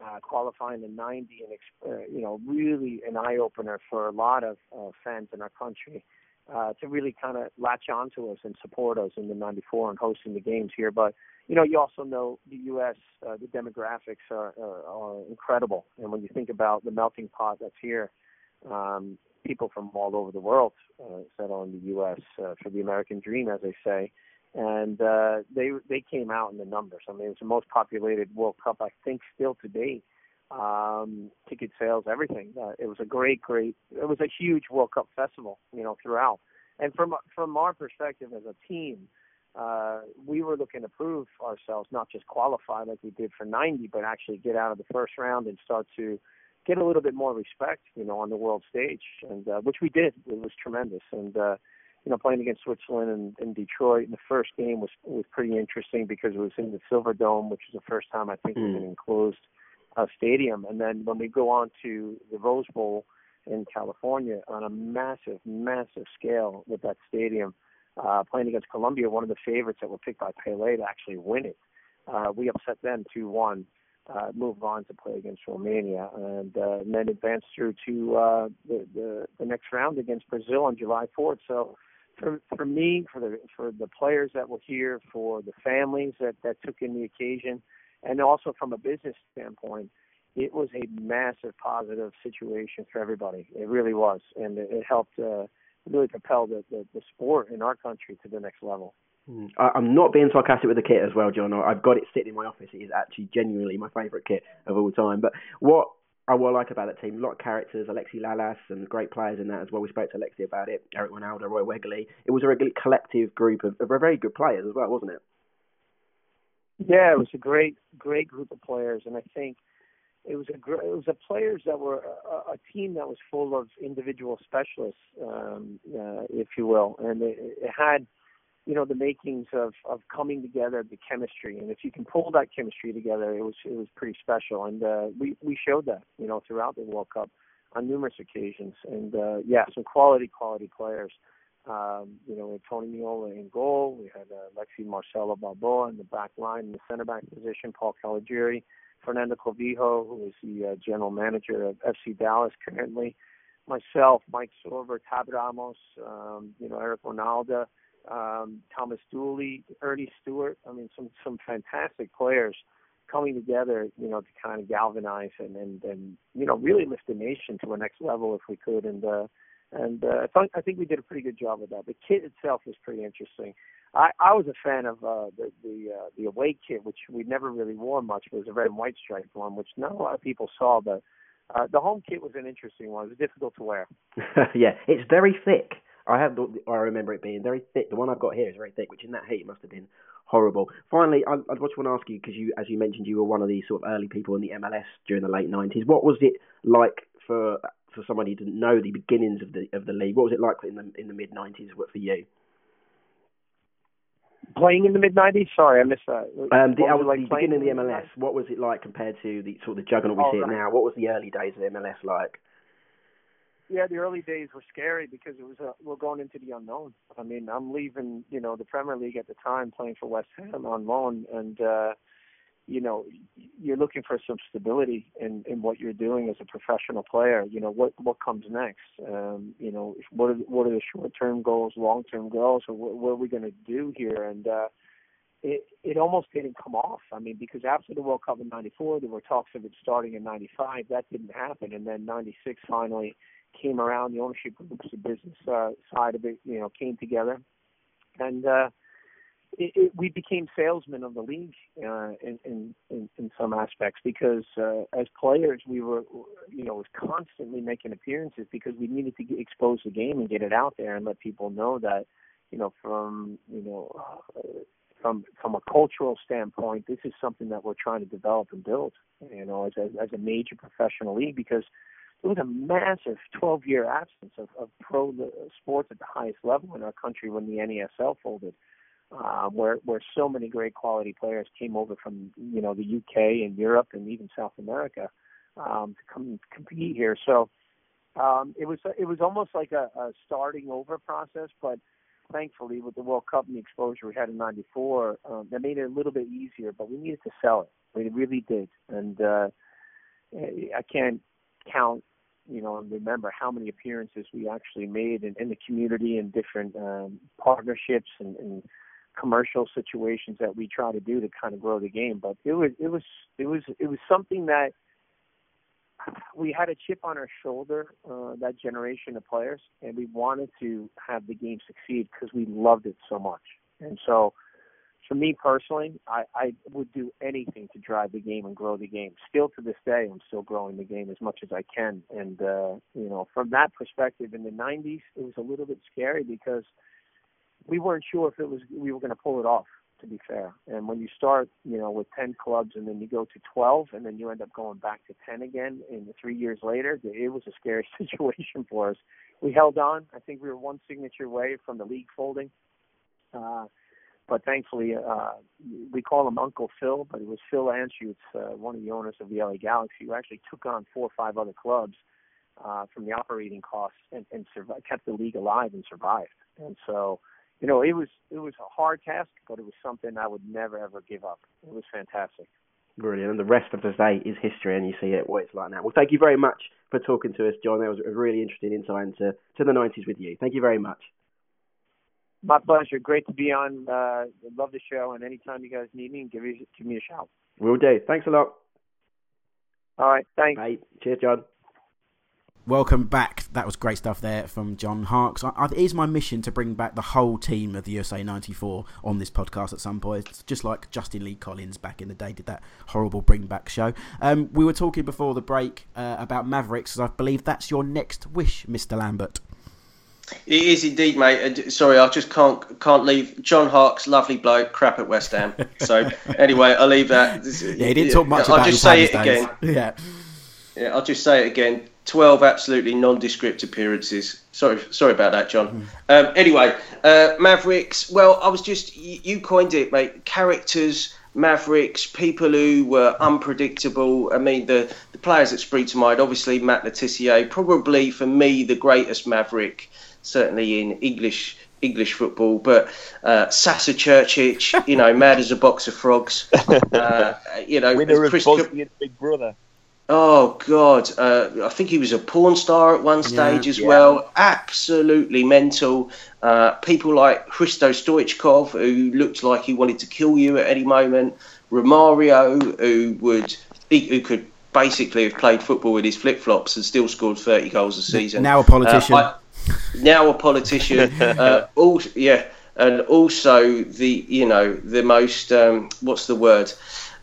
uh, qualifying the 90 and uh, you know really an eye opener for a lot of uh, fans in our country uh, to really kind of latch onto us and support us in the 94 and hosting the games here. But, you know, you also know the U.S., uh, the demographics are, are, are incredible. And when you think about the melting pot that's here, um, people from all over the world uh, settle in the U.S. Uh, for the American dream, as they say. And uh, they they came out in the numbers. I mean, it was the most populated World Cup, I think, still to date um, ticket sales, everything. Uh, it was a great, great. It was a huge World Cup festival, you know, throughout. And from from our perspective as a team, uh, we were looking to prove ourselves, not just qualify like we did for 90, but actually get out of the first round and start to get a little bit more respect, you know, on the world stage, and uh, which we did. It was tremendous, and uh, you know, playing against Switzerland and, and Detroit in the first game was was pretty interesting because it was in the Silverdome, which was the first time I think mm. it was enclosed uh, stadium. And then when we go on to the Rose Bowl in California on a massive, massive scale with that stadium, uh, playing against Colombia, one of the favorites that were picked by Pele to actually win it. Uh, we upset them 2 1, uh, moved on to play against Romania, and, uh, and then advanced through to uh, the, the, the next round against Brazil on July 4th. So, for for me, for the for the players that were here, for the families that that took in the occasion, and also from a business standpoint, it was a massive positive situation for everybody. It really was, and it, it helped uh, really propel the, the the sport in our country to the next level. Hmm. I'm not being sarcastic with the kit as well, John. I've got it sitting in my office. It is actually genuinely my favourite kit of all time. But what I will like about that team, a lot of characters, Alexi Lalas and great players in that as well. We spoke to Alexi about it, Eric Wynalda, Roy Wegerle. It was a really collective group of, of very good players as well, wasn't it? Yeah, it was a great, great group of players, and I think it was a it was a players that were a, a team that was full of individual specialists, um, uh, if you will, and it, it had, you know, the makings of of coming together, the chemistry, and if you can pull that chemistry together, it was it was pretty special, and uh, we we showed that, you know, throughout the World Cup on numerous occasions, and uh, yeah, some quality quality players. Um, you know, Meola in goal, we had uh, Lexi Marcelo Balboa in the back line in the center back position, Paul Caligiuri, Fernando Clavijo, who is the uh, general manager of FC Dallas currently, myself, Mike Sorber, Tab Ramos, um, you know, Eric Wynalda, um, Thomas Dooley, Ernie Stewart. I mean, some some fantastic players coming together, you know, to kind of galvanize and and, and you know really lift the nation to a next level if we could. And uh, and uh, I, thought, I think we did a pretty good job with that. The kit itself was pretty interesting. I, I was a fan of uh, the the uh, the away kit, which we never really wore much. It was a red and white striped one, which not a lot of people saw. But uh, the home kit was an interesting one. It was difficult to wear. yeah, it's very thick. I have. I remember it being very thick. The one I've got here is very thick, which in that heat must have been horrible. Finally, I, I just want to ask you because you, as you mentioned, you were one of these sort of early people in the MLS during the late '90s. What was it like for for somebody who didn't know the beginnings of the of the league? What was it like in the in the mid '90s? What for you? Playing in the mid '90s. Sorry, I missed that. Um, the, was the like playing beginning of the MLS. What was it like compared to the sort of the juggernaut we Oh, see it now? What was the early days of MLS like? Yeah, the early days were scary because it was uh, we're going into the unknown. I mean, I'm leaving, you know, the Premier League at the time, playing for West Ham on loan, and uh, you know, you're looking for some stability in in what you're doing as a professional player. You know, what what comes next? Um, you know, what are what are the short term goals, long term goals, or what, what are we going to do here? And uh, it it almost didn't come off. I mean, because after the World Cup in '94, there were talks of it starting in '95. That didn't happen, and then '96 finally came around. The ownership groups, the business uh, side of it, you know, came together, and uh, it, it, we became salesmen of the league uh, in, in in in some aspects because uh, as players we were, you know, was constantly making appearances because we needed to get, expose the game and get it out there and let people know that, you know, from you know. Uh, from from a cultural standpoint, this is something that we're trying to develop and build, you know, as a, as a major professional league because there was a massive 12 year absence of, of pro sports at the highest level in our country when the NASL folded, uh, where where so many great quality players came over from you know the UK and Europe and even South America um, to come compete here. So um, it was it was almost like a, a starting over process, but thankfully with the World Cup and the exposure we had in '94, um, that made it a little bit easier. But we needed to sell it. We really did, and uh, I can't count you know, and remember how many appearances we actually made in, in the community and different um, partnerships and, and commercial situations that we try to do to kind of grow the game. But it was it was it was it was something that we had a chip on our shoulder, uh, that generation of players, and we wanted to have the game succeed because we loved it so much. And so, for me personally, I, I would do anything to drive the game and grow the game. Still to this day, I'm still growing the game as much as I can. And uh, you know, from that perspective, in the '90s, it was a little bit scary because we weren't sure if it was we were going to pull it off. To be fair, and when you start, you know, with 10 clubs and then you go to 12 and then you end up going back to 10 again, in three years later, it was a scary situation for us. We held on. I think we were one signature away from the league folding. Uh, but thankfully, uh, we call him Uncle Phil, but it was Phil Anschutz, uh, one of the owners of the LA Galaxy, who actually took on four or five other clubs uh, from the operating costs and, and survived, kept the league alive and survived. And so, you know, it was it was a hard task, but it was something I would never ever give up. It was fantastic. Brilliant. And the rest of the day is history, and you see it what it's like now. Well, thank you very much for talking to us, John. That was a really interesting insight into to the 90s with you. Thank you very much. My pleasure. Great to be on. Uh, love the show, and anytime you guys need me, give me give me a shout. We'll do. Thanks a lot. All right. Thanks. Bye. Cheers, John. Welcome back. That was great stuff there from John Harkes. I, I, it is my mission to bring back the whole team of the USA 94 on this podcast at some point. It's just like Justin Lee Collins back in the day did that horrible bring back show. Um, we were talking before the break uh, about Mavericks, as I believe that's your next wish, Mr. Lambert. It is indeed, mate. Uh, Sorry, I just can't can't leave. John Harkes, lovely bloke, crap at West Ham. So anyway, I'll leave that. Yeah, he didn't talk much I'll just say it Palace again. Yeah. Yeah, I'll just say it again. Twelve absolutely nondescript appearances. Sorry, sorry about that, John. Um, anyway, uh, Mavericks. Well, I was just you, you coined it, mate. Characters, Mavericks, people who were unpredictable. I mean, the the players that spring to mind. Obviously, Matt Le Tissier, probably for me the greatest Maverick, certainly in English English football. But uh, Sasa Curcic, you know, mad as a box of frogs. Uh, you know, Winner of Chris Bosnian Big Brother. Oh God, uh, I think he was a porn star at one stage as yeah. well. Absolutely mental. Uh, people like Hristo Stoichkov, who looked like he wanted to kill you at any moment. Romario, who would he, who could basically have played football with his flip flops and still scored thirty goals a season. Now a politician. Uh, I- now a politician. uh, also, yeah, and also the you know the most um, what's the word?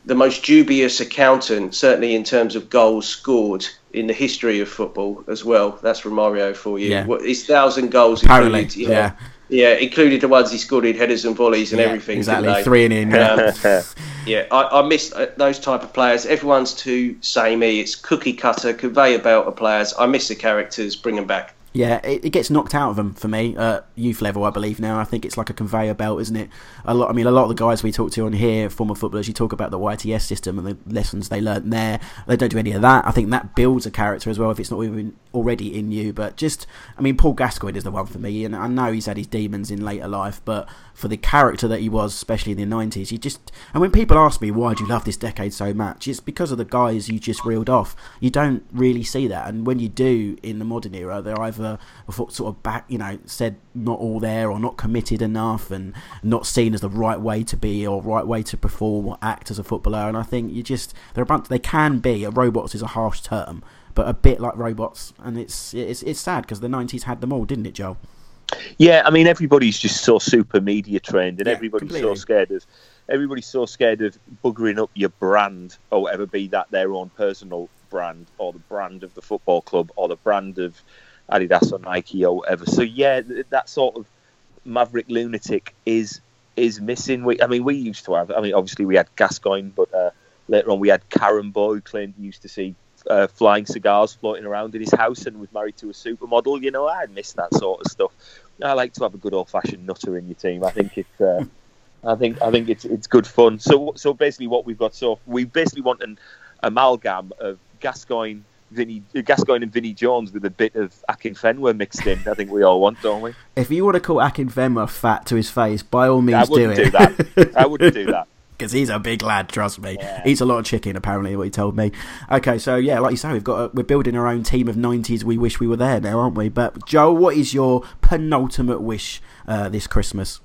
The most dubious accountant, certainly in terms of goals scored in the history of football as well. That's Romario for you. Yeah. What, his thousand goals Apparently, included, know, yeah. Yeah, included the ones he scored in headers and volleys and Yeah, everything. exactly. Three and in. Yeah. Um, yeah, I, I miss uh, those type of players. Everyone's too samey. It's cookie cutter, conveyor belt of players. I miss the characters. Bring them back. Yeah, it, it gets knocked out of them for me at youth level, I believe. Now I think it's like a conveyor belt, isn't it? A lot. I mean, a lot of the guys we talk to on here, former footballers, you talk about the YTS system and the lessons they learnt there. They don't do any of that. I think that builds a character as well if it's not even already in you. But just, I mean, Paul Gascoigne is the one for me, and I know he's had his demons in later life, but for the character that he was, especially in the nineties, you just. And when people ask me why do you love this decade so much, it's because of the guys you just reeled off. You don't really see that, and when you do in the modern era, they're either sort of back, you know, said not all there or not committed enough, and not seen as the right way to be or right way to perform or act as a footballer. And I think you just they're a bunch. They can be. A robots is a harsh term, but a bit like robots, and it's it's it's sad because the nineties had them all, didn't it, Joel? Yeah, I mean everybody's just so super media trained, and Yeah, everybody's completely. so scared of everybody's so scared of buggering up your brand or whatever, be that their own personal brand or the brand of the football club or the brand of Adidas or Nike or whatever. So yeah, that sort of maverick lunatic is is missing. We, I mean, we used to have. I mean, obviously we had Gascoigne, but uh, later on we had Karembeu, who claimed he used to see uh, flying cigars floating around in his house and was married to a supermodel. You know, I miss that sort of stuff. I like to have a good old fashioned nutter in your team. I think it's. Uh, I think I think it's it's good fun. So so basically, what we've got so we basically want an amalgam of Gascoigne, Vinny, Gascoigne and Vinnie Jones with a bit of Akinfenwa mixed in. I think we all want, don't we? If you want to call Akinfenwa fat to his face, by all means do wouldn't it. do that. I wouldn't do that. because he's a big lad. Trust me, Yeah. eats a lot of chicken. Apparently, what he told me. Okay, so yeah, like you say, we've got a, we're building our own team of '90s. We wish we were there now, aren't we? But Joe, what is your penultimate wish uh, this Christmas?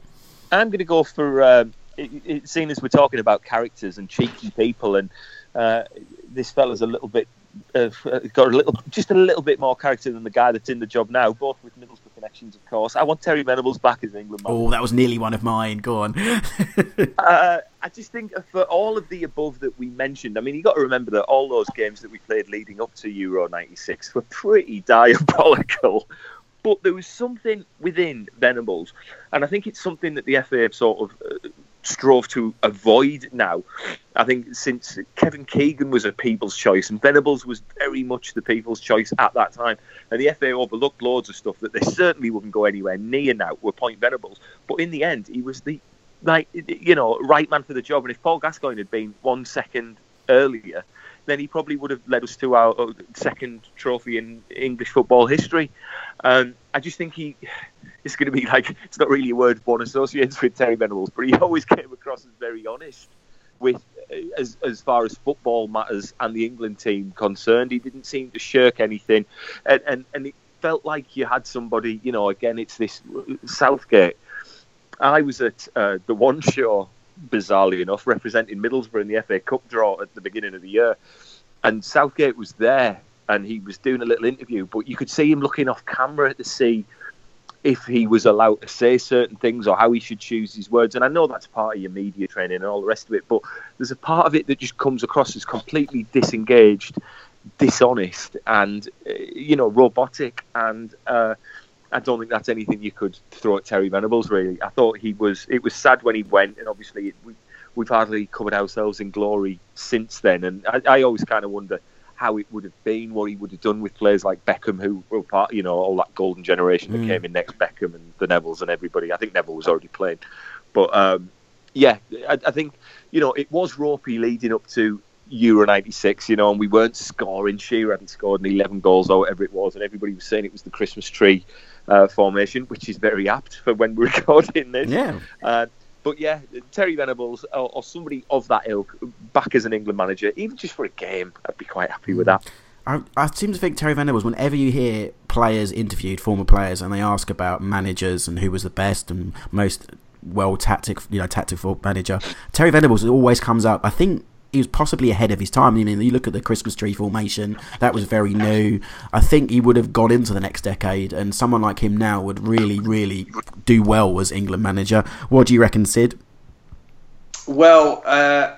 I'm going to go for um, it, it, seeing as we're talking about characters and cheeky people, and uh, this fella's a little bit uh, got a little, just a little bit more character than the guy that's in the job now. Both with Middlesbrough connections, of course. I want Terry Venables back as England man. Oh, that was nearly one of mine. Go on. Uh, I just think for all of the above that we mentioned, I mean, you got to remember that all those games that we played leading up to Euro '96 were pretty diabolical. But there was something within Venables, and I think it's something that the FA have sort of uh, strove to avoid now. I think since Kevin Keegan was a people's choice and Venables was very much the people's choice at that time, and the FA overlooked loads of stuff that they certainly wouldn't go anywhere near now were point Venables. But in the end, he was the like you know right man for the job. And if Paul Gascoigne had been one second earlier, then he probably would have led us to our uh, second trophy in English football history. Um, I just think he it's going to be like it's not really a word one associates with Terry Venables, but he always came across as very honest with uh, as as far as football matters and the England team concerned. He didn't seem to shirk anything, and and, and it felt like you had somebody. You know, again, it's this Southgate. I was at uh, the one show, bizarrely enough, representing Middlesbrough in the FA Cup draw at the beginning of the year, and Southgate was there and he was doing a little interview, but you could see him looking off camera to see if he was allowed to say certain things or how he should choose his words. And I know that's part of your media training and all the rest of it, but there's a part of it that just comes across as completely disengaged, dishonest, and uh, you know robotic. And uh, I don't think that's anything you could throw at Terry Venables. Really, I thought he was. It was sad when he went, and obviously it, we, we've hardly covered ourselves in glory since then. And I, I always kind of wonder how it would have been, what he would have done with players like Beckham, who were part, you know, all that golden generation that Mm. came in next, Beckham and the Nevilles and everybody. I think Neville was already playing, but um, yeah, I, I think you know it was ropey leading up to Euro '96, you know, and we weren't scoring. Shearer hadn't scored an 11 goals or whatever it was, and everybody was saying it was the Christmas tree uh, formation, which is very apt for when we're recording this. yeah. Uh, but yeah, Terry Venables or, or somebody of that ilk back as an England manager, even just for a game, I'd be quite happy with hmm. that. I, I seem to think Terry Venables, whenever you hear players interviewed, former players, and they ask about managers and who was the best and most well tactic, you know, tactical manager, Terry Venables always comes up. I think he was possibly ahead of his time. I mean, you look at the Christmas tree formation; that was very new. I think he would have gone into the next decade, and someone like him now would really, really do well as England manager. What do you reckon, Sid? Well, uh,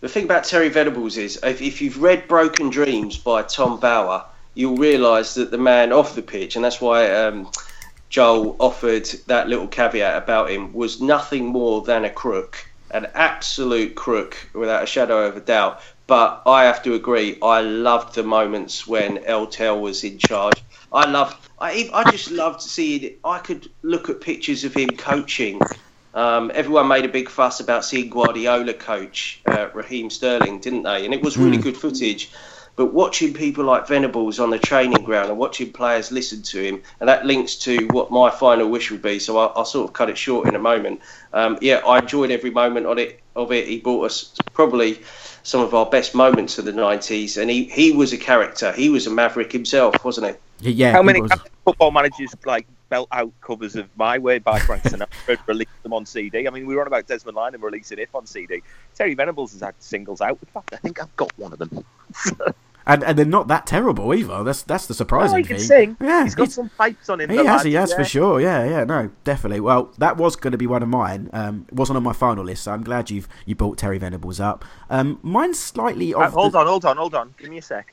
the thing about Terry Venables is if, if you've read Broken Dreams by Tom Bower, you'll realise that the man off the pitch, and that's why um, Joel offered that little caveat about him was nothing more than a crook, an absolute crook, without a shadow of a doubt. But I have to agree, I loved the moments when El Tel was in charge. I loved, I, I just loved seeing. It. I could look at pictures of him coaching. Um, everyone made a big fuss about seeing Guardiola coach uh, Raheem Sterling, didn't they? And it was really good footage. But watching people like Venables on the training ground and watching players listen to him, and that links to what my final wish would be. So I'll, I'll sort of cut it short in a moment. Um, yeah, I enjoyed every moment of it. Of it, he brought us probably some of our best moments of the '90s, and he, he was a character. He was a maverick himself, wasn't he? Yeah. How many was. football managers like belt out covers of My Way by Frank Sinatra and released them on CD? I mean, we were on about Desmond Lynam and releasing If on CD. Terry Venables has had singles out. In fact, I think I've got one of them. And and they're not that terrible either. That's that's the surprising Oh, he thing. sing. Yeah, he's got he's- some pipes on him. He has, lad, he has yeah. for sure. Yeah, yeah, no, definitely. Well, that was going to be one of mine. Um, it wasn't on my final list, so I'm glad you've you brought Terry Venables up. Um, mine's slightly Uh, off. hold the- on, hold on, hold on. Give me a sec.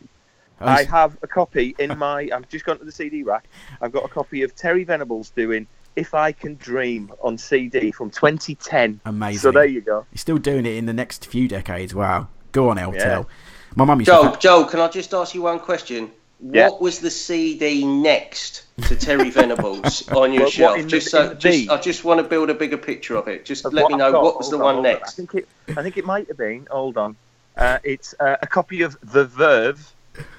Oh, I have a copy in my. I've just gone to the CD rack. I've got a copy of Terry Venables doing "If I Can Dream" on CD from 2010. Amazing. So there you go. He's still doing it in the next few decades. Wow. Go on, El Tel. Yeah. My mum used Joel, to. Joel, can I just ask you one question? Yeah. What was the CD next to Terry Venables on your What- what shelf? in the- just in so, just, I just want to build a bigger picture of it. Just Of let me know got. what was the on, one hold on. I next. think it. I think it might have been. Hold on. Uh, it's uh, a copy of The Verve.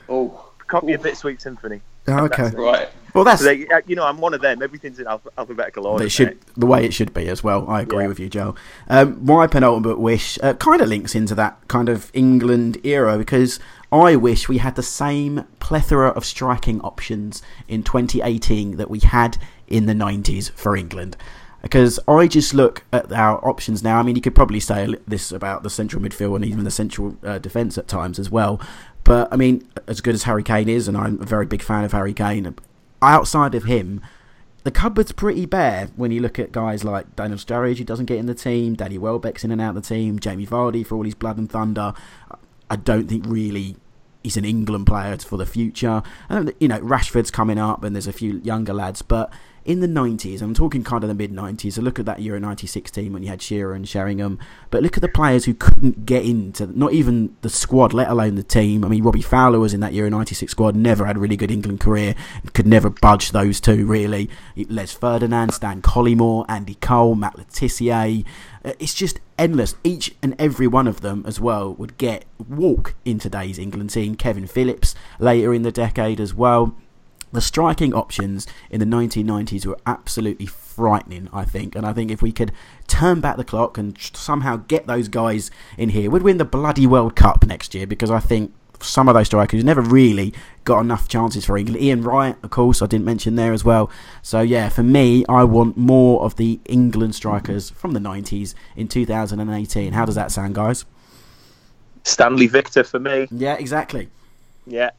Oh, A copy of Bittersweet Symphony. Oh, okay. Right. Well, that's So they, uh, you know, I'm one of them. Everything's in alph- alphabetical order. They should mate. the way it should be as well. I agree Yeah. with you, Joe. Um, my penultimate wish uh, kind of links into that kind of England era because I wish we had the same plethora of striking options in 2018 that we had in the 90s for England. Because I just look at our options now. I mean, you could probably say this about the central midfield and even the central uh, defence at times as well. But I mean, as good as Harry Kane is, and I'm a very big fan of Harry Kane, outside of him, the cupboard's pretty bare when you look at guys like Daniel Sturridge, who doesn't get in the team, Danny Welbeck's in and out of the team, Jamie Vardy for all his blood and thunder. I don't think really he's an England player for the future. And, you know, Rashford's coming up, and there's a few younger lads, but in the 90s, I'm talking kind of the mid 90s. So look at that Euro 96 team when you had Shearer and Sheringham. But look at the players who couldn't get into not even the squad, let alone the team. I mean, Robbie Fowler was in that Euro 96 squad, never had a really good England career, could never budge those two, really. Les Ferdinand, Stan Collymore, Andy Cole, Matt Le Tissier. Uh, It's just endless. Each and every one of them, as well, would get walk in today's England team. Kevin Phillips later in the decade as well. The striking options in the 1990s were absolutely frightening, I think. And I think if we could turn back the clock and somehow get those guys in here, we'd win the bloody World Cup next year because I think some of those strikers never really got enough chances for England. Ian Wright, of course, I didn't mention there as well. So, yeah, for me, I want more of the England strikers from the 90s in 2018. How does that sound, guys? Stanley Victor for me. Yeah, exactly. Yeah,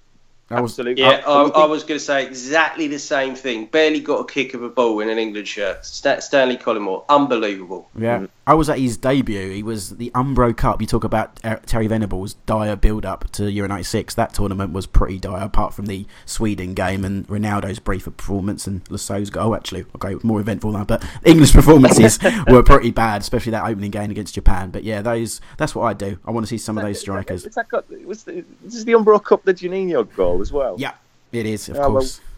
That was absolutely. Yeah, I, Absolutely. I was going to say exactly the same thing. Barely got a kick of a ball in an England shirt. Sta Stanley Collymore, unbelievable. Yeah, I was at his debut. He was the Umbro Cup. You talk about uh, Terry Venables' dire build-up to Euro '96. That tournament was pretty dire, apart from the Sweden game and Ronaldo's brief performance and Lasso's goal. Actually, okay, more eventful than that. But English performances were pretty bad, especially that opening game against Japan. But yeah, those that's what I do. I want to see some of those strikers. Is that got, was the, this is the Umbro Cup, the Juninho goal as well. Yeah, it is of well, course. We'll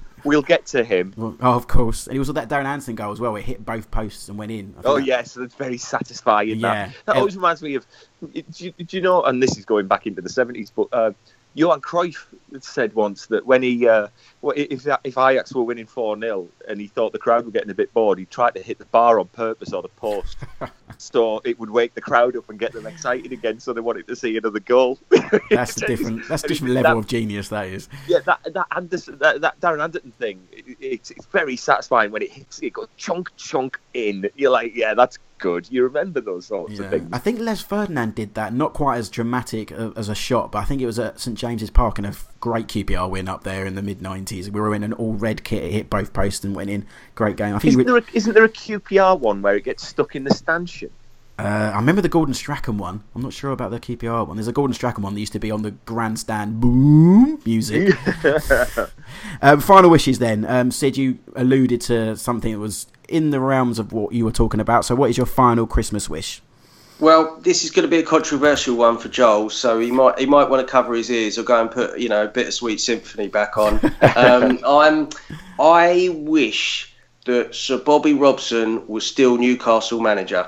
get to him. Oh, of course. And it was that Darren Anderton goal as well. It hit both posts and went in. Oh yes, that's very satisfying. Yeah. That, that always reminds me of. Do you, do you know? And this is going back into the seventies, but uh, Johan Cruyff said once that when he, uh, well, if if Ajax were winning four 0 and he thought the crowd were getting a bit bored, he tried to hit the bar on purpose or the post, so it would wake the crowd up and get them excited again, so they wanted to see another goal. That's a different. That's a different level that- of genius. That is. Yeah, that that Anderton, that, that Darren Anderton thing, it, it's, it's very satisfying when it hits. It goes chunk chunk in. You're like, yeah, that's good. You remember those sorts of things. I think Les Ferdinand did that, not quite as dramatic as a shot, but I think it was at St James's Park in a great QPR win up there in the mid '90s. We were in an all red kit, it hit both posts and went in. Great game. I think. Isn't there, a, isn't there a QPR one where it gets stuck in the stanchion? Uh, I remember the Gordon Strachan one. I'm not sure about the QPR one. There's a Gordon Strachan one that used to be on the grandstand boom music. um, final wishes then. Um, Sid, you alluded to something that was in the realms of what you were talking about. So, what is your final Christmas wish? Well, this is going to be a controversial one for Joel, so he might he might want to cover his ears or go and put you know Bittersweet Symphony back on. um, I'm I wish that Sir Bobby Robson was still Newcastle manager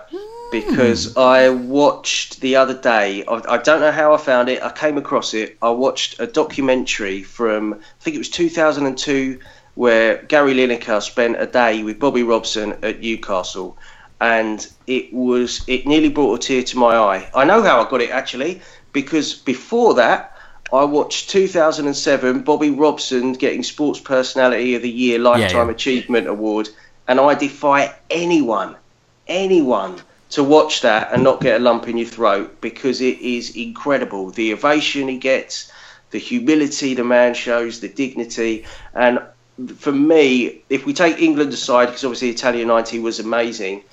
because I watched the other day. I, I, don't know how I found it. I came across it. I watched a documentary from I think it was 2002 where Gary Lineker spent a day with Bobby Robson at Newcastle and it was it nearly brought a tear to my eye. I know how I got it actually because before that I watched 2007 Bobby Robson getting Sports Personality of the Year Lifetime yeah, yeah. Achievement Award, and I defy anyone, anyone to watch that and not get a lump in your throat because it is incredible. The ovation he gets, the humility the man shows, the dignity, and for me, if we take England aside, because obviously Italia 90 was amazing,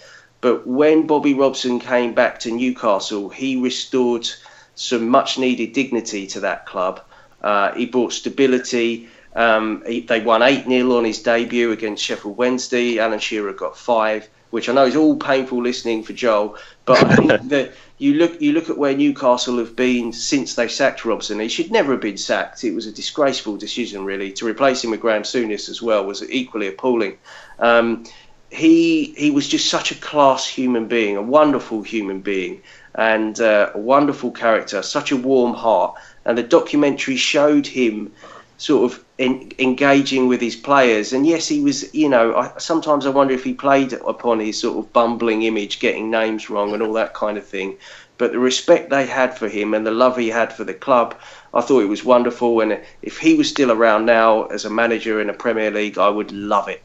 but when Bobby Robson came back to Newcastle, he restored some much needed dignity to that club. Uh, he brought stability. Um, he, they won 8 0 on his debut against Sheffield Wednesday. Alan Shearer got five, which I know is all painful listening for Joel. But I think that you look you look at where Newcastle have been since they sacked Robson. He should never have been sacked. It was a disgraceful decision, really. To replace him with Graham Souness as well was equally appalling. Um, he he was just such a class human being, a wonderful human being, and uh, a wonderful character, such a warm heart. And the documentary showed him sort of in, engaging with his players. And yes, he was, you know, I, sometimes I wonder if he played upon his sort of bumbling image, getting names wrong and all that kind of thing. But the respect they had for him and the love he had for the club, I thought it was wonderful. And if he was still around now as a manager in a Premier League, I would love it.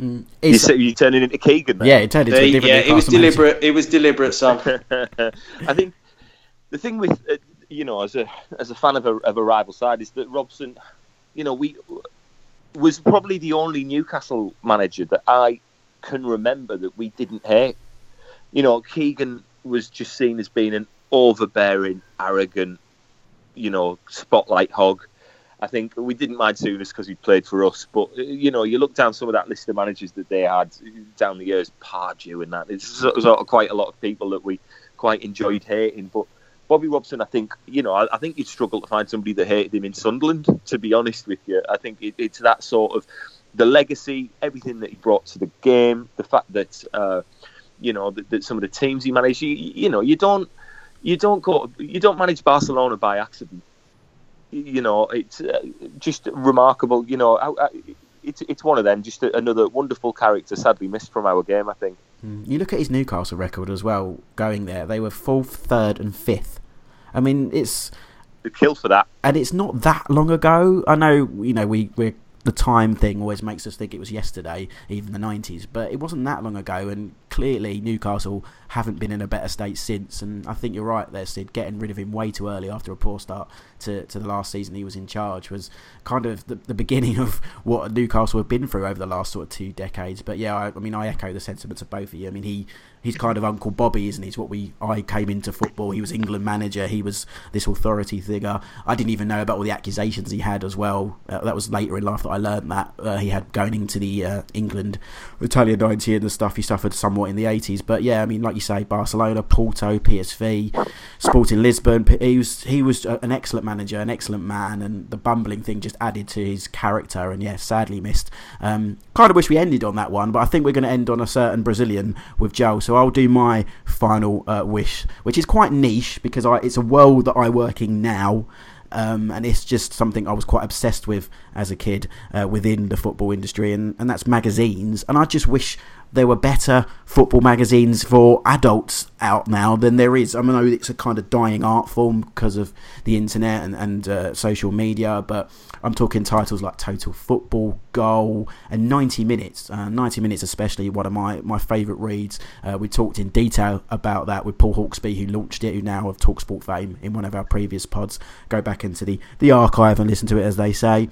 Mm. You, say, you turning into Keegan. Yeah, it turned into a different. Yeah, it was deliberate. It was deliberate, son. I think the thing with uh, you know, as a as a fan of a of a rival side, is that Robson, you know, we was probably the only Newcastle manager that I can remember that we didn't hate. You know, Keegan was just seen as being an overbearing, arrogant, you know, spotlight hog. I think we didn't mind Souness because he played for us, but you know, you look down some of that list of managers that they had down the years, Pardew and that. It's sort of quite a lot of people that we quite enjoyed hating. But Bobby Robson, I think, you know, I, I think you'd struggle to find somebody that hated him in Sunderland. To be honest with you, I think it, it's that sort of the legacy, everything that he brought to the game, the fact that uh, you know that, that, some of the teams he managed, you, you know, you don't you don't go you don't manage Barcelona by accident you know, it's uh, just remarkable. You know, I, I, it's it's one of them. Just a, another wonderful character, sadly missed from our game. I think. Hmm. You look at his Newcastle record as well. Going there, they were fourth, third, and fifth. I mean, it's the kill for that, and it's not that long ago. I know, you know, we we're the time thing always makes us think it was yesterday, even the 90s, but it wasn't that long ago, and clearly Newcastle haven't been in a better state since. And I think you're right there, Sid. Getting rid of him way too early after a poor start to, to the last season he was in charge was kind of the, the beginning of what Newcastle have been through over the last sort of two decades. But yeah, I, I mean, I echo the sentiments of both of you. I mean, he he's kind of Uncle Bobby, isn't he? He's what we I came into football. He was England manager. He was this authority figure. I didn't even know about all the accusations he had as well. Uh, that was later in life that I learned that uh, he had going into the uh, England Italia 90 and the stuff he suffered somewhat in the 80s. But yeah, I mean, like you say, Barcelona, Porto, PSV, Sporting Lisbon. He was he was an excellent manager, an excellent man, and the bumbling thing just added to his character. And yeah, sadly missed. Um, kind of wish we ended on that one, but I think we're going to end on a certain Brazilian with Joe. So I'll do my final uh, wish, which is quite niche because I, it's a world that I work in now. Um, and it's just something I was quite obsessed with as a kid uh, within the football industry, and, and that's magazines. And I just wish there were better football magazines for adults out now than there is. I mean, I know it's a kind of dying art form because of the internet and, and uh, social media, but I'm talking titles like Total Football, Goal, and 90 Minutes. Uh, 90 Minutes, especially, one of my, my favourite reads. Uh, we talked in detail about that with Paul Hawksbee, who launched it, who now of Talksport fame in one of our previous pods. Go back into the, the archive and listen to it, as they say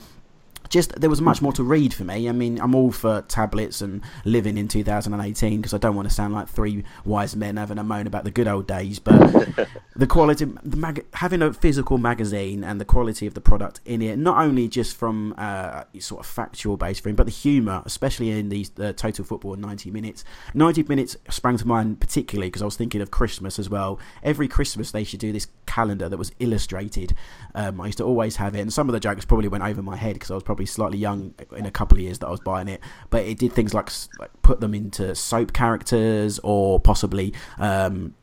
just there was much more to read for me. I mean, I'm all for tablets and living in 2018 because I don't want to sound like three wise men having a moan about the good old days. But the quality, the mag- having a physical magazine and the quality of the product in it, not only just from uh, sort of factual base for him, but the humour, especially in these uh, total football 90 minutes. 90 minutes sprang to mind particularly because I was thinking of Christmas as well. Every Christmas they should do this calendar that was illustrated. Um, I used to always have it, and some of the jokes probably went over my head because I was probably slightly young in a couple of years that I was buying it. But it did things like, like put them into soap characters or possibly. Um,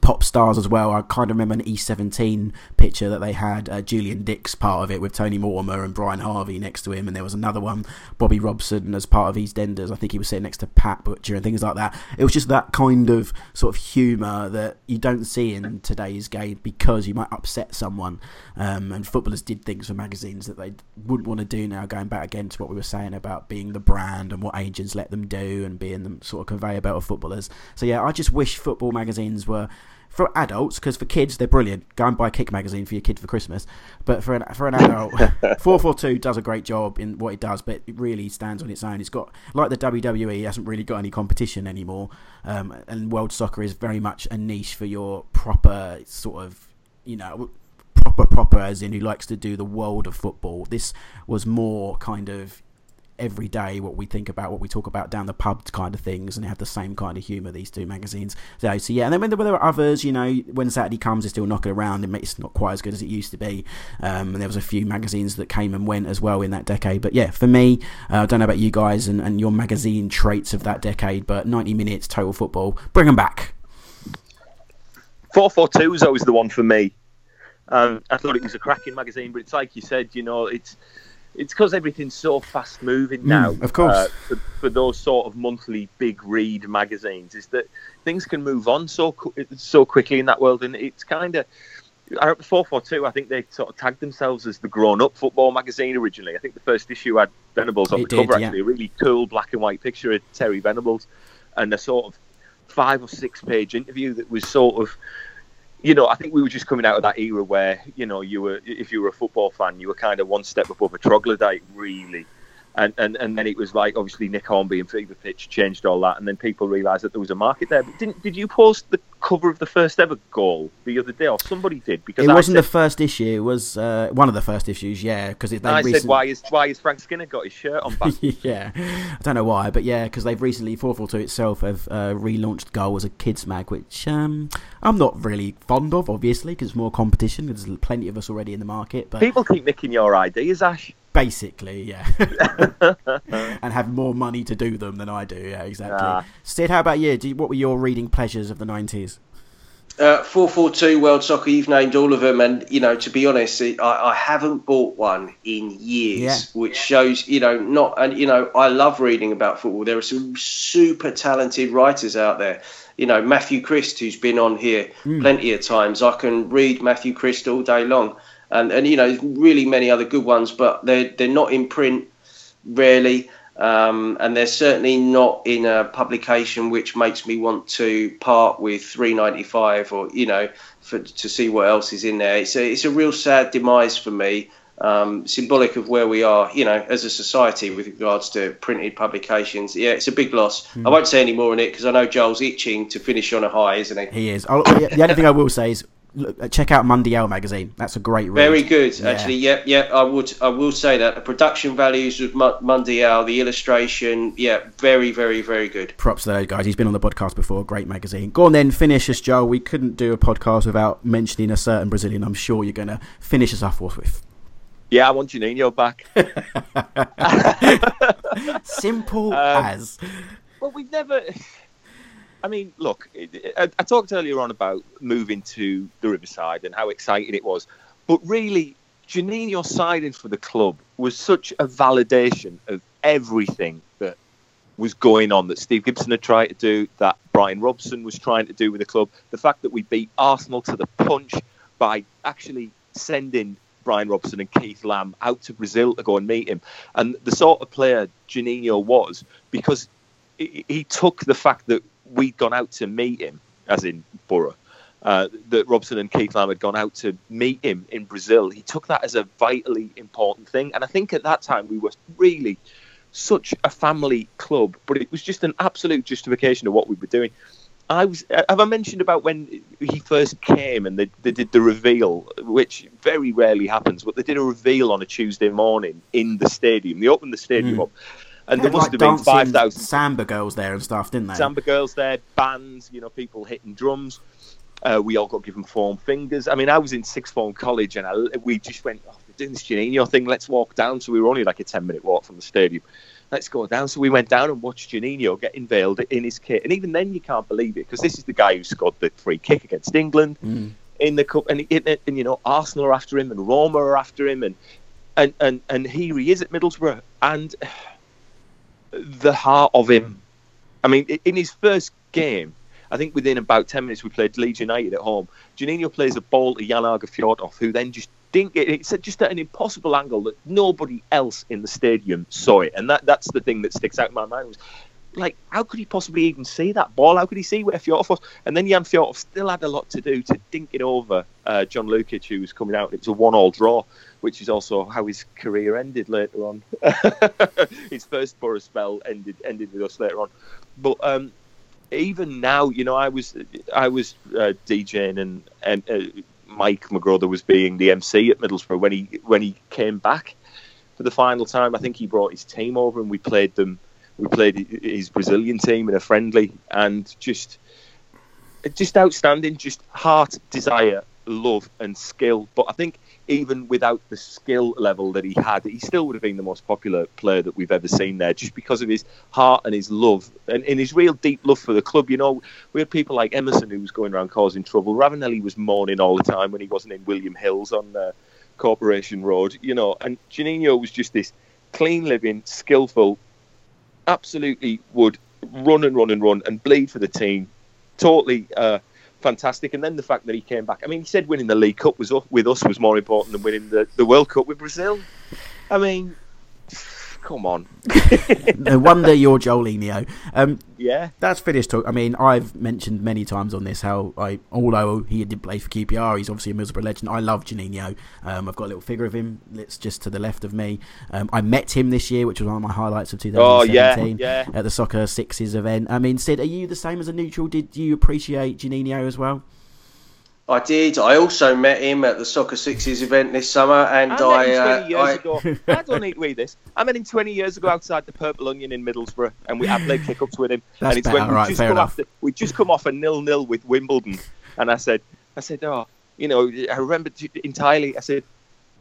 pop stars as well. I kind of remember an E17 picture that they had uh, Julian Dicks part of it with Tony Mortimer and Brian Harvey next to him, and there was another one, Bobby Robson as part of EastEnders. I think he was sitting next to Pat Butcher and things like that. It was just that kind of sort of humour that you don't see in today's game because you might upset someone. Um, and footballers did things for magazines that they wouldn't want to do now. Going back again to what we were saying about being the brand and what agents let them do and being the sort of conveyor belt of footballers. So yeah, I just wish football magazines were for adults, because for kids they're brilliant. Go and buy Kick magazine for your kid for Christmas. But for an for an adult, four four two does a great job in what it does, but it really stands on its own. It's got like the WWE hasn't really got any competition anymore, um, and World Soccer is very much a niche for your proper sort of you know proper proper as in who likes to do the world of football. This was more kind of every day what we think about, what we talk about down the pub kind of things, and have the same kind of humour. These two magazines. So, so yeah, and then when there, when there were others, you know, when Saturday comes, it's still knocking around. It's not quite as good as it used to be. Um, and there was a few magazines that came and went as well in that decade. But yeah, for me, uh, I don't know about you guys and, and your magazine traits of that decade, but 90 minutes total football, bring them back. 442 was always the one for me. Um, I thought it was a cracking magazine, but it's like you said, you know, it's it's because everything's so fast moving now. Mm, of course. Uh, for, for, those sort of monthly big read magazines, is that things can move on so so quickly in that world, and it's kind of. Four four two. I think they sort of tagged themselves as the grown-up football magazine originally. I think the first issue had Venables on it the cover, did, actually, yeah. a really cool black and white picture of Terry Venables, and a sort of five or six page interview that was sort of you know, I think we were just coming out of that era where, you know, you were if you were a football fan, you were kind of one step above a troglodyte, really. And, and and then it was like obviously Nick Hornby and Fever Pitch changed all that, and then people realised that there was a market there. But didn't did you post the cover of the first ever goal the other day, or somebody did? Because it I wasn't said, the first issue. It was uh, one of the first issues. Yeah, because they I recently... said why is why is Frank Skinner got his shirt on back? yeah, I don't know why, but yeah, because they've recently 442 itself have uh, relaunched Goal as a kids mag, which um, I'm not really fond of, obviously, because it's more competition. There's plenty of us already in the market, but People keep nicking your ideas, Ash. Basically, yeah, and have more money to do them than I do. Yeah, exactly. Ah. Sid, how about you? Do you? What were your reading pleasures of the 90s? Uh, 442 World Soccer, you've named all of them, and you know, to be honest, I, I haven't bought one in years, Yeah. which shows, you know, not, and you know, I love reading about football. There are some super talented writers out there. You know, Matthew Christ, who's been on here plenty of times. I can read Matthew Christ all day long, and and you know, really many other good ones, but they're they're not in print really, Um, and they're certainly not in a publication which makes me want to part with 395 or you know for, to see what else is in there. It's a it's a real sad demise for me, um, symbolic of where we are, you know, as a society with regards to printed publications. Yeah, it's a big loss. I won't say any more on it because I know Joel's itching to finish on a high, isn't he? He is. I'll, the only thing I will say is look, uh, check out Mundial magazine. That's a great read. Very good, Yeah. actually. Yep, yep. I would, I will say that the production values of Mu- Mundial, the illustration, yeah, very, very, very good. Props to those guys. He's been on the podcast before. Great magazine. Go on then, finish us, Joe. We couldn't do a podcast without mentioning a certain Brazilian. I'm sure you're going to finish us off with. Yeah, I want Juninho back. Simple Um, as. Well, we've never. I mean, look, I, I talked earlier on about moving to the Riverside and how exciting it was, but really, Juninho signing for the club was such a validation of everything that was going on that Steve Gibson had tried to do, that Brian Robson was trying to do with the club. The fact that we beat Arsenal to the punch by actually sending Brian Robson and Keith Lamb out to Brazil to go and meet him, and the sort of player Juninho was, because he, he took the fact that we'd gone out to meet him, as in Boro, uh, that Robson and Keith Lamb had gone out to meet him in Brazil. He took that as a vitally important thing, and I think at that time we were really such a family club, but it was just an absolute justification of what we were doing. I was have I mentioned about when he first came and they, they did the reveal, which very rarely happens, but they did a reveal on a Tuesday morning in the stadium. They opened the stadium Mm. up, and there must like, have been five thousand samba girls there and stuff, didn't they? Samba girls there, bands, you know, people hitting drums. Uh, we all got given form fingers. I mean, I was in sixth form college, and I, we just went, oh, we're doing this Juninho thing. Let's walk down. So we were only like a ten minute walk from the stadium. Let's go down. So we went down and watched Juninho get unveiled in his kit. And even then, you can't believe it because this is the guy who scored the free kick against England Mm. in the cup, and, and, and you know Arsenal are after him, and Roma are after him, and and and and here he is at Middlesbrough, and the heart of him. I mean, in his first game, I think within about ten minutes we played Leeds United at home. Juninho plays a ball to Jan Fjortoft, who then just didn't get it. It's just at an impossible angle that nobody else in the stadium saw it, and that that's the thing that sticks out in my mind. Was like, how could he possibly even see that ball? How could he see where Fjortoft was? And then Jan Fjortoft still had a lot to do to dink it over uh, John Lukic, who was coming out. It was a one-all draw, which is also how his career ended later on. his first Boro spell ended ended with us later on. But um, even now, you know, I was I was uh, DJing and and uh, Mike McGrother was being the MC at Middlesbrough when he when he came back for the final time. I think he brought his team over and we played them. We played his Brazilian team in a friendly and just just outstanding. Just heart, desire, love, and skill. But I think even without the skill level that he had, he still would have been the most popular player that we've ever seen there, just because of his heart and his love and, and his real deep love for the club. You know, we had people like Emerson who was going around causing trouble. Ravanelli was mourning all the time when he wasn't in William Hills on uh, Corporation Road. You know, and Juninho was just this clean living, skillful, absolutely would run and run and run and bleed for the team. Totally uh, fantastic. And then the fact that he came back. I mean, he said winning the League Cup was with us was more important than winning the, the World Cup with Brazil. I mean, come on. no wonder you're Joelinho. Um, Yeah. that's finished talk. I mean, I've mentioned many times on this how I, although he did play for QPR, he's obviously a Middlesbrough legend. I love Juninho. Um, I've got a little figure of him. It's just to the left of me. Um, I met him this year, which was one of my highlights of Oh, 2017 yeah. Yeah. at the Soccer Sixes event. I mean, Sid, are you the same as a neutral? Did you appreciate Juninho as well? I did. I also met him at the Soccer Sixes event this summer, and I I, met him 20 uh, years I ago. I don't need to read this. I met him 20 years ago outside the Purple Onion in Middlesbrough, and we I played kick-ups with him. That's and it's better, when we right, just fair come enough. after we just come off a nil-nil with Wimbledon, and I said, I said, oh, you know, I remember entirely. I said,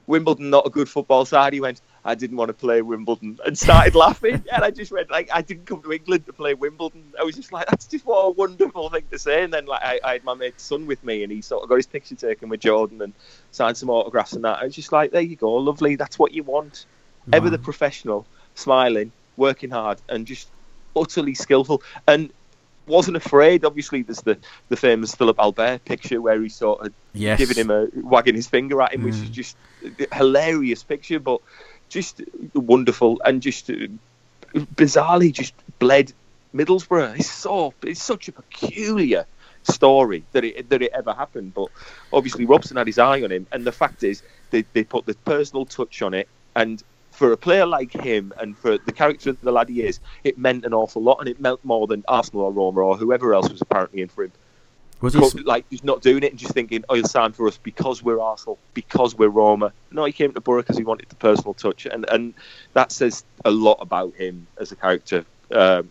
Wimbledon not a good football side. He went, I didn't want to play Wimbledon, and started laughing. And I just went like, I didn't come to England to play Wimbledon. I was just like, that's just what a wonderful thing to say. And then like, I, I had my mate's son with me, and he sort of got his picture taken with Jordan and signed some autographs and that. I was just like, there you go, lovely. That's what you want. Ever the professional, smiling, working hard, and just utterly skillful. And wasn't afraid. Obviously, there's the, the famous Philippe Albert picture where he sort of Yes. giving him a wagging his finger at him, which is mm. just a hilarious picture, but just wonderful and just uh, bizarrely just bled Middlesbrough. It's so it's such a peculiar story that it that it ever happened. But obviously Robson had his eye on him, and the fact is they they put the personal touch on it, and for a player like him and for the character of the lad he is, it meant an awful lot, and it meant more than Arsenal or Roma or whoever else was apparently in for him Was he? like he's not doing it and just thinking, oh, he'll sign for us because we're Arsenal, because we're Roma. No, he came to Boro because he wanted the personal touch, and and that says a lot about him as a character um,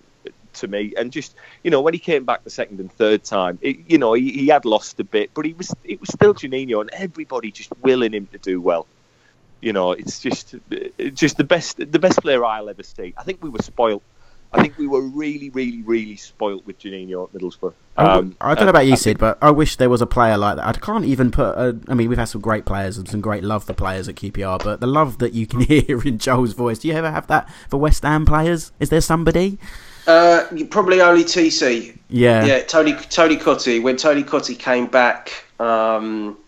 to me. And just you know, when he came back the second and third time, it, you know, he, he had lost a bit, but he was it was still Juninho, and everybody just willing him to do well. You know, it's just it's just the best the best player I'll ever see. I think we were spoilt. I think we were really, really, really spoilt with Juninho at Middlesbrough. Um, I don't know about you, Sid, but I wish there was a player like that. I can't even put. A, I mean, we've had some great players and some great love for players at QPR, but the love that you can hear in Joel's voice. Do you ever have that for West Ham players? Is there somebody? uh, probably only TC. Yeah. Yeah, Tony Tony Cottee. When Tony Cottee came back, um,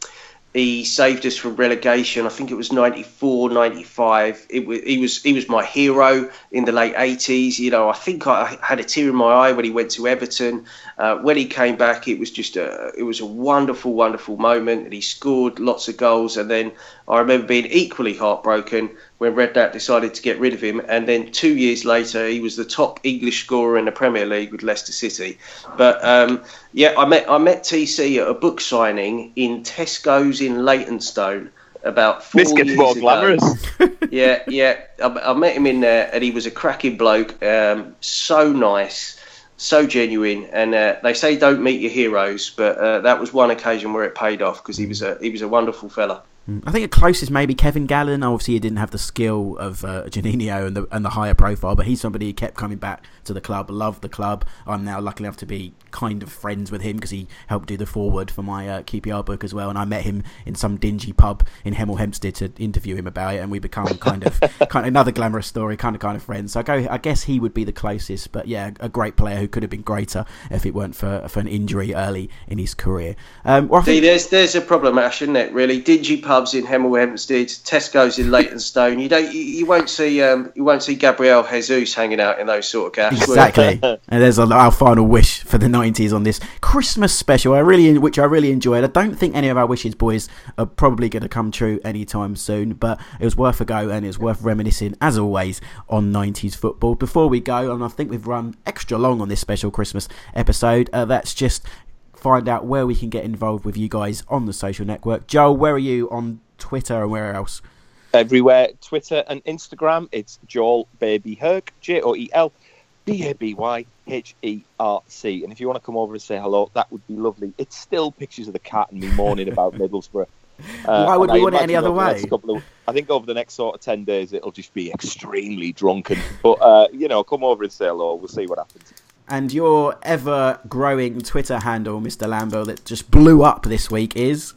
he saved us from relegation. I think it was 94, 95. It was, he was he was my hero in the late 80s. You know, I think I had a tear in my eye when he went to Everton. Uh, when he came back, it was just a it was a wonderful, wonderful moment, and he scored lots of goals. And then I remember being equally heartbroken when Redknapp decided to get rid of him. And then two years later, he was the top English scorer in the Premier League with Leicester City. But um, yeah, I met I met TC at a book signing in Tesco's in Leytonstone about four this gets years more ago. glamorous. yeah, yeah. I, I met him in there, and he was a cracking bloke. Um, so nice, so genuine. And uh, they say don't meet your heroes, but uh, that was one occasion where it paid off because he was a he was a wonderful fella. I think the closest maybe Kevin Gallen. Obviously, he didn't have the skill of uh, Juninho and the and the higher profile, but he's somebody who kept coming back to the club. Loved the club. I'm now lucky enough to be kind of friends with him because he helped do the forward for my uh, QPR book as well. And I met him in some dingy pub in Hemel Hempstead to interview him about it, and we become kind of kind of another glamorous story, kind of kind of friends. So I go. I guess he would be the closest, but yeah, a great player who could have been greater if it weren't for for an injury early in his career. Um, well, See, there's there's a problem, Ash, isn't it? Really, dingy in Hemel Hempstead, Tesco's in Leytonstone. You don't, you, you won't see, um, you won't see Gabriel Jesus hanging out in those sort of gaffs. Exactly, and there's a, our final wish for the '90s on this Christmas special. I really, which I really enjoyed. I don't think any of our wishes, boys, are probably going to come true anytime soon, but it was worth a go, and it was worth reminiscing, as always, on '90s football. Before we go, and I think we've run extra long on this special Christmas episode. Uh, that's just find out where we can get involved with you guys on the social network. Joel, where are you on Twitter and where else? Everywhere, Twitter and Instagram, it's Joel Baby Herc, J O E L B A B Y H E R C. And if you want to come over and say hello, that would be lovely. It's still pictures of the cat and me moaning about Middlesbrough. Uh, Why would we I want it any other over the next way? of- I think over the next sort of 10 days, it'll just be extremely drunken. But, uh, you know, come over and say hello. We'll see what happens. And your ever growing Twitter handle, Mr. Lambo, that just blew up this week is.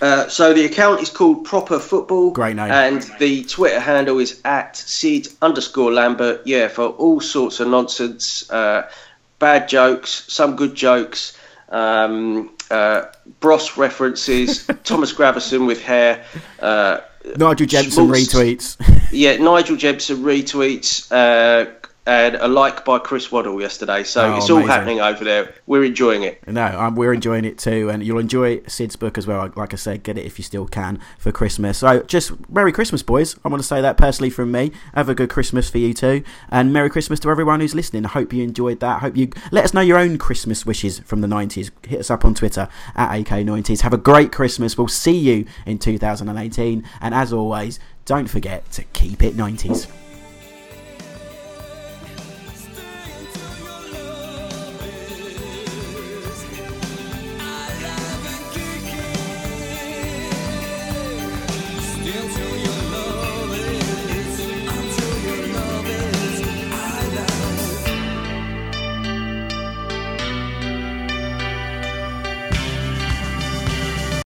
Uh, so the account is called Proper Football. Great name. And the Twitter handle is at Sid underscore Lambert. Yeah, for all sorts of nonsense, uh, bad jokes, some good jokes, um, uh, Bros references, Thomas Gravesen with hair. Uh, Nigel Jensen Schmaltz- retweets. yeah, Nigel Jemson retweets. And a like by Chris Waddle yesterday. So Oh, it's all amazing. happening over there. We're enjoying it. No, um, we're enjoying it too, and you'll enjoy Sid's book as well. Like I said, get it if you still can for Christmas. So, just Merry Christmas, boys. I want to say that personally from me. Have a good Christmas for you too, and Merry Christmas to everyone who's listening. I hope you enjoyed that. Hope you let us know your own Christmas wishes from the '90s. Hit us up on Twitter at AK90s. Have a great Christmas. We'll see you in 2018, and as always, don't forget to keep it '90s.